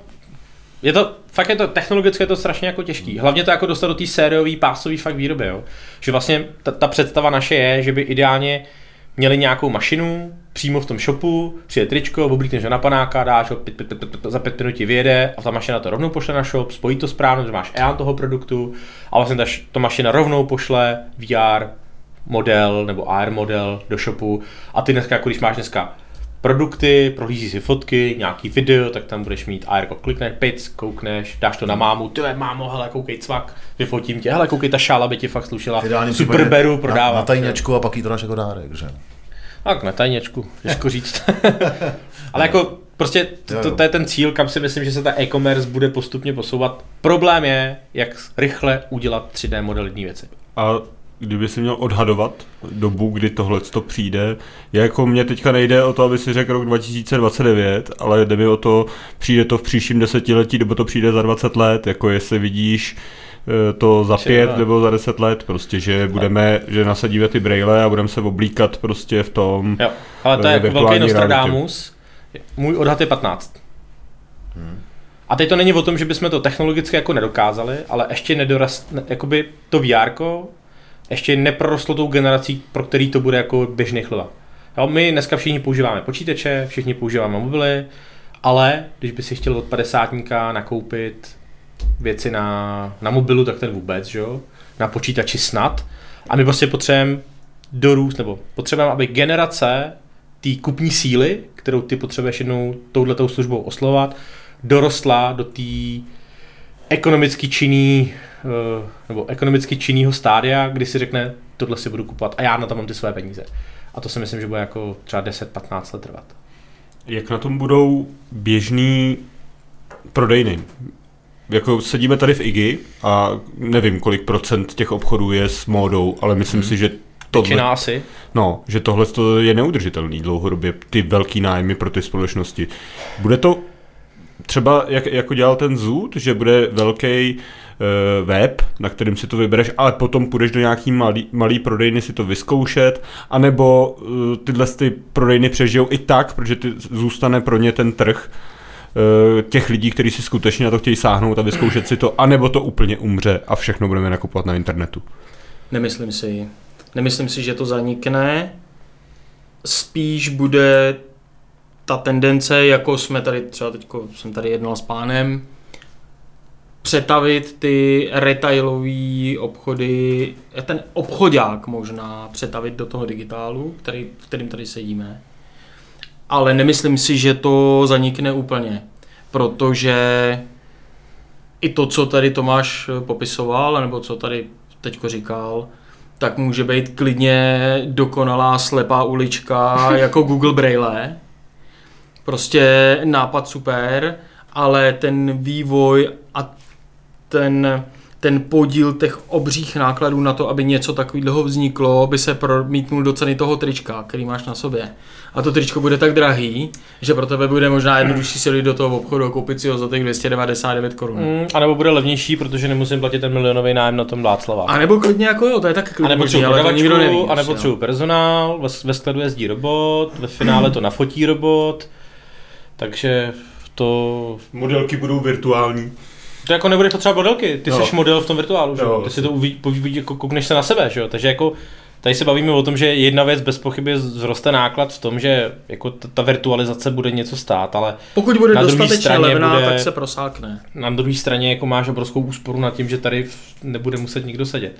je to, fakt je to, technologicky je to strašně jako těžký. Hlavně to jako dostat do té sériové pásové fakt výroby, jo. Že vlastně ta, ta, představa naše je, že by ideálně měli nějakou mašinu přímo v tom shopu, přijde tričko, oblíkneš na panáka, dáš ho, pět, pět, pět, pět, za pět minut ti vyjede a ta mašina to rovnou pošle na shop, spojí to správně, že máš EAN toho produktu a vlastně ta, ta mašina rovnou pošle VR model nebo AR model do shopu a ty dneska, jako když máš dneska produkty, prohlížíš si fotky, nějaký video, tak tam budeš mít AR, klikneš, pic, koukneš, dáš to na mámu, ty mámo, hele, koukej cvak, vyfotím tě, hele, koukej, ta šála by ti fakt slušela, super beru, na, prodávám. na tajněčku a pak jí to dáš jako dárek, že? Tak na tajněčku, těžko říct. Ale jako prostě to, to, to, je ten cíl, kam si myslím, že se ta e-commerce bude postupně posouvat. Problém je, jak rychle udělat 3D model jedné věci. A kdyby si měl odhadovat dobu, kdy tohle to přijde, jako mě teďka nejde o to, aby si řekl rok 2029, ale jde mi o to, přijde to v příštím desetiletí, nebo to přijde za 20 let, jako jestli vidíš eh, to za Přijde, pět nebo za deset let, prostě, že budeme, že nasadíme ty braille a budeme se oblíkat prostě v tom. Jo, ale to eh, je jako velký Nostradamus. Můj odhad je 15. A teď to není o tom, že bychom to technologicky jako nedokázali, ale ještě nedorast, ne, jakoby to VR ještě neprorostlo tou generací, pro který to bude jako běžný chleba. Jo, my dneska všichni používáme počítače, všichni používáme mobily, ale když by si chtěl od 50 nakoupit věci na, na mobilu, tak ten vůbec, že jo? Na počítači snad. A my prostě potřebujeme dorůst, nebo potřebujeme, aby generace té kupní síly, kterou ty potřebuješ jednou touhletou službou oslovat, dorostla do té ekonomicky činný, eh, nebo ekonomicky činnýho stádia, kdy si řekne, tohle si budu kupovat a já na to mám ty své peníze. A to si myslím, že bude jako třeba 10-15 let trvat. Jak na tom budou běžný prodejny? Jako sedíme tady v IGI a nevím, kolik procent těch obchodů je s módou, ale myslím si, že tohle, asi. no, že tohle to je neudržitelný dlouhodobě, ty velký nájmy pro ty společnosti. Bude to třeba, jak, jako dělal ten Zoot, že bude velký web, na kterým si to vybereš, ale potom půjdeš do nějaký malý, malý prodejny si to vyzkoušet, anebo uh, tyhle ty prodejny přežijou i tak, protože ty zůstane pro ně ten trh uh, těch lidí, kteří si skutečně na to chtějí sáhnout a vyzkoušet si to, anebo to úplně umře a všechno budeme nakupovat na internetu. Nemyslím si. Nemyslím si, že to zanikne. Spíš bude ta tendence, jako jsme tady, třeba teď jsem tady jednal s pánem, přetavit ty retailové obchody, ten obchodák možná přetavit do toho digitálu, který, v kterým tady sedíme. Ale nemyslím si, že to zanikne úplně, protože i to, co tady Tomáš popisoval, nebo co tady teďko říkal, tak může být klidně dokonalá slepá ulička jako Google Braille. Prostě nápad super, ale ten vývoj a ten, ten podíl těch obřích nákladů na to, aby něco takového vzniklo, by se promítnul do ceny toho trička, který máš na sobě. A to tričko bude tak drahý, že pro tebe bude možná jednodušší si do toho obchodu a koupit si ho za těch 299 korun. Mm, a nebo bude levnější, protože nemusím platit ten milionový nájem na tom Václava. A nebo klidně jako jo, to je taky A klidně nebo možný, třeba ale to nikdo neví. a nebo prostě, třeba personál, ve, ve skladu jezdí robot, ve finále to nafotí robot, takže to, Modelky budou virtuální. to jako nebude potřeba modelky, ty Jo. jsi model v tom virtuálu, že? Jo, jo? ty si to uvidí, uvidí, jako koukneš se na sebe, že jo? takže jako Tady se bavíme o tom, že jedna věc bez pochyby vzroste náklad v tom, že jako ta, ta virtualizace bude něco stát, ale Pokud bude Na dostatečně straně levná, bude- tak se prosákne. na druhé straně jako máš obrovskou úsporu nad tím, že tady nebude muset nikdo sedět.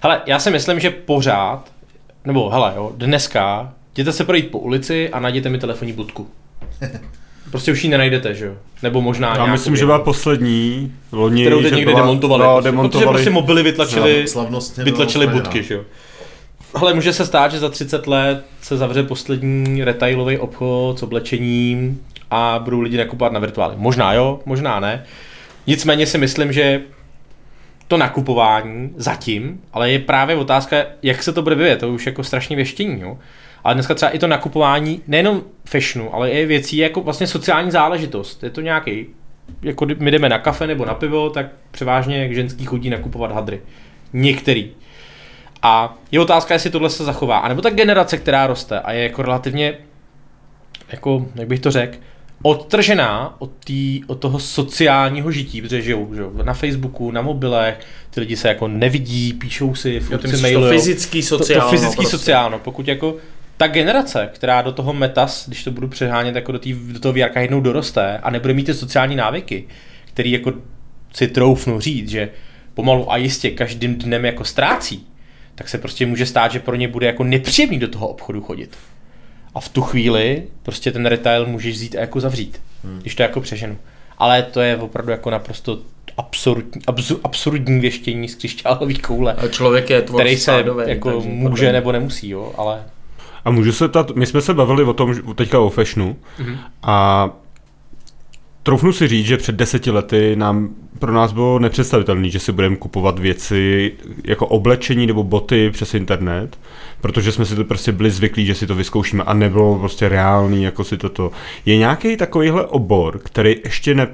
Hele, já si myslím, že pořád, nebo hele, jo, dneska jděte se projít po ulici a najděte mi telefonní budku. Prostě už ji nenajdete, že jo? Nebo možná Já myslím, že byla poslední loni. kterou teď že někdy byla- demontovali. No, prostě, Protože demontovali. prostě mobily vytlačili, Slavnostně vytlačili budky, že jo? Ale může se stát, že za 30 let se zavře poslední retailový obchod s oblečením a budou lidi nakupovat na virtuály. Možná jo, možná ne. Nicméně si myslím, že to nakupování zatím, ale je právě otázka, jak se to bude vyvíjet, to je už jako strašně věštění, jo. Ale dneska třeba i to nakupování, nejenom fashionu, ale i věcí jako vlastně sociální záležitost. Je to nějaký, jako my jdeme na kafe nebo na pivo, tak převážně ženský chodí nakupovat hadry. Některý. A je otázka, jestli tohle se zachová. A nebo ta generace, která roste a je jako relativně, jako, jak bych to řekl, odtržená od, tý, od toho sociálního žití, protože žijou že jo, na Facebooku, na mobilech, ty lidi se jako nevidí, píšou si, Jo, furt ty si myslíš to mailujou. fyzický To, sociálno. to fyzický prostě. sociálno, pokud jako ta generace, která do toho metas, když to budu přehánět jako do, tý, do toho VR jednou doroste a nebude mít ty sociální návyky, který jako si troufnu říct, že pomalu a jistě každým dnem jako ztrácí, tak se prostě může stát, že pro ně bude jako nepříjemný do toho obchodu chodit. A v tu chvíli prostě ten retail můžeš vzít a jako zavřít, hmm. když to jako přeženu. Ale to je opravdu jako naprosto absurdní, absur, absurdní věštění z křišťálové koule, A člověk je tvor který se jako může nebo nemusí, jo, ale A můžu se ptat, my jsme se bavili o tom, teďka o fashionu Mhm. a troufnu si říct, že před deseti lety nám pro nás bylo nepředstavitelné, že si budeme kupovat věci jako oblečení nebo boty přes internet, protože jsme si to prostě byli zvyklí, že si to vyzkoušíme a nebylo prostě reálný, jako si toto. Je nějaký takovýhle obor, který ještě ne,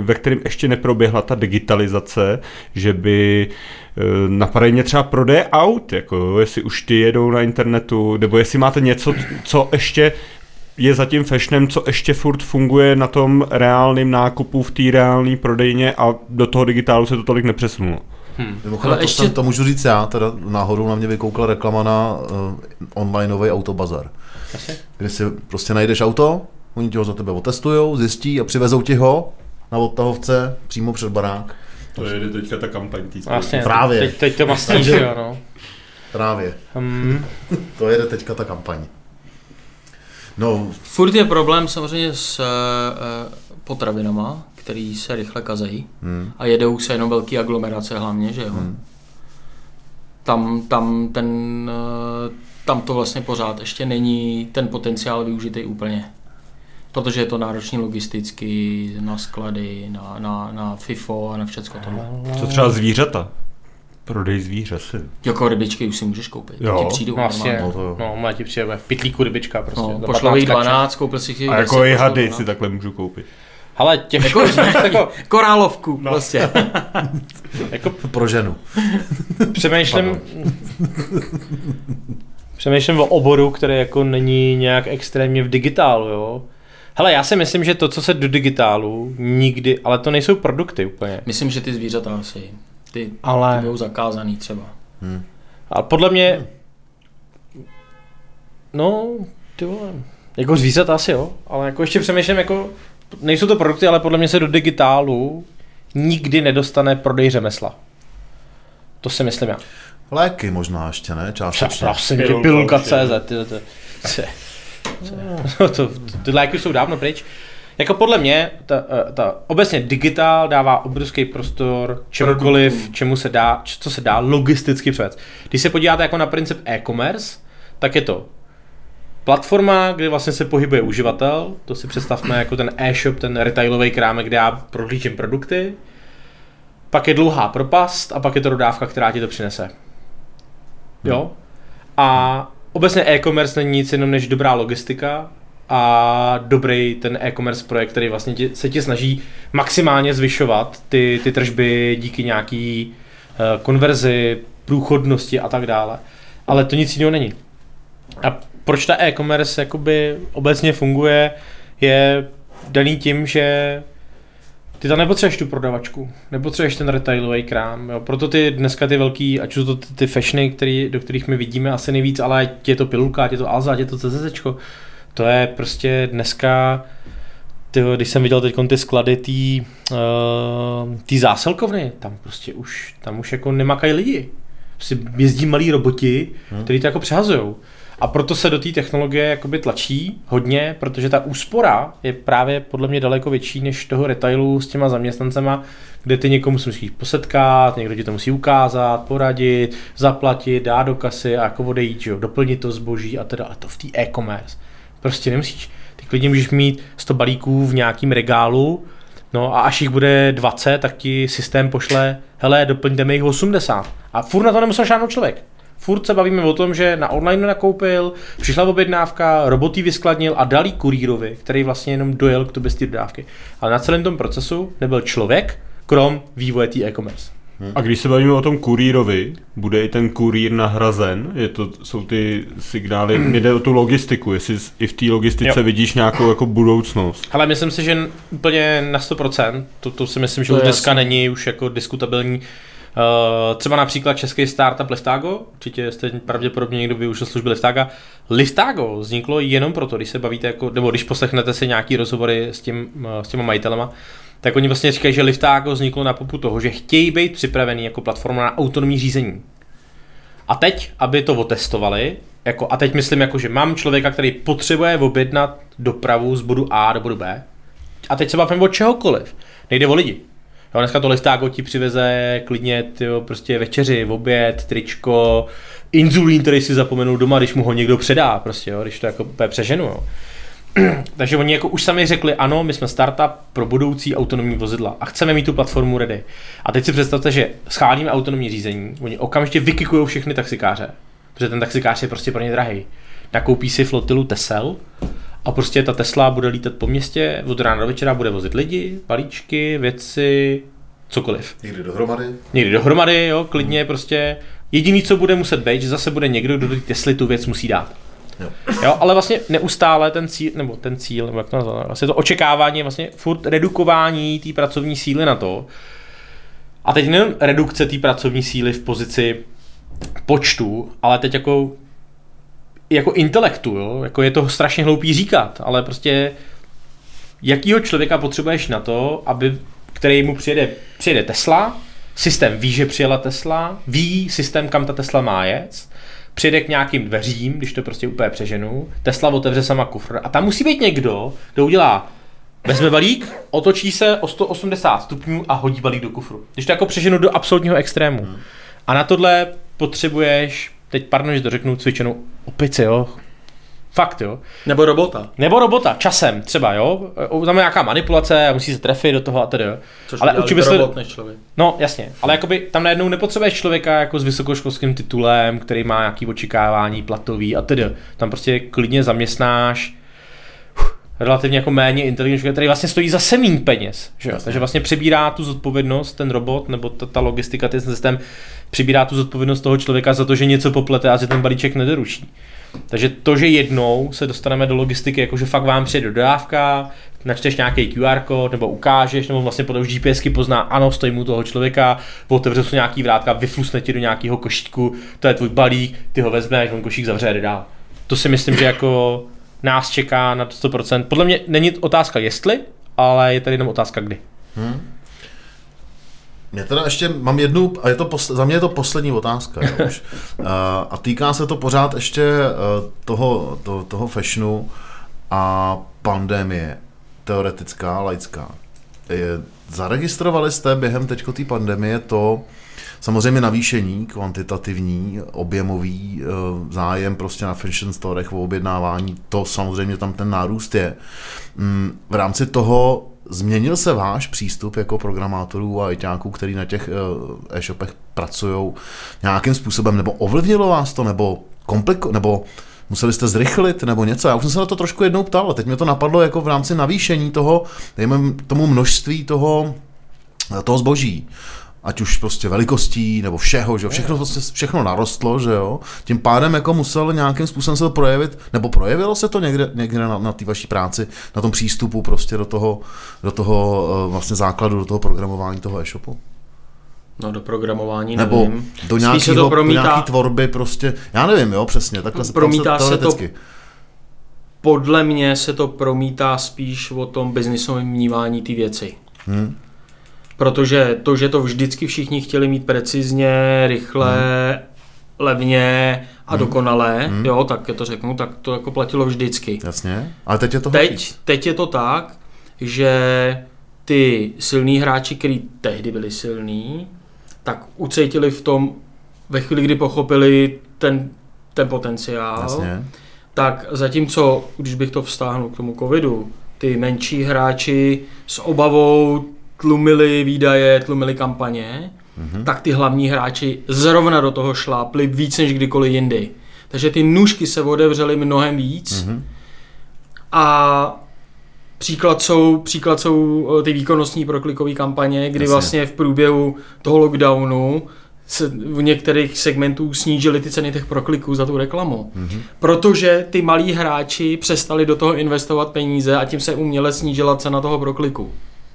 ve kterém ještě neproběhla ta digitalizace, že by eh, napadají mě třeba prodeje aut, jako jo, jestli už ty jedou na internetu, nebo jestli máte něco, co ještě je zatím fashionem, co ještě furt funguje na tom reálném nákupu v té reálné prodejně a do toho digitálu se to tolik nepřesunulo. Mimochodem, Ale to, ještě- jsem, to můžu říct já, teda náhodou na mě vykoukla reklama na uh, onlineový autobazar. Asi. Kdy si prostě najdeš auto, oni ti ho za tebe otestujou, zjistí a přivezou ti ho na odtahovce přímo před barák. To je teďka ta kampaň tý vlastně Právě. Teď, teď to mastíš, Takže- jo, no. Právě. Hmm. To jede teďka ta kampaň. No, Furt je problém samozřejmě s uh, potravinama, který se rychle kazejí hmm. a jedou se jenom velký aglomerace hlavně, že jo. Hmm. Tam, tam, ten, uh, tam to vlastně pořád ještě není ten potenciál využitý úplně. Protože je to náročný logisticky, na sklady, na, na, na FIFO a na všecko tohle. Co třeba zvířata? Prodej zvířat. Jako rybičky už si můžeš koupit. Jo. Ti přijdou No, vlastně. No to jo. no, má ti přijde v pytlíku rybička prostě. No, za pošlou jí 15 kaček. 12, koupil si jich A 10, jako i hady 12. si takhle můžu koupit. Hele, těžko Jako, říct, jako, korálovku, no. prostě. jako Pro ženu. přemýšlím, přemýšlím o oboru, který jako není nějak extrémně v digitálu, jo. Hele, já si myslím, že to, co se do digitálu, nikdy, ale to nejsou produkty úplně. Myslím, že ty zvířata asi, ty, Ale- ty budou zakázaný třeba. Ale podle mě, no, ty vole, jako zvířata asi jo, ale jako ještě přemýšlím, jako, nejsou to produkty, ale podle mě se do digitálu nikdy nedostane prodej řemesla. To si myslím já. Léky možná ještě, ne? Částečně. Prosím tě, Pilulka to, to, ty léky jsou dávno pryč. Jako podle mě, ta, eh, ta, obecně digitál dává obrovský prostor čemukoliv, čemu se dá, co se dá logisticky převést. Když se podíváte jako na princip e-commerce, tak je to platforma, kde vlastně se pohybuje uživatel, to si představme jako ten e-shop, ten retailový krámek, kde já prohlížím produkty, pak je dlouhá propast a pak je to dodávka, která ti to přinese. Jo? A obecně e-commerce není nic jenom než dobrá logistika a dobrý ten e-commerce projekt, který vlastně ti, se ti snaží maximálně zvyšovat ty, ty tržby díky nějaký uh, konverzi, průchodnosti a tak dále. Ale to nic jiného není. A proč ta e-commerce jakoby obecně funguje, je daný tím, že ty tam nepotřebuješ tu prodavačku, nepotřebuješ ten retailový krám, jo. proto ty dneska ty velký, ať jsou to ty, ty fashiony, který, do kterých my vidíme asi nejvíc, ale ať je to pilulka, ať je to Alza, ať je to CZčko, to je prostě dneska, tyjo, když jsem viděl teď ty sklady tý, uh, tý zásilkovny, tam prostě už, tam už jako nemakají lidi. Prostě jezdí malí roboti, hmm. kteří to jako přehazujou. A proto se do té technologie jakoby tlačí hodně, protože ta úspora je právě podle mě daleko větší než toho retailu s těma zaměstnancema, kde ty někomu se musíš posetkat, někdo ti to musí ukázat, poradit, zaplatit, dát do kasy a jako odejít, že jo, doplnit to zboží a teda a to v té e-commerce. Prostě nemusíš. Ty klidně můžeš mít 100 balíků v nějakém regálu, no a až jich bude 20, tak ti systém pošle, hele, doplňte mi jich 80. A furt na to nemusel žádný člověk. Furt se bavíme o tom, že na online nakoupil, přišla objednávka, robot ji vyskladnil a dal jí kurýrovi, který vlastně jenom dojel k tobě z té dodávky. Ale na celém tom procesu nebyl člověk, krom vývoje té e-commerce. A když se bavíme o tom kurýrovi, bude i ten kurýr nahrazen? Je to, jsou ty signály, mě jde o tu logistiku, jestli i v té logistice Jo. vidíš nějakou jako budoucnost. Ale myslím si, že úplně na 100%, to, to si myslím, že To už dneska jasný. není už jako diskutabilní. Uh, třeba například český startup Liftago, určitě jste pravděpodobně někdo využil služby Liftaga. Liftago vzniklo jenom proto, když se bavíte, jako, nebo když poslechnete si nějaký rozhovory s, tím, uh, s těma majitelema, tak oni vlastně říkají, že Liftago vzniklo na popu toho, že chtějí být připravený jako platforma na autonomní řízení. A teď, aby to otestovali, jako, a teď myslím, jako, že mám člověka, který potřebuje objednat dopravu z bodu A do bodu B, a teď se bavíme o čehokoliv. Nejde o lidi. Jo, dneska to Liftago ti přiveze klidně tyjo, prostě večeři, oběd, tričko, inzulín, který si zapomenul doma, když mu ho někdo předá, prostě, jo, když to jako přeženu. Jo. Takže oni jako už sami řekli, ano, my jsme startup pro budoucí autonomní vozidla a chceme mít tu platformu ready. A teď si představte, že schválíme autonomní řízení, oni okamžitě vykikují všechny taxikáře, protože ten taxikář je prostě pro ně drahý. Nakoupí si flotilu Tesel a prostě ta Tesla bude lítat po městě, od rána do večera bude vozit lidi, balíčky, věci, cokoliv. Někdy dohromady. Někdy dohromady, jo, klidně prostě. Jediný, co bude muset být, že zase bude někdo, kdo do Tesly tu věc musí dát. Jo. Jo, ale vlastně neustále ten cíl, nebo ten cíl, nebo jak to nazvat, vlastně to očekávání vlastně furt redukování té pracovní síly na to. A teď nejen redukce té pracovní síly v pozici počtu, ale teď jako jako intelektu, jo? jako je to strašně hloupý říkat, ale prostě jakýho člověka potřebuješ na to, aby, který mu přijede, přijede Tesla, systém ví, že přijela Tesla, ví systém, kam ta Tesla má jet, přijede k nějakým dveřím, když to prostě úplně přeženu, Tesla otevře sama kufr a tam musí být někdo, kdo udělá Vezme balík, otočí se o 180 stupňů a hodí balík do kufru. Když to jako přeženu do absolutního extrému. A na tohle potřebuješ, teď pardon, že to řeknu, cvičenou opici, jo. Fakt, jo. Nebo robota. Nebo robota, časem třeba, jo. Tam je nějaká manipulace musí se trefit do toho a tedy. jo. Což Ale určitě se- robot než člověk. No, jasně, ale jakoby tam najednou nepotřebuješ člověka jako s vysokoškolským titulem, který má nějaký očekávání platový a tedy. Tam prostě klidně zaměstnáš relativně jako méně inteligentní člověk, který vlastně stojí za semín peněz. Že jo? Takže vlastně přebírá tu zodpovědnost, ten robot nebo ta, ta logistika, ten systém, přibírá tu zodpovědnost toho člověka za to, že něco poplete a že ten balíček nedoručí. Takže to, že jednou se dostaneme do logistiky, jakože fakt vám přijde dodávka, načteš nějaký QR kód, nebo ukážeš, nebo vlastně potom GPSky pozná, ano, stojí mu toho člověka, otevře se nějaký vrátka, vyflusne ti do nějakého košíku, to je tvůj balík, ty ho vezmeš, on košík zavře a jde dál. To si myslím, že jako nás čeká na 100%. Podle mě není otázka jestli, ale je tady jenom otázka kdy. Hmm. Mě teda ještě mám jednu, a je to posle, za mě je to poslední otázka. Jo, už. a týká se to pořád ještě e, toho, to, toho fashionu a pandemie, teoretická, laická. Zaregistrovali jste během teďko té pandemie to, Samozřejmě navýšení kvantitativní, objemový eh, zájem prostě na fashion storech o objednávání, to samozřejmě tam ten nárůst je. Mm, v rámci toho změnil se váš přístup jako programátorů a iťáků, který na těch eh, e-shopech pracují nějakým způsobem, nebo ovlivnilo vás to, nebo kompliko, nebo museli jste zrychlit nebo něco. Já už jsem se na to trošku jednou ptal, teď mě to napadlo jako v rámci navýšení toho, dejme tomu množství toho, toho zboží. Ať už prostě velikostí nebo všeho, že jo, všechno, prostě, všechno narostlo, že jo, tím pádem jako musel nějakým způsobem se to projevit, nebo projevilo se to někde, někde na, na té vaší práci, na tom přístupu prostě do toho, do toho eh, vlastně základu, do toho programování toho e-shopu? No do programování Nebo nevím. do, nějakého, to promítá, do nějaký tvorby prostě, já nevím, jo, přesně, takhle promítá se, se to, podle mě se to promítá spíš o tom biznisovém vnímání ty věci. Hmm. Protože to, že to vždycky všichni chtěli mít precizně, rychle, hmm. levně a hmm. dokonalé, hmm. jo, tak to řeknu, tak to jako platilo vždycky. Jasně, ale teď je to teď, teď je to tak, že ty silní hráči, kteří tehdy byli silní, tak ucítili v tom, ve chvíli, kdy pochopili ten, ten potenciál, Jasně. tak zatímco, když bych to vztáhnul k tomu covidu, ty menší hráči s obavou tlumili výdaje, tlumili kampaně, mm-hmm. tak ty hlavní hráči zrovna do toho šlápli víc než kdykoliv jindy. Takže ty nůžky se otevřely mnohem víc mm-hmm. a Příklad jsou, příklad jsou eh, ty výkonnostní proklikové kampaně, kdy Jasně. vlastně v průběhu toho lockdownu se v některých segmentů snížily ty ceny těch prokliků za tu reklamu. Mm-hmm. Protože ty malí hráči přestali do toho investovat peníze a tím se uměle snížila cena toho prokliku.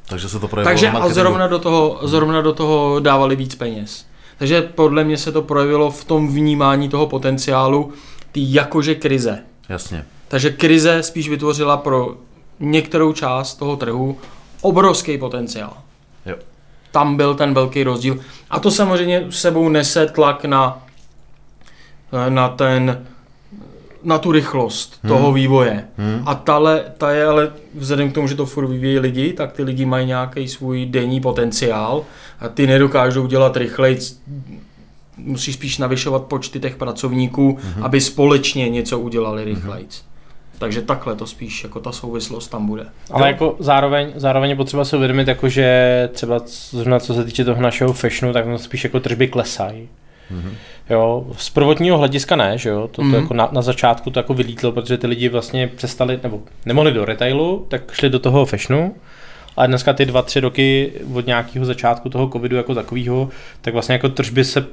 Takže se to projevilo Takže a zrovna do, toho, zrovna do toho dávali víc peněz. Takže podle mě se to projevilo v tom vnímání toho potenciálu ty jakože krize. Jasně. Takže krize spíš vytvořila pro některou část toho trhu obrovský potenciál. Jo. Tam byl ten velký rozdíl. A to samozřejmě sebou nese tlak na, na ten na tu rychlost hmm. toho vývoje. Hmm. A tale, ta je ale, vzhledem k tomu, že to furt vyvíjí lidi, tak ty lidi mají nějaký svůj denní potenciál a ty nedokážou dělat rychleji, musí spíš navyšovat počty těch pracovníků, hmm. aby společně něco udělali rychleji. Hmm. Takže takhle to spíš, jako ta souvislost tam bude. Ale jo? jako zároveň, zároveň je potřeba si uvědomit, jako že třeba zrovna co se týče toho našeho fashionu, tak spíš jako tržby klesají. Mm-hmm. Jo, z prvotního hlediska ne, že jo, to, mm-hmm. jako na, na, začátku to jako vylítlo, protože ty lidi vlastně přestali, nebo nemohli do retailu, tak šli do toho fashionu, a dneska ty dva, tři roky od nějakého začátku toho covidu jako takového, tak vlastně jako tržby se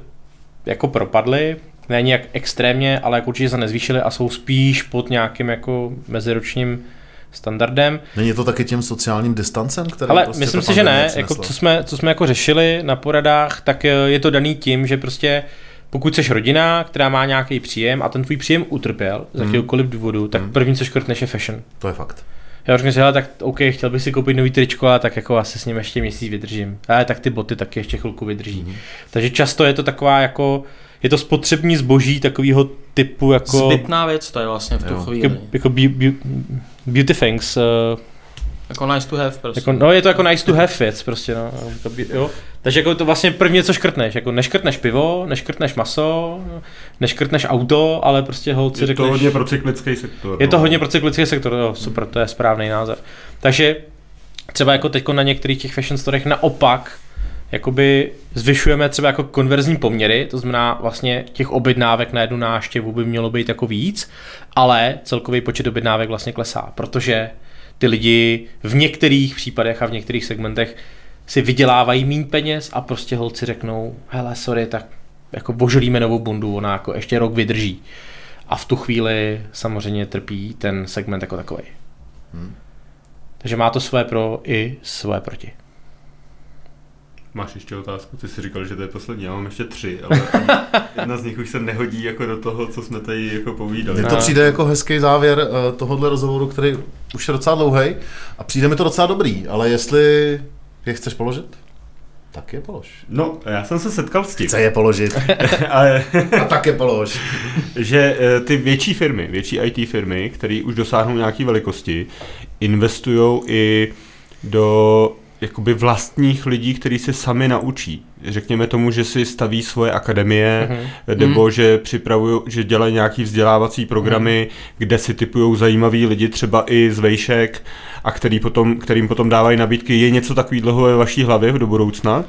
jako propadly, ne nějak extrémně, ale jako určitě se nezvýšily a jsou spíš pod nějakým jako meziročním standardem. Není to taky tím sociálním distancem, který Ale prostě myslím si, že ne. Jako, co, jsme, co jsme jako řešili na poradách, tak eh, je to daný tím, že prostě pokud jsi rodina, která má nějaký příjem a ten tvůj příjem utrpěl z hmm. jakéhokoliv důvodu, tak hmm. první, co škrtneš, je fashion. To je fakt. Já řeknu si, tak OK, chtěl bych si koupit nový tričko, a tak jako asi s ním ještě měsíc vydržím. Ale tak ty boty taky ještě chvilku vydrží. Hmm. Takže často je to taková jako je to spotřební zboží takového typu jako... Zbytná věc to je vlastně v tu jo. chvíli. Jako, jako be, be, beauty things. Uh, jako nice to have prostě. Jako, no je to jako nice to have věc prostě, no. Jo. Takže jako to vlastně první, co škrtneš, jako neškrtneš pivo, neškrtneš maso, neškrtneš auto, ale prostě holci řekneš... Je to hodně pro cyklický sektor. Je to no. hodně pro cyklický sektor, jo, super, to je správný název. Takže třeba jako teď na některých těch fashion storech naopak jakoby zvyšujeme třeba jako konverzní poměry, to znamená vlastně těch objednávek na jednu náštěvu by mělo být jako víc, ale celkový počet objednávek vlastně klesá, protože ty lidi v některých případech a v některých segmentech si vydělávají méně peněz a prostě holci řeknou, hele, sorry, tak jako božolíme novou bundu, ona jako ještě rok vydrží. A v tu chvíli samozřejmě trpí ten segment jako takový. Hmm. Takže má to své pro i své proti. Máš ještě otázku? Ty jsi říkal, že to je poslední, já mám ještě tři, ale jedna z nich už se nehodí jako do toho, co jsme tady jako povídali. Mně to přijde jako hezký závěr uh, tohohle rozhovoru, který už je docela dlouhý a přijde mi to docela dobrý, ale jestli je chceš položit? Tak je polož. No, já jsem se setkal s tím. Chce je položit. ale, a tak je polož. že eh, ty větší firmy, větší IT firmy, které už dosáhnou nějaké velikosti, investují i do jakoby vlastních lidí, kteří se sami naučí. Řekněme tomu, že si staví svoje akademie, mm-hmm. nebo mm. že připravují, že dělají nějaký vzdělávací programy, mm. kde si typují zajímaví lidi, třeba i z vejšek, a který potom, kterým potom dávají nabídky. Je něco takového ve vaší hlavě do budoucna?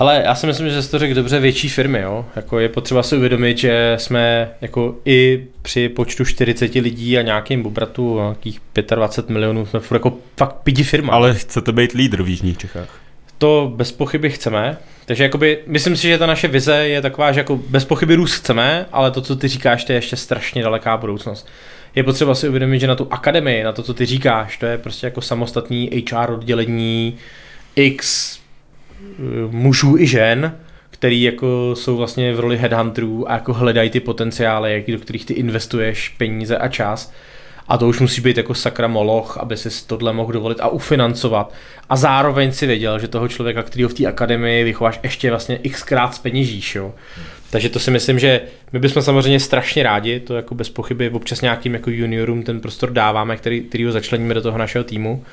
Hele, já si myslím, že jsi to řekl dobře, větší firmy, jo. Jako je potřeba si uvědomit, že jsme jako i při počtu 40 lidí a nějakým bubratu nějakých 25 milionů jsme furt jako fakt pidi firma. Ale chcete být lídr v Jižních Čechách? To bez pochyby chceme. Takže jakoby, myslím si, že ta naše vize je taková, že jako bez pochyby růst chceme, ale to, co ty říkáš, to je ještě strašně daleká budoucnost. Je potřeba si uvědomit, že na tu akademii, na to, co ty říkáš, to je prostě jako samostatný HR oddělení X mužů i žen, který jako jsou vlastně v roli headhunterů a jako hledají ty potenciály, do kterých ty investuješ peníze a čas. A to už musí být jako sakra moloch, aby si tohle mohl dovolit a ufinancovat. A zároveň si věděl, že toho člověka, který ho v té akademii vychováš, ještě vlastně xkrát speněžíš. Jo. Takže to si myslím, že my bychom samozřejmě strašně rádi, to jako bez pochyby občas nějakým jako juniorům ten prostor dáváme, který, který ho začleníme do toho našeho týmu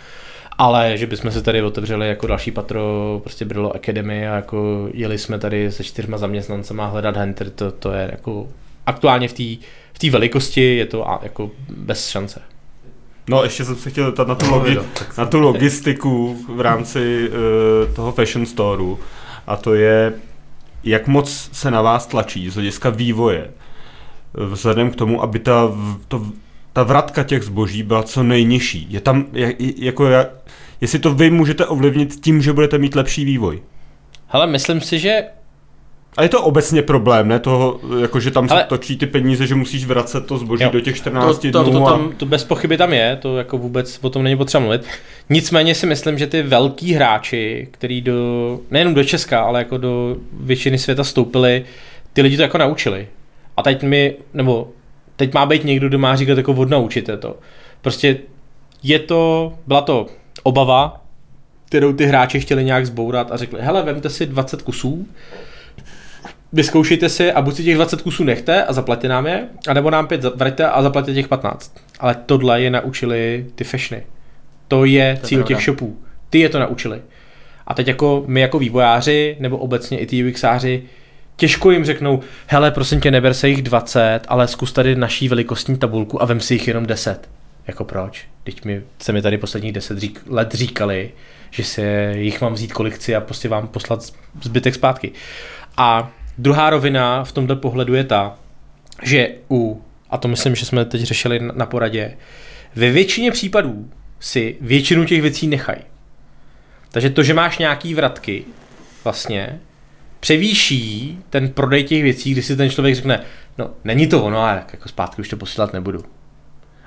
ale že bychom se tady otevřeli jako další patro prostě Brillo Academy a jako jeli jsme tady se čtyřma zaměstnancema hledat Hunter, to, to je jako aktuálně v té v té velikosti je to jako bez šance. No, ještě jsem se chtěl zeptat na tu, logi- na tu logistiku v rámci uh, toho fashion storeu a to je, jak moc se na vás tlačí z hlediska vývoje vzhledem k tomu, aby ta, to, ta vratka těch zboží byla co nejnižší. Je tam, jako, jestli to vy můžete ovlivnit tím, že budete mít lepší vývoj. Hele, myslím si, že a je to obecně problém, ne? Toho, jako, že tam Ale... se točí ty peníze, že musíš vracet to zboží jo. do těch 14 to, to, dnů. To, to, tam, to bez pochyby tam je, to jako vůbec o tom není potřeba mluvit. Nicméně si myslím, že ty velký hráči, který do, nejenom do Česka, ale jako do většiny světa stoupili, ty lidi to jako naučili. A teď mi, nebo teď má být někdo, kdo má říkat jako odnaučit to. Prostě je to, byla to obava, kterou ty hráči chtěli nějak zbourat a řekli, hele, vemte si 20 kusů, vyzkoušejte si a buď si těch 20 kusů nechte a zaplaťte nám je, anebo nám pět vraťte a zaplaťte těch 15. Ale tohle je naučili ty fashiony. To je to cíl těch shopů. Ty je to naučili. A teď jako my jako vývojáři, nebo obecně i ty UXáři, těžko jim řeknou, hele, prosím tě, neber se jich 20, ale zkus tady naší velikostní tabulku a vem si jich jenom 10. Jako proč? Teď mi, se mi tady posledních 10 řík, let říkali, že se jich mám vzít kolik a prostě vám poslat zbytek zpátky. A druhá rovina v tomto pohledu je ta, že u, a to myslím, že jsme teď řešili na poradě, ve většině případů si většinu těch věcí nechají. Takže to, že máš nějaký vratky, vlastně, převýší ten prodej těch věcí, kdy si ten člověk řekne, no není to ono, ale jako zpátky už to posílat nebudu.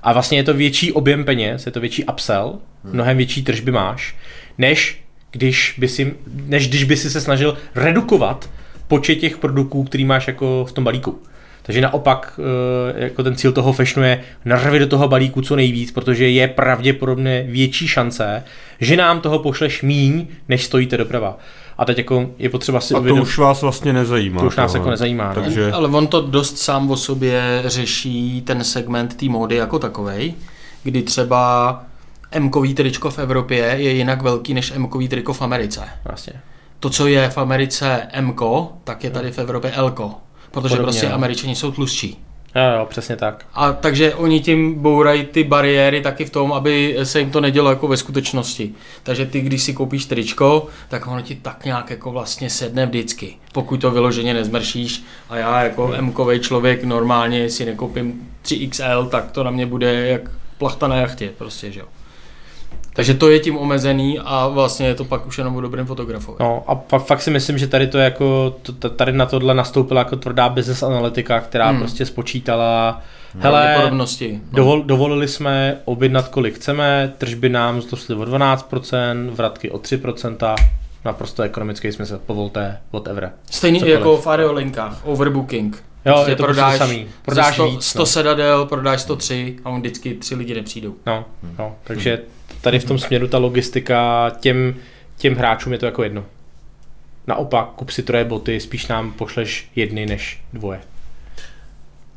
A vlastně je to větší objem peněz, je to větší upsell, hmm. mnohem větší tržby máš, než když by si, než když by si se snažil redukovat počet těch produktů, který máš jako v tom balíku. Takže naopak eh, jako ten cíl toho fashionu je narvit do toho balíku co nejvíc, protože je pravděpodobně větší šance, že nám toho pošleš míň, než stojíte doprava. A teď jako je potřeba si A to už vás vlastně nezajímá. To už nás jako nezajímá. No. Takže... Ale on to dost sám o sobě řeší ten segment té módy jako takovej, kdy třeba m tričko v Evropě je jinak velký než m triko v Americe. Vlastně. To, co je v Americe m tak je tady v Evropě l Protože Podobně, prostě no. američani jsou tlustší. Jo, jo, přesně tak. A takže oni tím bourají ty bariéry taky v tom, aby se jim to nedělo jako ve skutečnosti. Takže ty, když si koupíš tričko, tak ono ti tak nějak jako vlastně sedne vždycky. Pokud to vyloženě nezmršíš a já jako m člověk normálně si nekoupím 3XL, tak to na mě bude jak plachta na jachtě prostě, že jo. Takže to je tím omezený a vlastně je to pak už jenom o dobrém fotografovi. No a fa- fakt si myslím, že tady to je jako, tady na tohle nastoupila jako tvrdá business analytika, která Hmm. prostě spočítala, hele. No. dovol, dovolili jsme objednat kolik chceme, tržby nám zrostly o 12%, vratky o 3%, naprosto ekonomický smysl, povolte, whatever. Stejný Cokoliv. jako v aerolinkách, overbooking. Jo, je to prostě to samý. Prodáš za 100, víc, 100 no. sedadel, prodáš 103 a on vždycky tři lidi nepřijdou. No, no, takže tady v tom směru ta logistika těm, těm hráčům je to jako jedno. Naopak, kup si troje boty, spíš nám pošleš jedny než dvoje.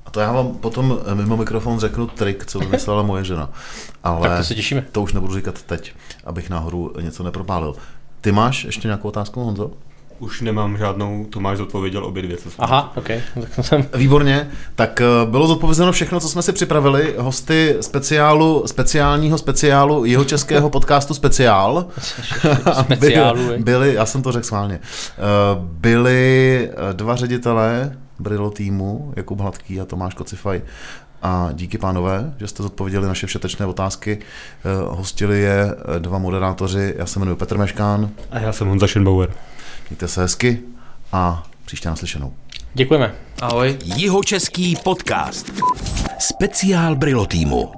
A to já vám potom eh, mimo mikrofon řeknu trik, co vymyslela moje žena. Ale Tak to se těšíme. to už nebudu říkat teď, abych náhodou něco nepropálil. Ty máš ještě nějakou otázku, Honzo? Už nemám žádnou, Tomáš zodpověděl obě dvě, co jsme Aha, ok, tak jsem... Výborně, tak eh, bylo zodpovězeno všechno, co jsme si připravili. Hosty speciálu, speciálního speciálu jeho českého podcastu Speciál. Speciálu, byli, viď? byli, já jsem to řekl schválně, Eh, byli eh, dva ředitelé Brilo týmu, Jakub Hladký a Tomáš Kocifaj. A díky pánové, že jste zodpověděli naše všetečné otázky. Eh, Hostili je eh, dva moderátoři, já se jmenuji Petr Meškán, A já jsem Honza Schenbauer. Mějte se hezky a příště naslyšenou. Děkujeme. Ahoj. Jihočeský podcast. Speciál Brilo týmu.